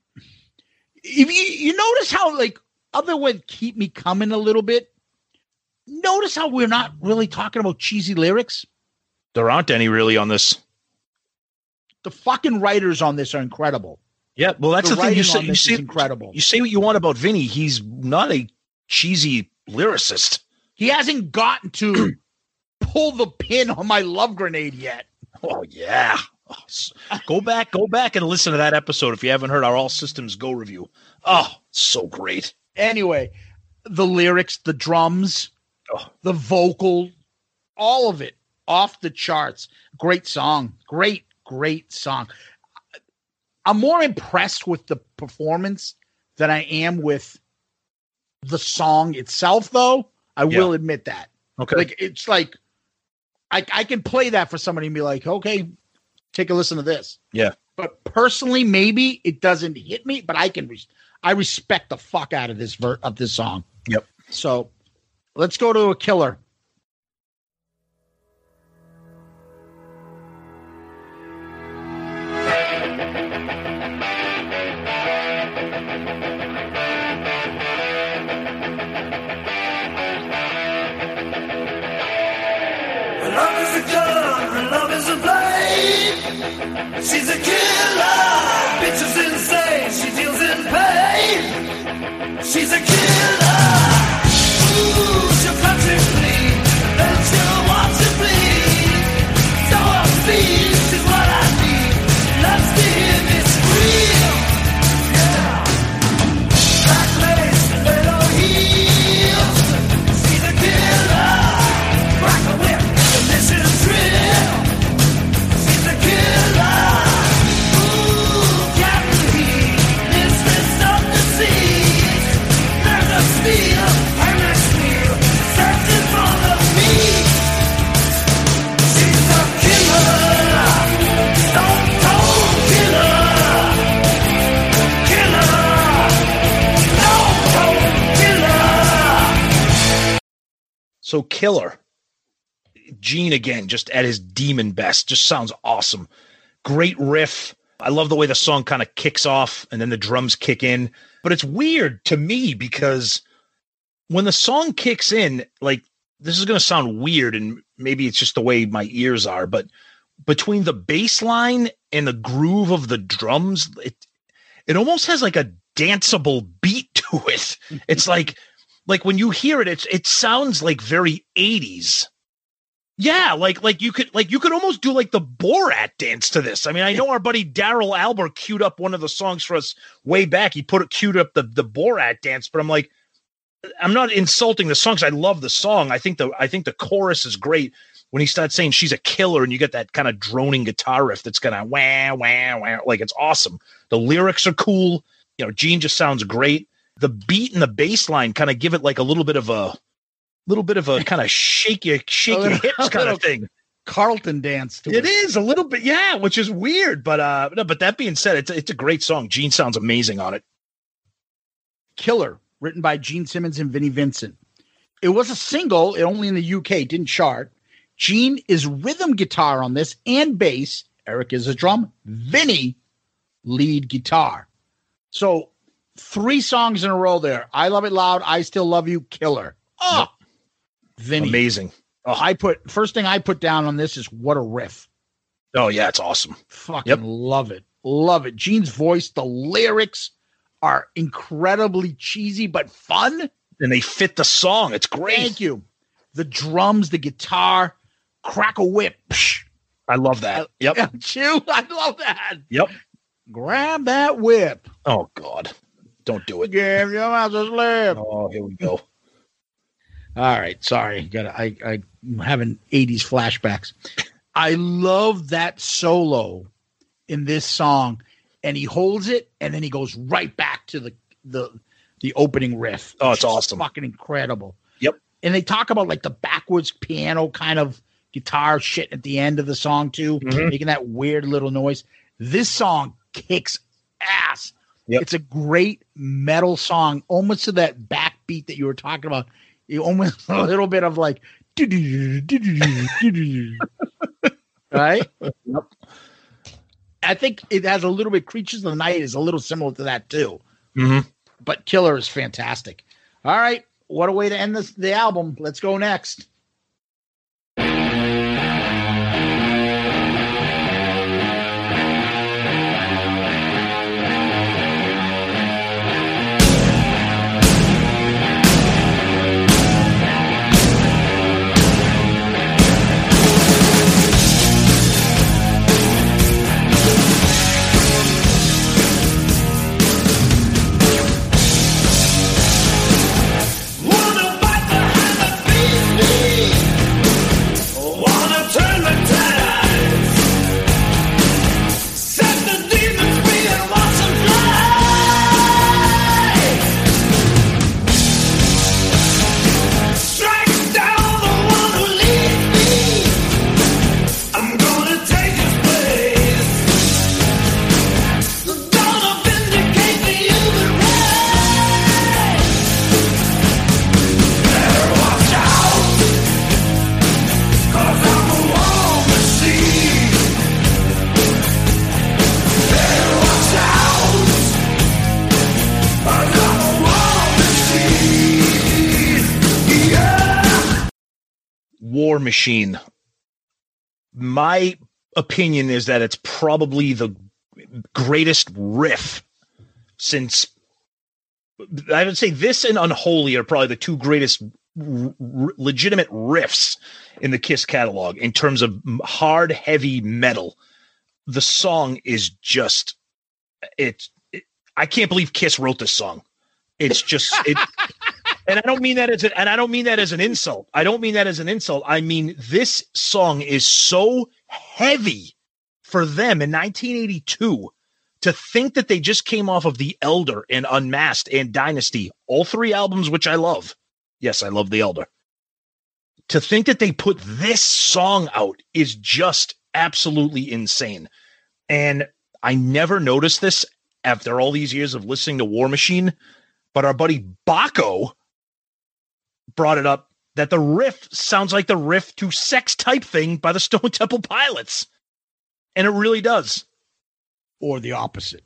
if you you notice how like other than keep me coming a little bit, notice how we're not really talking about cheesy lyrics. There aren't any really on this. The fucking writers on this are incredible. Yeah, well, that's the, thing. You writing say, you say incredible. You say what you want about Vinnie. He's not a cheesy lyricist. He hasn't gotten to pull the pin on my love grenade yet. Oh yeah. Oh, Go back, go back and listen to that episode if you haven't heard our All Systems Go review. Oh, so great. Anyway, the lyrics, the drums, Oh. the vocal, all of it off the charts. Great song. Great, great song. I'm more impressed with the performance than I am with the song itself, though. I Yeah. will admit that. Okay. Like, it's like, I, I can play that for somebody and be like, okay, take a listen to this. Yeah. But personally, maybe it doesn't hit me, but I can, res- I respect the fuck out of this ver- of this song. Yep. So let's go to a killer. So killer. Gene again, just at his demon best. Just sounds awesome. Great riff. I love the way the song kind of kicks off and then the drums kick in. But it's weird to me because when the song kicks in, like this is going to sound weird, and maybe it's just the way my ears are, but between the bass line and the groove of the drums, it it almost has like a danceable beat to it. It's like like when you hear it, it's it sounds like very 80s. Yeah, like like you could like you could almost do like the Borat dance to this. I mean, I know our buddy Daryl Albert queued up one of the songs for us way back. He put it queued up the the Borat dance, but I'm like, I'm not insulting the songs. I love the song. I think the I think the chorus is great when he starts saying she's a killer and you get that kind of droning guitar riff that's gonna wah wah wah like it's awesome. The lyrics are cool. You know, Gene just sounds great. The beat and the bass line kind of give it like a little bit of a little bit of a kind of shake your shake your little- hips kind of thing. Carlton dance to It is a little bit, yeah, which is weird, but uh, no, but that being said, it's it's a great song. Gene sounds amazing on it. Killer, written by Gene Simmons and Vinnie Vincent. It was a single, it only in the UK, didn't chart. Gene is rhythm guitar on this and bass. Eric is a drum. Vinnie, lead guitar. So three songs in a row there. I love it loud. I still love you. Killer. Oh, Vinnie. Amazing. Oh, I put first thing I put down on this is what a riff. Oh yeah, it's awesome. Fucking love it. Love it. Gene's voice, the lyrics are incredibly cheesy but fun. And they fit the song. It's great. Thank you. The drums, the guitar, crack a whip. Psh. I love that. Yep. Chew. I love that. Yep. Grab that whip. Oh God. Don't do it. Give your mouth a slip. Oh, here we go. All right, sorry. Got I I'm having 80s flashbacks. I love that solo in this song and he holds it and then he goes right back to the the the opening riff. Oh, it's awesome. Fucking incredible. Yep. And they talk about like the backwards piano kind of guitar shit at the end of the song too, Mhm. making that weird little noise. This song kicks ass. Yep. It's a great metal song, almost to that backbeat that you were talking about. You almost a little bit of like right? Yep. I think it has a little bit Creatures of the Night is a little similar to that too. Mm-hmm. But Killer is fantastic. All right. What a way to end this the album. Let's go next. Machine. My opinion is that it's probably the greatest riff since I would say this and Unholy are probably the two greatest r- legitimate riffs in the Kiss catalog in terms of hard, heavy metal. The song is just it's. It, I can't believe Kiss wrote this song. It's just it, and I don't mean that as a, and I don't mean that as an insult. I don't mean that as an insult. I mean this song is so heavy for them in 1982 to think that they just came off of The Elder and Unmasked and Dynasty, all three albums which I love. Yes, I love The Elder. To think that they put this song out is just absolutely insane. And I never noticed this after all these years of listening to War Machine, but our buddy Baco brought it up that the riff sounds like the riff to Sex Type Thing by the Stone Temple Pilots. And it really does. Or the opposite.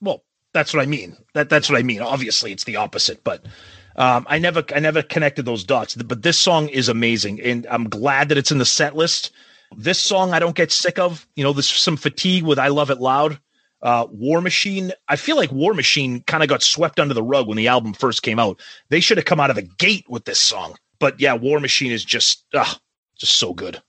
Well, that's what I mean. That that's what I mean. Obviously, it's the opposite, but Um, I never, I never connected those dots, but this song is amazing, and I'm glad that it's in the set list. This song I don't get sick of. You know, there's some fatigue with "I Love It Loud." Uh, War Machine. I feel like War Machine kind of got swept under the rug when the album first came out. They should have come out of the gate with this song. But yeah, War Machine is just, uh, just so good.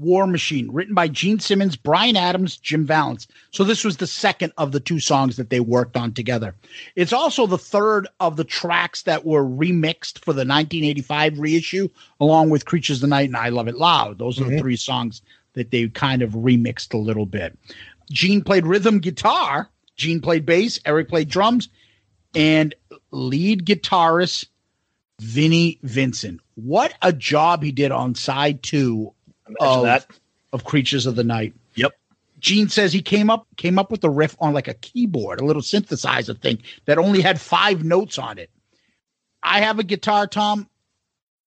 War Machine, written by Gene Simmons, Bryan Adams, Jim Vallance. So this was the second of the two songs that they worked on together. It's also the third of the tracks that were remixed for the 1985 reissue, along with Creatures of the Night and I Love It Loud. Those are the three songs that they kind of remixed a little bit. Gene played rhythm guitar, Gene played bass, Eric played drums, and lead guitarist Vinnie Vincent. What a job he did on side two of, of Creatures of the Night. Yep. Gene says he came up came up with the riff on like a keyboard, a little synthesizer thing that only had five notes on it. I have a guitar, Tom.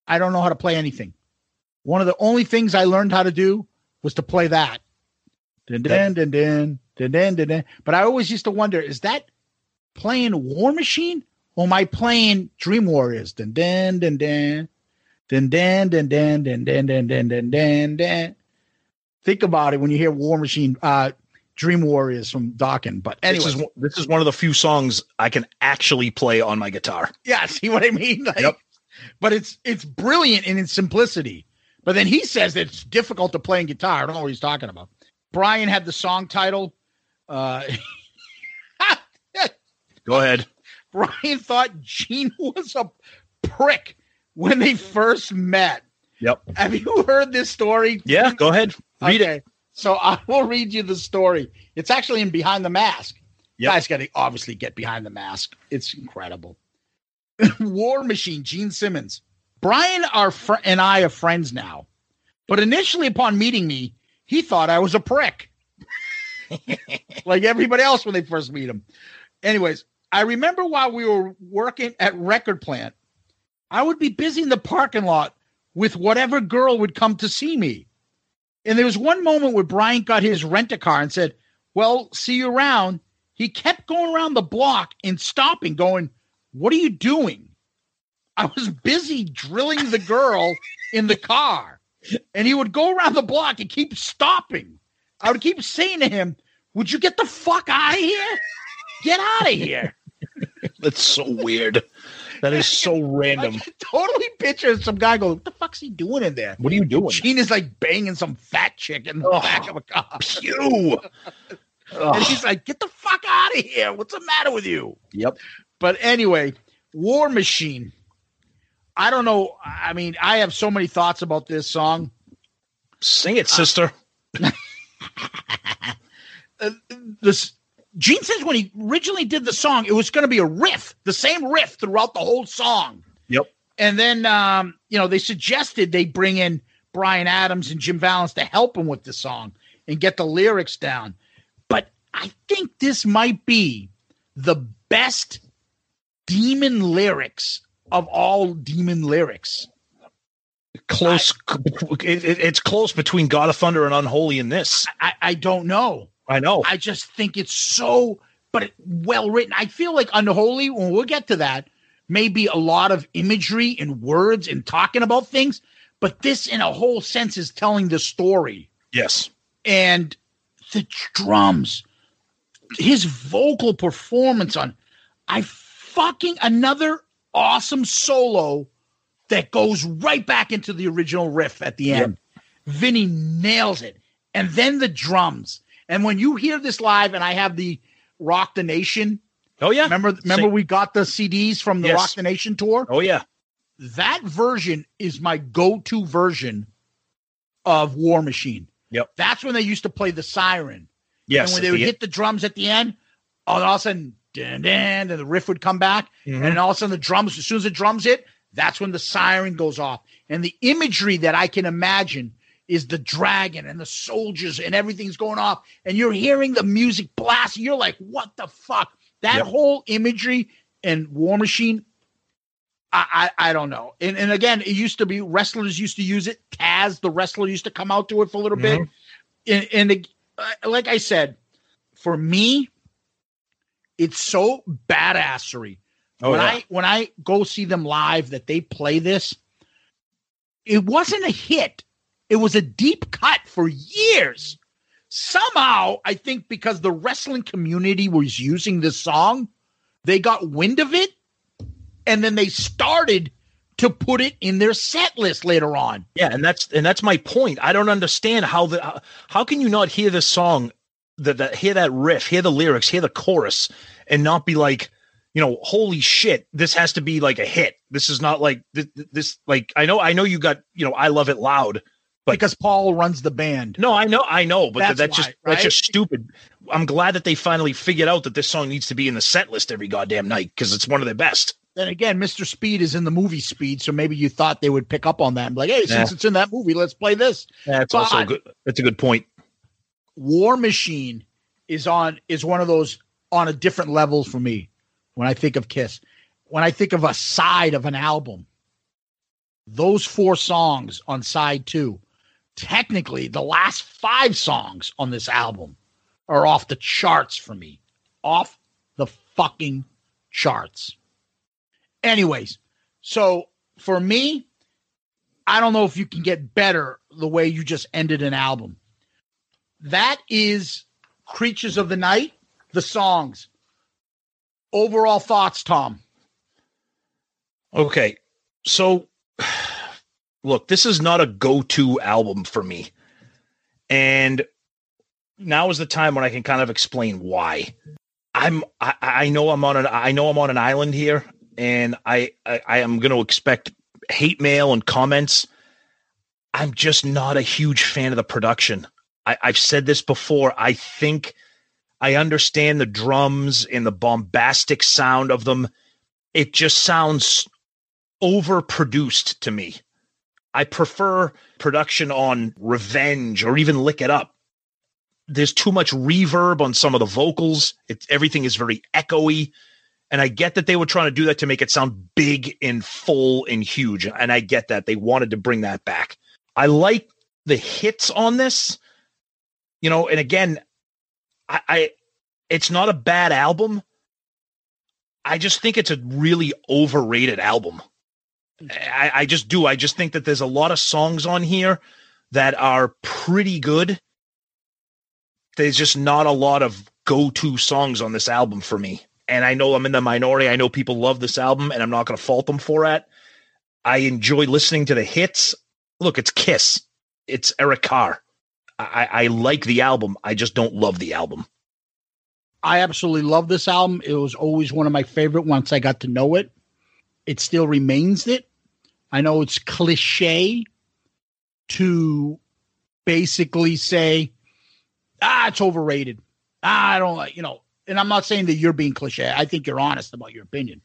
I don't know how to play anything. One of the only things I learned how to do was to play that. Dun, dun, dun, dun, dun, dun, dun, dun. But I always used to wonder, is that playing War Machine or am I playing Dream Warriors? Dun, dun, dun, dun. Dun, dun, dun, dun, dun, dun, dun, dun, dun, dun, dun. Think about it when you hear War Machine, uh, Dream Warriors from Dokken. But anyway, This is one- this is one of the few songs I can actually play on my guitar. yeah, see what I mean? Like, But it's it's brilliant in its simplicity. But then he says that it's difficult to play in guitar. I don't know what he's talking about. Bryan had the song title. Uh, Go ahead. Bryan thought Gene was a prick when they first met. Yep. Have you heard this story? Yeah, go ahead. Read okay. So I will read you the story. It's actually in Behind the Mask. You guys got to obviously get behind the mask. It's incredible. War Machine, Gene Simmons. Bryan our fr- and I are friends now, but initially upon meeting me, he thought I was a prick, like everybody else when they first meet him. Anyways, I remember while we were working at Record Plant, I would be busy in the parking lot with whatever girl would come to see me. And there was one moment where Bryan got his rent a car and said, Well, see you around. He kept going around the block and stopping, going, What are you doing? I was busy drilling the girl in the car. And he would go around the block and keep stopping. I would keep saying to him, Would you get the fuck out of here? Get out of here. That's so weird. That is so random. totally picture some guy go, What the fuck's he doing in there? What are you doing? Gene is like banging some fat chick in the back of a car. Pew. and he's like, "Get the fuck out of here! What's the matter with you?" Yep. But anyway, War Machine. I don't know. I mean, I have so many thoughts about this song. Sing it, sister. Uh, this Gene says when he originally did the song, it was going to be a riff, the same riff throughout the whole song. Yep. And then, um, you know, they suggested they bring in Bryan Adams and Jim Vallance to help him with the song and get the lyrics down. But I think this might be the best demon lyrics of all demon lyrics. Close. it, it- it's close between God of Thunder and Unholy in this. I, I don't know. I know. I just think it's so, but well written. I feel like Unholy, when we'll get to that, maybe a lot of imagery and words and talking about things, but this, in a whole sense, is telling the story. Yes. And the drums, his vocal performance on, I fucking another awesome solo that goes right back into the original riff at the end. Vinnie nails it. And then the drums. And when you hear this live, and I have the Rock the Nation. Oh yeah. Remember, remember we got the CDs from the Yes. Rock the Nation tour? Oh yeah. That version is my go-to version of War Machine. Yep. That's when they used to play the siren. Yes, And when they would the hit the drums at the end, all of a sudden, dun, dun, and the riff would come back. Mhm. And then all of a sudden, the drums, as soon as the drums hit, that's when the siren goes off. And the imagery that I can imagine is the dragon and the soldiers and everything's going off. And you're hearing the music blast. You're like, what the fuck? That Yep. whole imagery and War Machine, I, I, I don't know. And, and again, it used to be wrestlers used to use it. Taz, the wrestler, used to come out to it for a little bit. And, and it- uh, like I said, for me, it's so badassery Oh, when yeah. I when I go see them live, that they play this, it wasn't a hit. It was a deep cut for years. Somehow, I think because the wrestling community was using this song, they got wind of it, and then they started to put it in their set list later on. Yeah, and that's and that's my point. I don't understand how the how, how can you not hear this song, that that hear that riff, hear the lyrics, hear the chorus, and not be like, you know, holy shit, this has to be like a hit. This is not like this, this like I know I know you got you know I love it loud, but because Paul runs the band. No, I know, I know, but That's that's, just why, that's just stupid. I'm glad that they finally figured out that this song needs to be in the set list every goddamn night because it's one of their best. Then again, Mr. Speed is in the movie Speed, so maybe you thought they would pick up on that and be like, hey, since Yeah. it's in that movie, let's play this. That's also good. That's a good point. War Machine is on is one of those on a different level for me when I think of Kiss. When I think of a side of an album, those four songs on side two, technically the last five songs on this album are off the charts for me. Off the fucking charts. Anyways, so for me, I don't know if you can get better the way you just ended an album. That is Creatures of the Night, the songs. Overall thoughts, Tom. Okay. So look, this is not a go-to album for me. And now is the time when I can kind of explain why. I'm I, I know I'm on an I know I'm on an island here and I I, I am gonna expect hate mail and comments. I'm just not a huge fan of the production. I, I've said this before. I think I understand the drums and the bombastic sound of them. It just sounds overproduced to me. I prefer production on Revenge or even Lick It Up. There's too much reverb on some of the vocals. It's everything is very echoey. And I get that they were trying to do that to make it sound big and full and huge. And I get that. They wanted to bring that back. I like the hits on this. You know, and again, I, I it's not a bad album. I just think it's a really overrated album. I, I just do. I just think that there's a lot of songs on here that are pretty good. There's just not a lot of go-to songs on this album for me. And I know I'm in the minority. I know people love this album, and I'm not going to fault them for it. I enjoy listening to the hits. Look, it's Kiss. It's Eric Carr. I, I like the album. I just don't love the album. I absolutely love this album. It was always one of my favorite once I got to know it. It still remains it. I know it's cliche to basically say, ah, it's overrated. Ah, I don't like, you know, and I'm not saying that you're being cliche. I think you're honest about your opinion.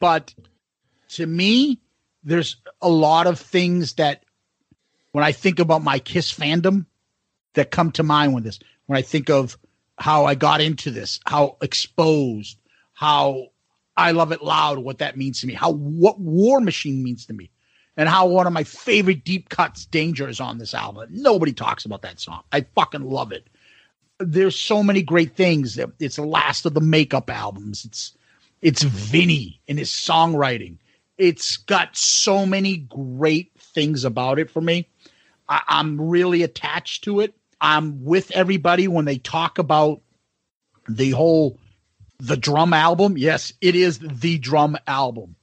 But to me, there's a lot of things that when I think about my Kiss fandom that come to mind with this. When I think of how I got into this, how exposed, how I love it loud, what that means to me, how what War Machine means to me, and how one of my favorite deep cuts, Danger, is on this album. Nobody talks about that song. I fucking love it. There's so many great things. It's the last of the makeup albums. It's it's Vinnie in his songwriting. It's got so many great things about it for me. I, I'm really attached to it. I'm with everybody when they talk about the whole the drum album. Yes, it is the drum album.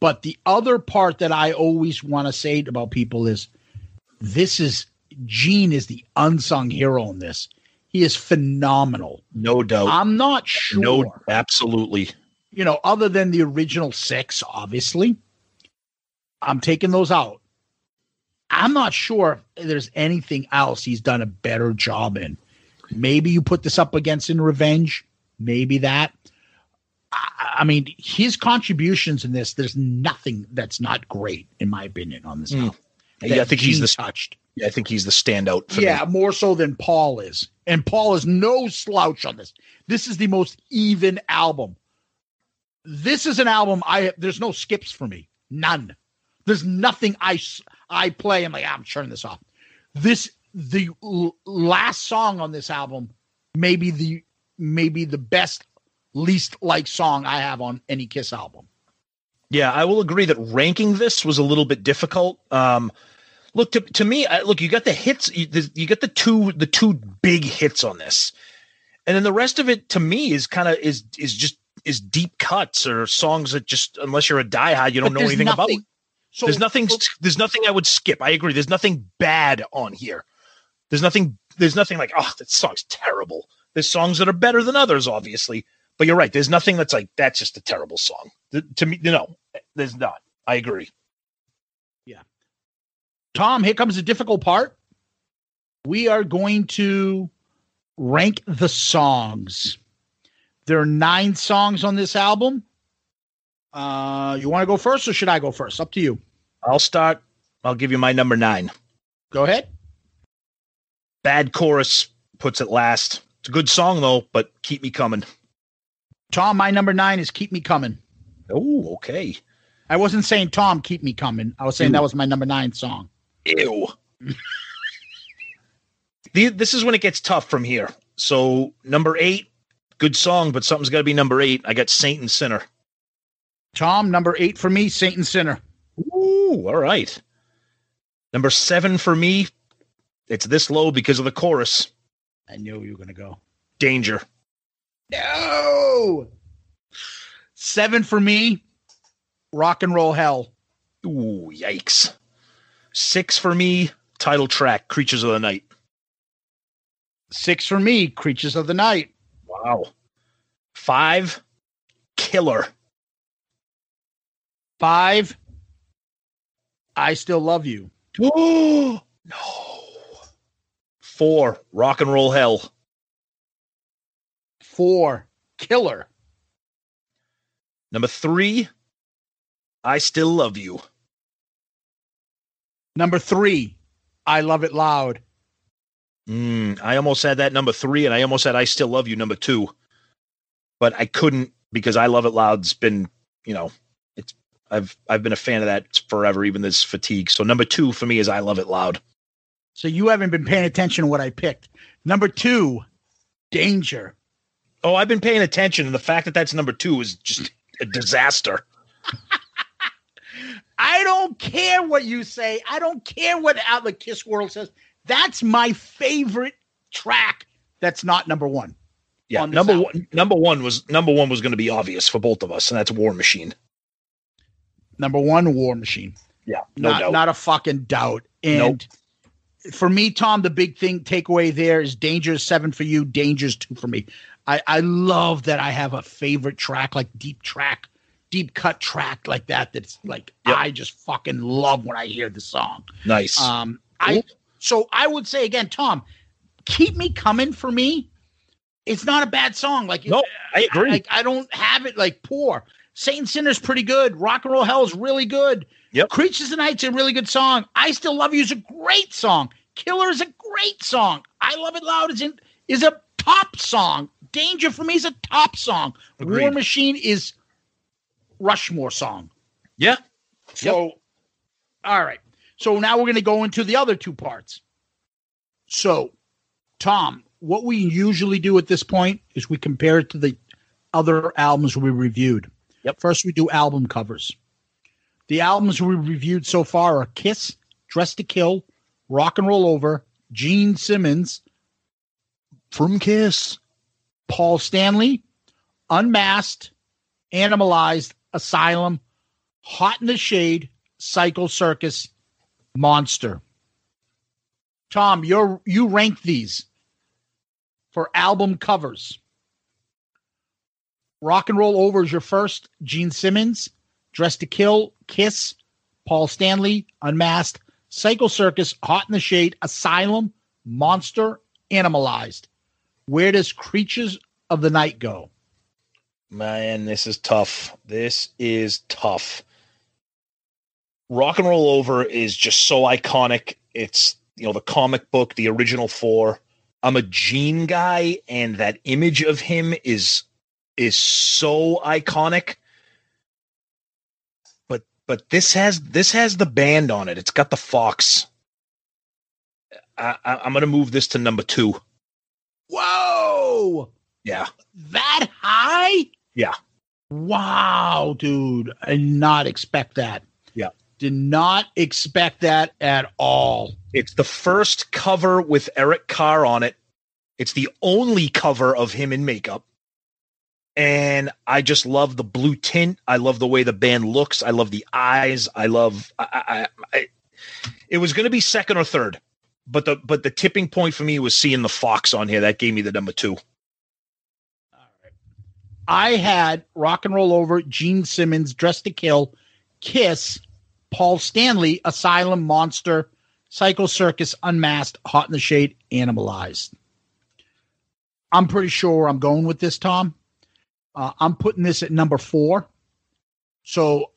But the other part that I always want to say about people is this is Gene is the unsung hero in this. He is phenomenal. No doubt. I'm not sure. No, absolutely. You know, other than the original six, obviously, I'm taking those out. I'm not sure if there's anything else he's done a better job in. Maybe you put this up against in Revenge. Maybe that. I, I mean, his contributions in this, there's nothing that's not great, in my opinion, on this hmm. album. Yeah, I think he's the touched. Yeah, I think he's the standout. For yeah, me. more so than Paul is. And Paul is no slouch on this. This is the most even album. This is an album I there's no skips for me. None. There's nothing I I play I'm like "Ah, I'm turning this off. This the l- last song on this album maybe the maybe the best least liked song I have on any Kiss album. Yeah, I will agree that ranking this was a little bit difficult. Um, look to to me, I, look, you got the hits, you, the, you got the two the two big hits on this, and then the rest of it to me is kind of is is just is deep cuts or songs that just unless you're a diehard, you don't But know anything about. So there's nothing. There's nothing I would skip. I agree. There's nothing bad on here. There's nothing. There's nothing like oh that song's terrible. There's songs that are better than others, obviously. But you're right. There's nothing that's like that's just a terrible song. Th- to me, no, there's not. I agree. Yeah. Tom, here comes the difficult part. We are going to rank the songs. There are nine songs on this album. Uh, you want to go first or should I go first? Up to you. I'll start. I'll give you my number nine. Go ahead. Bad chorus puts it last. It's a good song though, but keep me coming. Tom, my number nine is Keep Me Coming. Oh, okay. I wasn't saying Tom, Keep Me Coming. I was saying Ew. that was my number nine song. Ew. The- this is when it gets tough from here. So number eight, good song, but something's got to be number eight. I got Saint and Sinner. Tom, number eight for me, Saint and Sinner. Ooh, all right. Number seven for me, it's this low because of the chorus. I knew you were going to go. Danger. No. Seven for me, Rock and Roll Hell. Ooh, yikes. Six for me, title track, Creatures of the Night. Six for me, Creatures of the Night. Wow. Five, Killer. Five, I Still Love You. Oh, no. Four, Rock and Roll Hell. Four, Killer. Number three, I Still Love You. Number three, I Love It Loud. Mm, I almost had that number three, and I almost had I Still Love You number two, but I couldn't because I Love It Loud's been, you know, it's I've I've been a fan of that forever, even this fatigue. So number two for me is I Love It Loud. So you haven't been paying attention to what I picked. Number two, Danger. Oh, I've been paying attention, and the fact that that's number two is just a disaster. I don't care what you say. I don't care what out the Kiss World says. That's my favorite track. That's not number one. Yeah, on number album. one, number one was number one was going to be obvious for both of us, and that's War Machine. Number one, War Machine. Yeah, no not, doubt. not a fucking doubt. And for me, Tom, the big thing takeaway there is Danger is seven for you, Danger's two for me. I, I love that I have a favorite track, like deep track, deep cut track like that. That's like I just fucking love when I hear the song. nice. Um, I so I would say again, Tom, keep me coming for me. It's not a bad song. Like No, I agree. Like I don't have it like poor. Saint and Sinner's pretty good. Rock and Roll Hell is really good. Yep. Creatures of the Night's a really good song. I Still Love You is a great song. Killer is a great song. I Love It Loud is in, is a top song. Danger for me is a top song. War Machine is Rushmore song. yeah, So, all right. So now we're going to go into the other two parts. So, Tom, what we usually do at this point is we compare it to the other albums we reviewed. Yep. First, we do album covers. The albums we reviewed so far are Kiss, Dress to Kill, Rock and Roll Over, Gene Simmons, from Kiss. Paul Stanley, Unmasked, Animalized, Asylum, Hot in the Shade, Psycho Circus, Monster. Tom, you're you rank these for album covers. Rock and Roll Over is your first. Gene Simmons, Dress to Kill, Kiss, Paul Stanley, Unmasked, Psycho Circus, Hot in the Shade, Asylum, Monster, Animalized. Where does Creatures of the Night go? Man, this is tough. This is tough. Rock and Roll Over is just so iconic. It's, you know, the comic book, the original four. I'm a Gene guy, and that image of him is is so iconic. But but this has this has the band on it. It's got the Fox. I, I, I'm gonna move this to number two. Whoa! Yeah. That high? Yeah. Wow, dude. I did not expect that. Yeah. Did not expect that at all. It's the first cover with Eric Carr on it. It's the only cover of him in makeup. And I just love the blue tint. I love the way the band looks. I love the eyes. I love. I, I, I, it was going to be second or third, but the but the tipping point for me was seeing the fox on here. That gave me the number two. I had Rock and Roll Over, Gene Simmons, Dress to Kill, Kiss, Paul Stanley, Asylum, Monster, Psycho Circus, Unmasked, Hot in the Shade, Animalized. I'm pretty sure I'm going with this, Tom. Uh, I'm putting this at number four. So,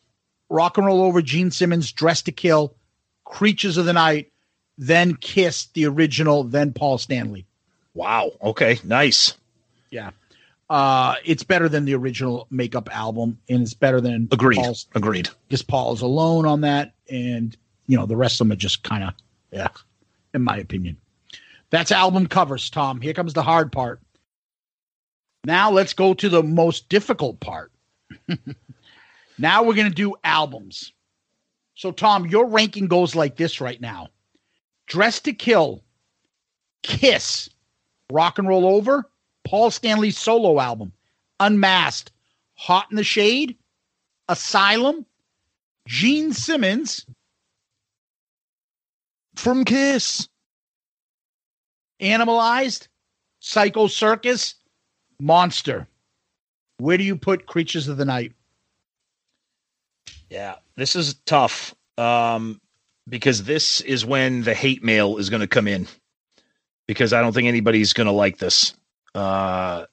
Rock and Roll Over, Gene Simmons, Dress to Kill, Creatures of the Night, then Kiss, the original, then Paul Stanley. Wow. Okay. Nice. Yeah. Uh, it's better than the original makeup album, and it's better than Agreed. Paul's, Agreed. because Paul is alone on that, and you know the rest of them are just kind of yeah, in my opinion. That's album covers, Tom. Here comes the hard part. Now let's go to the most difficult part. now we're gonna do albums. So Tom, your ranking goes like this right now: Dress to Kill, Kiss, Rock and Roll Over, Paul Stanley's solo album, Unmasked, Hot in the Shade, Asylum, Gene Simmons from Kiss, Animalized, Psycho Circus, Monster. Where do you put Creatures of the Night? Yeah, this is tough um, because this is when the hate mail is going to come in because I don't think anybody's going to like this. Uh,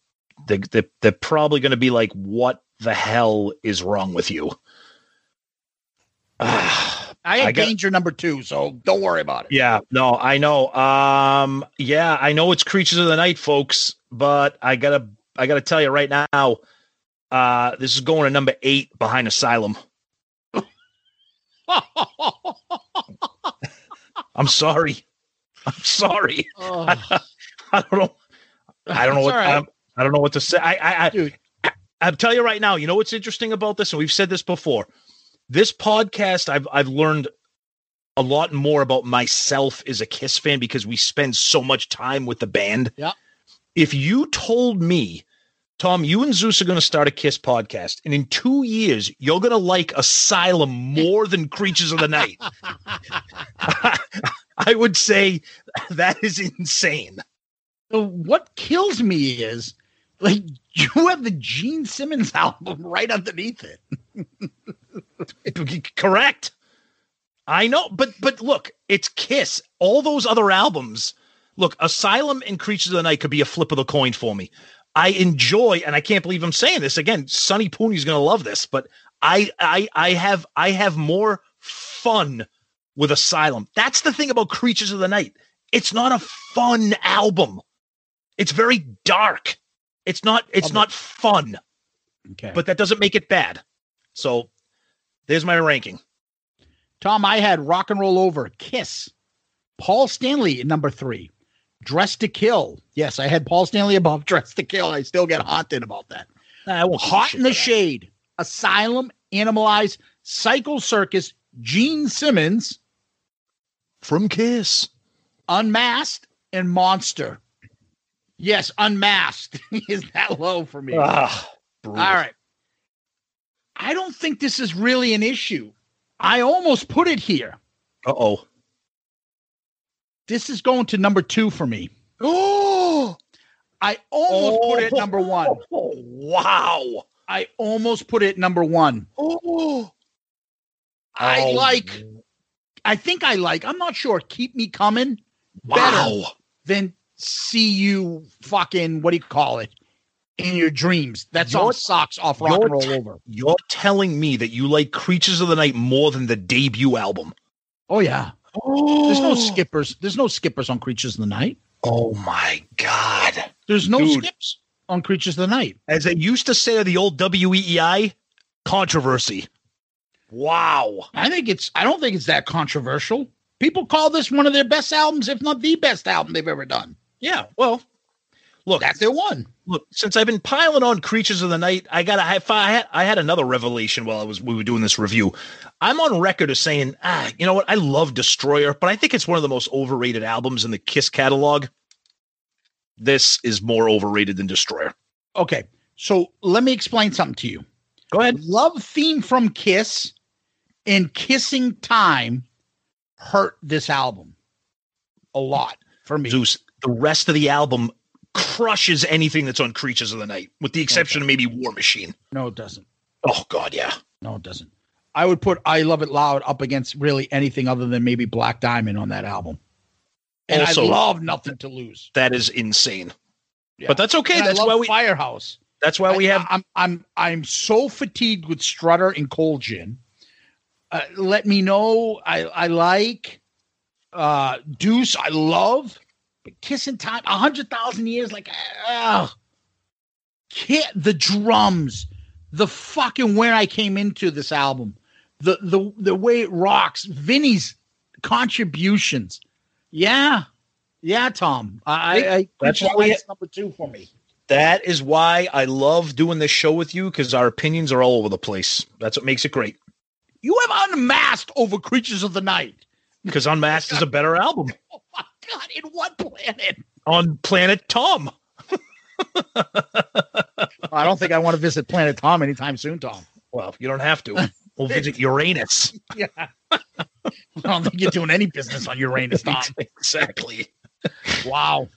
they, they, they're probably going to be like, what the hell is wrong with you? I had I got- Danger number two, so don't worry about it. Yeah, no, I know. Um, yeah, I know it's Creatures of the Night, folks, but I gotta, I gotta tell you right now, uh, this is going to number eight behind Asylum. I'm sorry. I'm sorry. Oh. I don't know. I don't know what right. I'm, I don't know what to say. I, I, I, I, I'll tell you right now. You know what's interesting about this, and we've said this before. This podcast, I've I've learned a lot more about myself as a Kiss fan because we spend so much time with the band. Yeah. If you told me, Tom, you and Zeus are going to start a Kiss podcast, and in two years you're going to like Asylum more than Creatures of the Night, I would say that is insane. So what kills me is like you have the Gene Simmons album right underneath it. Correct. I know, but but look, it's Kiss. All those other albums, look, Asylum and Creatures of the Night could be a flip of the coin for me. I enjoy, and I can't believe I'm saying this again. Sonny Pooney's gonna love this, but I I I have I have more fun with Asylum. That's the thing about Creatures of the Night. It's not a fun album. It's very dark. It's not it's not fun. Okay. But that doesn't make it bad. So there's my ranking. Tom, I had Rock and Roll Over, Kiss, Paul Stanley at number three, Dress to Kill. Yes, I had Paul Stanley above Dress to Kill. I still get haunted about that. I won't Hot in the that. Shade, Asylum, Animalized, Psycho Circus, Gene Simmons, From Kiss. Unmasked, and Monster. Yes, Unmasked is that low for me. Ah, All right. I don't think this is really an issue. I almost put it here. Uh oh. This is going to number two for me. Oh, I almost put it oh. number one. Oh, wow. I almost put it number one. Oh, I Oh. like, I think I like, I'm not sure, Keep Me Coming wow. better than See You fucking, what do you call it? In Your Dreams. That's You're- sucks off Rock and Roll t- Over. You're telling me that you like Creatures of the Night more than the debut album. Oh, yeah. Oh, There's no oh. skippers. There's no skippers on Creatures of the Night. Oh my god. There's no Dude. skips on Creatures of the Night. As they used to say the old WEEI, controversy. Wow. I think it's I don't think it's that controversial. People call this one of their best albums, if not the best album they've ever done. Yeah. Well, look, That's their one. Look, since I've been piling on Creatures of the Night, I got I, I had I had another revelation while I was we were doing this review. I'm on record as saying, ah, you know what? I love Destroyer, but I think it's one of the most overrated albums in the Kiss catalog. This is more overrated than Destroyer. Okay, so let me explain something to you. Go ahead. Love theme from Kiss and Kissing Time hurt this album a lot for me. Zeus, the rest of the album crushes anything that's on Creatures of the Night, with the exception of maybe War Machine. No, it doesn't. Oh God, yeah. No, it doesn't. I would put I Love It Loud up against really anything other than maybe Black Diamond on that album. And Also- I love Nothing to Lose. That is insane. Yeah. But that's okay. And That's why we Firehouse. that's why we I- have I'm I'm I'm so fatigued with Strutter and Cold Gin. Uh, let me know. I I like uh Deuce. I love, but Kissing Time. A hundred thousand years. Like, ah, kid. The drums, the fucking where I came into this album, the the the way it rocks. Vinnie's contributions. Yeah, yeah, Tom. I, I, I That's why it's number two for me. that is why I love doing this show with you because our opinions are all over the place. That's what makes it great. You have unmasked over Creatures of the Night. Because Unmasked is a better album God! In what planet? on Planet Tom. I don't think I want to visit Planet Tom anytime soon, Tom. Well, you don't have to. We'll visit Uranus. Yeah. I don't think you're doing any business on Uranus, Tom. exactly. Wow.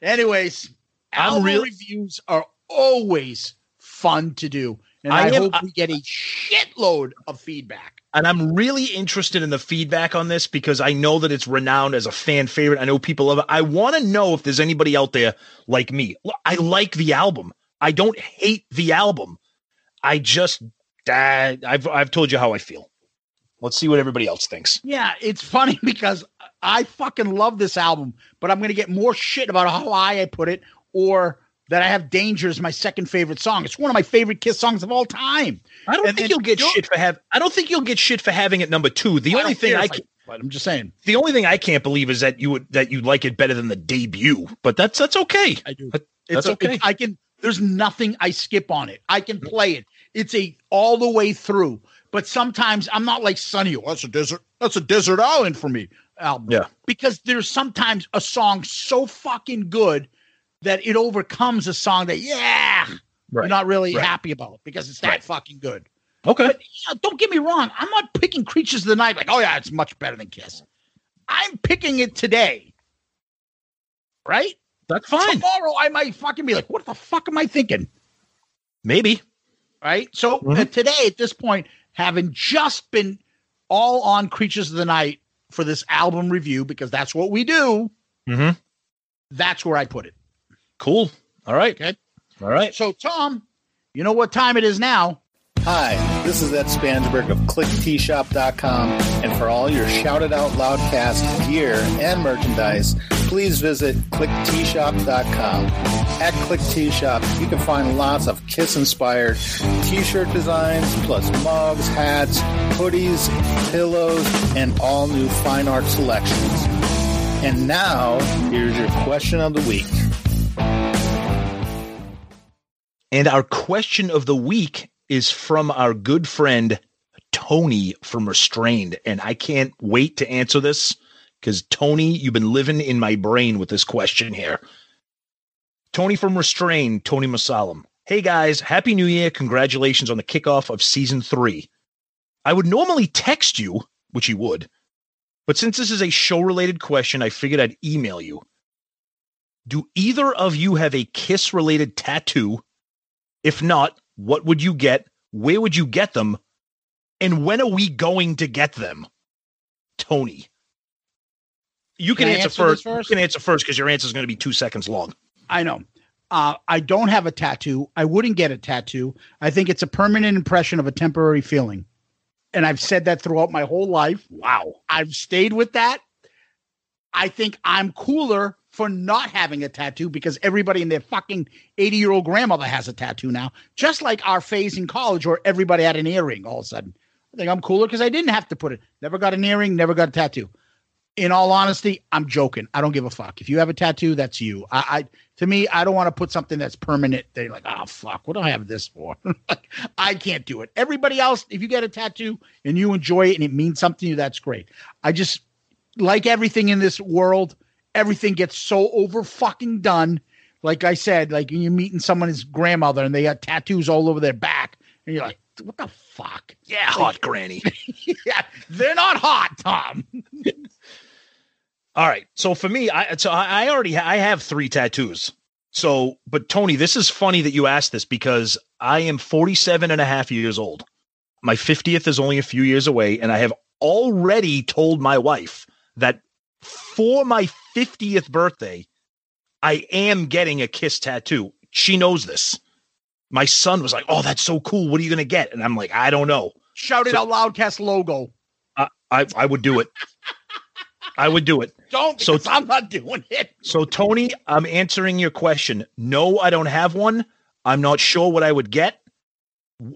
Anyways, I'm album real- reviews are always fun to do, and I, I am- hope we get a shitload of feedback. And I'm really interested in the feedback on this because I know that it's renowned as a fan favorite. I know people love it. I want to know if there's anybody out there like me. I like the album. I don't hate the album. I just uh, I've I've told you how I feel. Let's see what everybody else thinks. Yeah, it's funny because I fucking love this album, but I'm going to get more shit about how high I put it or that I have Danger as my second favorite song. It's one of my favorite Kiss songs of all time. I don't And think then you'll get shit for have. I don't think you'll get shit for having it number two. The I only thing I can, but I'm just saying. the only thing I can't believe is that you would that you like it better than the debut. But that's that's okay. I do. That- It's That's okay. I can. There's nothing I skip on it. I can play it. It's a all the way through. But sometimes I'm not like Sunny. Oh, that's a desert. That's a desert island for me album. Yeah. Because there's sometimes a song so fucking good that it overcomes a song that yeah Right. you're not really Right. happy about because it's that Right. fucking good. Okay. But you know, don't get me wrong. I'm not picking Creatures of the Night like, oh yeah, it's much better than Kiss. I'm picking it today. Right? That's fine. Tomorrow I might fucking be like, what the fuck am I thinking? Maybe. Right? So Mhm. uh, today, at this point, having just been all on Creatures of the Night for this album review, because that's what we do, Mm-hmm. that's where I put it. Cool. All right. Okay. All right. So, Tom, you know what time it is now? Hi, this is Ed Spansberg of ClickTshop.com, and for all your Shout It Out Loudcast gear and merchandise, please visit ClickTshop.com. At ClickTshop, you can find lots of Kiss-inspired T-shirt designs, plus mugs, hats, hoodies, pillows, and all new fine art selections. And now, here's your question of the week. And our question of the week is from our good friend Tony from Restrained. And I can't wait to answer this because Tony, you've been living in my brain with this question here. Tony from Restrained, Tony Masalam. Hey guys, Happy New Year. Congratulations on the kickoff of season three. I would normally text you, which you would, but since this is a show related question, I figured I'd email you. Do either of you have a kiss related tattoo? If not, what would you get? Where would you get them? And when are we going to get them? Tony. You can, Can answer, answer first. first? You can answer first because your answer is going to be two seconds long. I know. Uh, I don't have a tattoo. I wouldn't get a tattoo. I think it's a permanent impression of a temporary feeling. And I've said that throughout my whole life. Wow. I've stayed with that. I think I'm cooler for not having a tattoo because everybody and their fucking 80 year old grandmother has a tattoo now. Just like our phase in college where everybody had an earring all of a sudden. I think I'm cooler because I didn't have to put it. Never got an earring, never got a tattoo. in all honesty, I'm joking. I don't give a fuck. If you have a tattoo, that's you. I, I to me, I don't want to put something that's permanent. They're like, oh fuck, what do I have this for? I can't do it. Everybody else, if you get a tattoo and you enjoy it and it means something to you, that's great. I just like everything in this world, everything gets so over fucking done. Like I said, like you're meeting someone's grandmother and they got tattoos all over their back, and you're like, what the fuck? Yeah, hot granny. yeah, they're not hot, Tom. All right. So for me, I so I already I have three tattoos. So, but Tony, this is funny that you asked this because I am 47 and a half years old. My 50th is only a few years away, and I have already told my wife that for my 50th birthday, I am getting a kiss tattoo. She knows this. My son was like, "Oh, that's so cool. What are you going to get?" And I'm like, "I don't know." Shout it So- out loudcast logo. I, I I would do it. I would do it. Don't So- I'm not doing it. So, Tony, I'm answering your question. No, I don't have one. I'm not sure what I would get.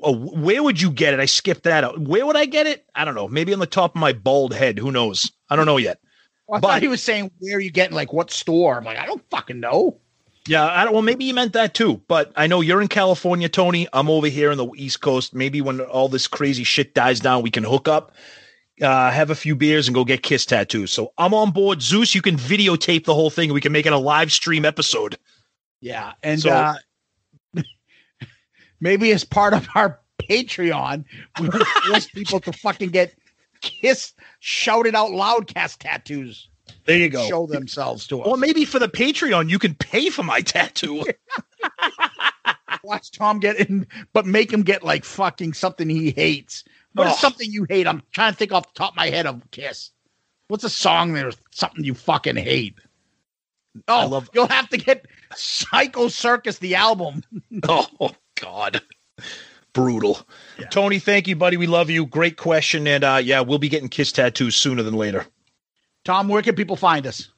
Uh, where would you get it? I skipped that out. Where would I get it? I don't know. Maybe on the top of my bald head. Who knows? I don't know yet. I But- thought he was saying where are you getting like what store? I'm like, I don't fucking know. Yeah, I don't. Well, maybe you meant that too. But I know you're in California, Tony. I'm over here in the East Coast. Maybe when all this crazy shit dies down, we can hook up, uh, have a few beers, and go get kiss tattoos. So I'm on board. Zeus, you can videotape the whole thing. We can make it a live stream episode. Yeah, and So- uh, maybe as part of our Patreon, we would force people to fucking get kiss Shout It Out Loudcast tattoos. There you go. Show themselves to us. Or maybe for the Patreon, you can pay for my tattoo. Watch Tom get in, but make him get like fucking something he hates. What is Oh. something you hate? I'm trying to think off the top of my head of Kiss. What's a song there's something you fucking hate? Oh, love- you'll have to get Psycho Circus the album. oh God, brutal. Tony, thank you, buddy. We love you. Great question, and uh, yeah, we'll be getting kiss tattoos sooner than later. Tom, where can people find us?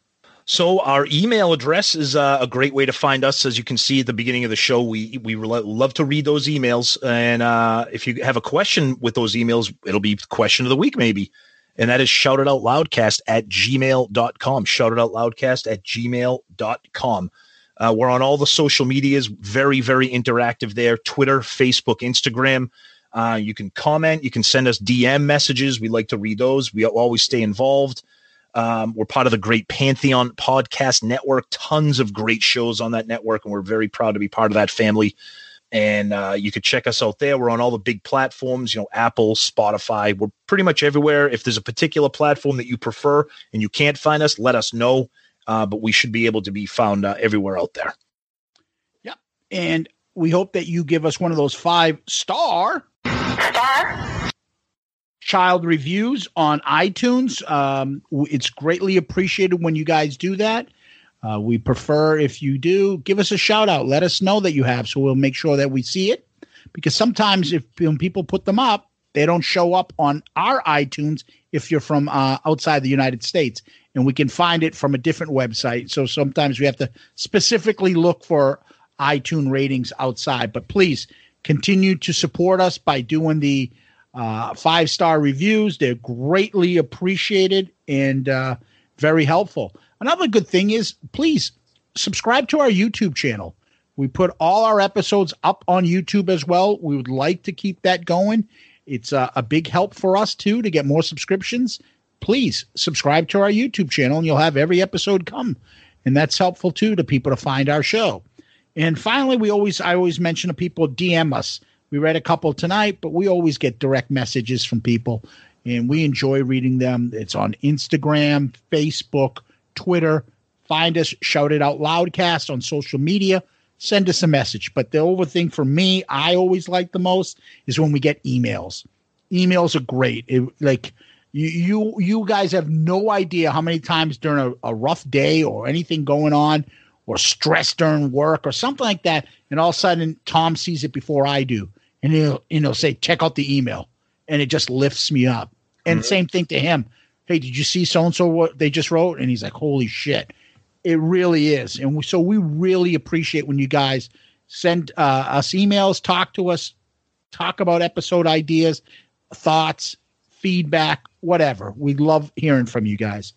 So our email address is uh, a great way to find us. As you can see at the beginning of the show, we we lo- love to read those emails, and uh, if you have a question with those emails, it'll be question of the week maybe. And that is shoutitoutloudcast at gmail.com. Shoutitoutloudcast at gmail.com. Uh, we're on all the social medias, very, very interactive there Twitter, Facebook, Instagram. Uh, you can comment, you can send us DM messages. We like to read those. We always stay involved. Um, we're part of the Great Pantheon Podcast Network. Tons of great shows on that network, and we're very proud to be part of that family. And uh, you could check us out there. We're on all the big platforms, you know, Apple, Spotify. We're pretty much everywhere. If there's a particular platform that you prefer and you can't find us, let us know. Uh, but we should be able to be found uh, everywhere out there. Yep. And we hope that you give us one of those five star Star. child reviews on iTunes. Um, it's greatly appreciated when you guys do that. Uh, we prefer if you do give us a shout out. Let us know that you have, so we'll make sure that we see it. Because sometimes if when people put them up, they don't show up on our iTunes if you're from uh, outside the United States, and we can find it from a different website. So sometimes we have to specifically look for iTunes ratings outside. But please continue to support us by doing the uh, five star reviews. They're greatly appreciated and uh, very helpful. Another good thing is please subscribe to our YouTube channel. We put all our episodes up on YouTube as well. We would like to keep that going. It's uh, a big help for us too to get more subscriptions. Please subscribe to our YouTube channel and you'll have every episode come. And that's helpful too to people to find our show. And finally, we always I always mention to people DM us. We read a couple tonight, but we always get direct messages from people and we enjoy reading them. It's on Instagram, Facebook, Twitter. Find us, shout it out loudcast on social media. Send us a message. But the over thing for me, I always like the most is when we get emails. Emails are great. It, like you, you, you guys have no idea how many times during a, a rough day or anything going on, or stress during work or something like that, and all of a sudden Tom sees it before I do, and he'll you know say check out the email, and it just lifts me up. And mm-hmm. same thing to him. Hey, did you see so and so what they just wrote? And he's like, holy shit, it really is. And we, so we really appreciate when you guys send uh, us emails, talk to us, talk about episode ideas, thoughts, feedback, whatever. We love hearing from you guys.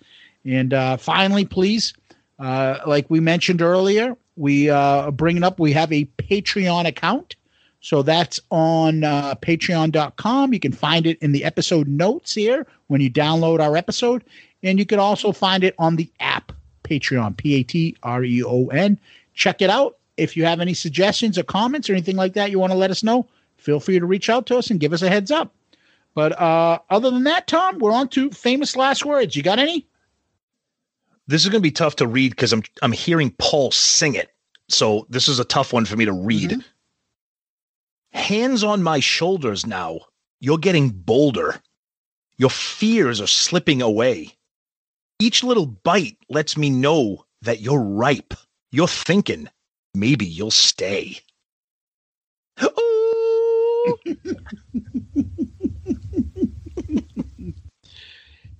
And uh, finally, please, uh, like we mentioned earlier, we uh, bringing up, we have a Patreon account. So that's on uh, patreon.com. You can find it in the episode notes here when you download our episode. And you can also find it on the app Patreon, P A T R E O N. Check it out. If you have any suggestions or comments or anything like that you want to let us know, feel free to reach out to us and give us a heads up. But uh, other than that, Tom, we're on to famous last words. You got any? This is going to be tough to read because I'm I'm hearing Paul sing it. So this is a tough one for me to read. Hands on my shoulders now. You're getting bolder. Your fears are slipping away. Each little bite lets me know that you're ripe. You're thinking maybe you'll stay.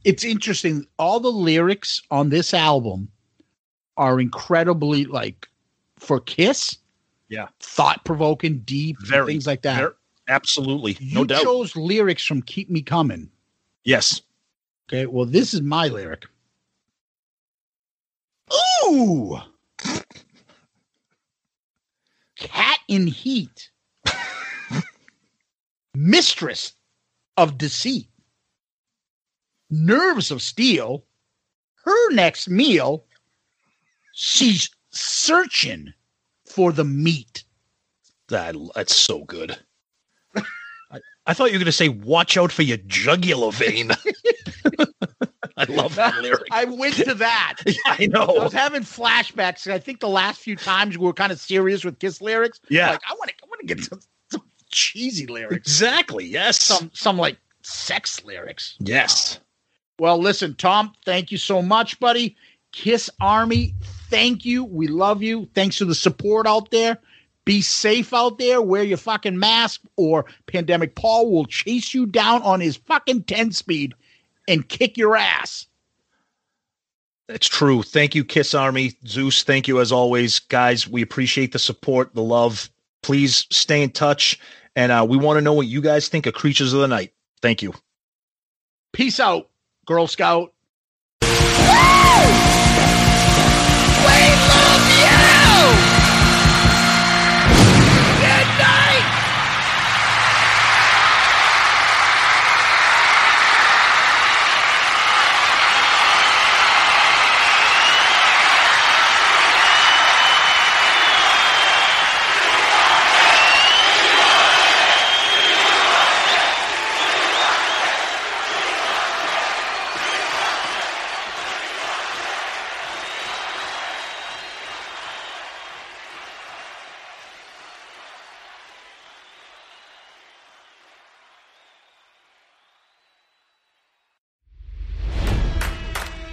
it's interesting. All the lyrics on this album are incredibly like for Kiss, Yeah. thought provoking, deep, Very, things like that. ver- absolutely. you no doubt. chose lyrics from "Keep Me Coming." yes. Okay, well, this is my lyric. Ooh, cat in heat, mistress of deceit, nerves of steel. Her next meal, she's searching for the meat. That that's so good. I, I thought you were going to say, "Watch out for your jugular vein." I love that lyric. I went to that. I know. I was having flashbacks. I think the last few times we were kind of serious with Kiss lyrics. Yeah. like I want to, I want to get some, some cheesy lyrics, Exactly. Yes. some, some like sex lyrics. yes. Well, listen, Tom, thank you so much, buddy. Kiss Army, thank you. We love you. Thanks for the support out there. Be safe out there. Wear your fucking mask, or Pandemic Paul will chase you down on his fucking 10 speed and kick your ass. That's true. Thank you, Kiss Army. Zeus, thank you as always. Guys, we appreciate the support, the love. Please stay in touch. And uh, we want to know what you guys think of Creatures of the Night. Thank you. Peace out, Girl Scout.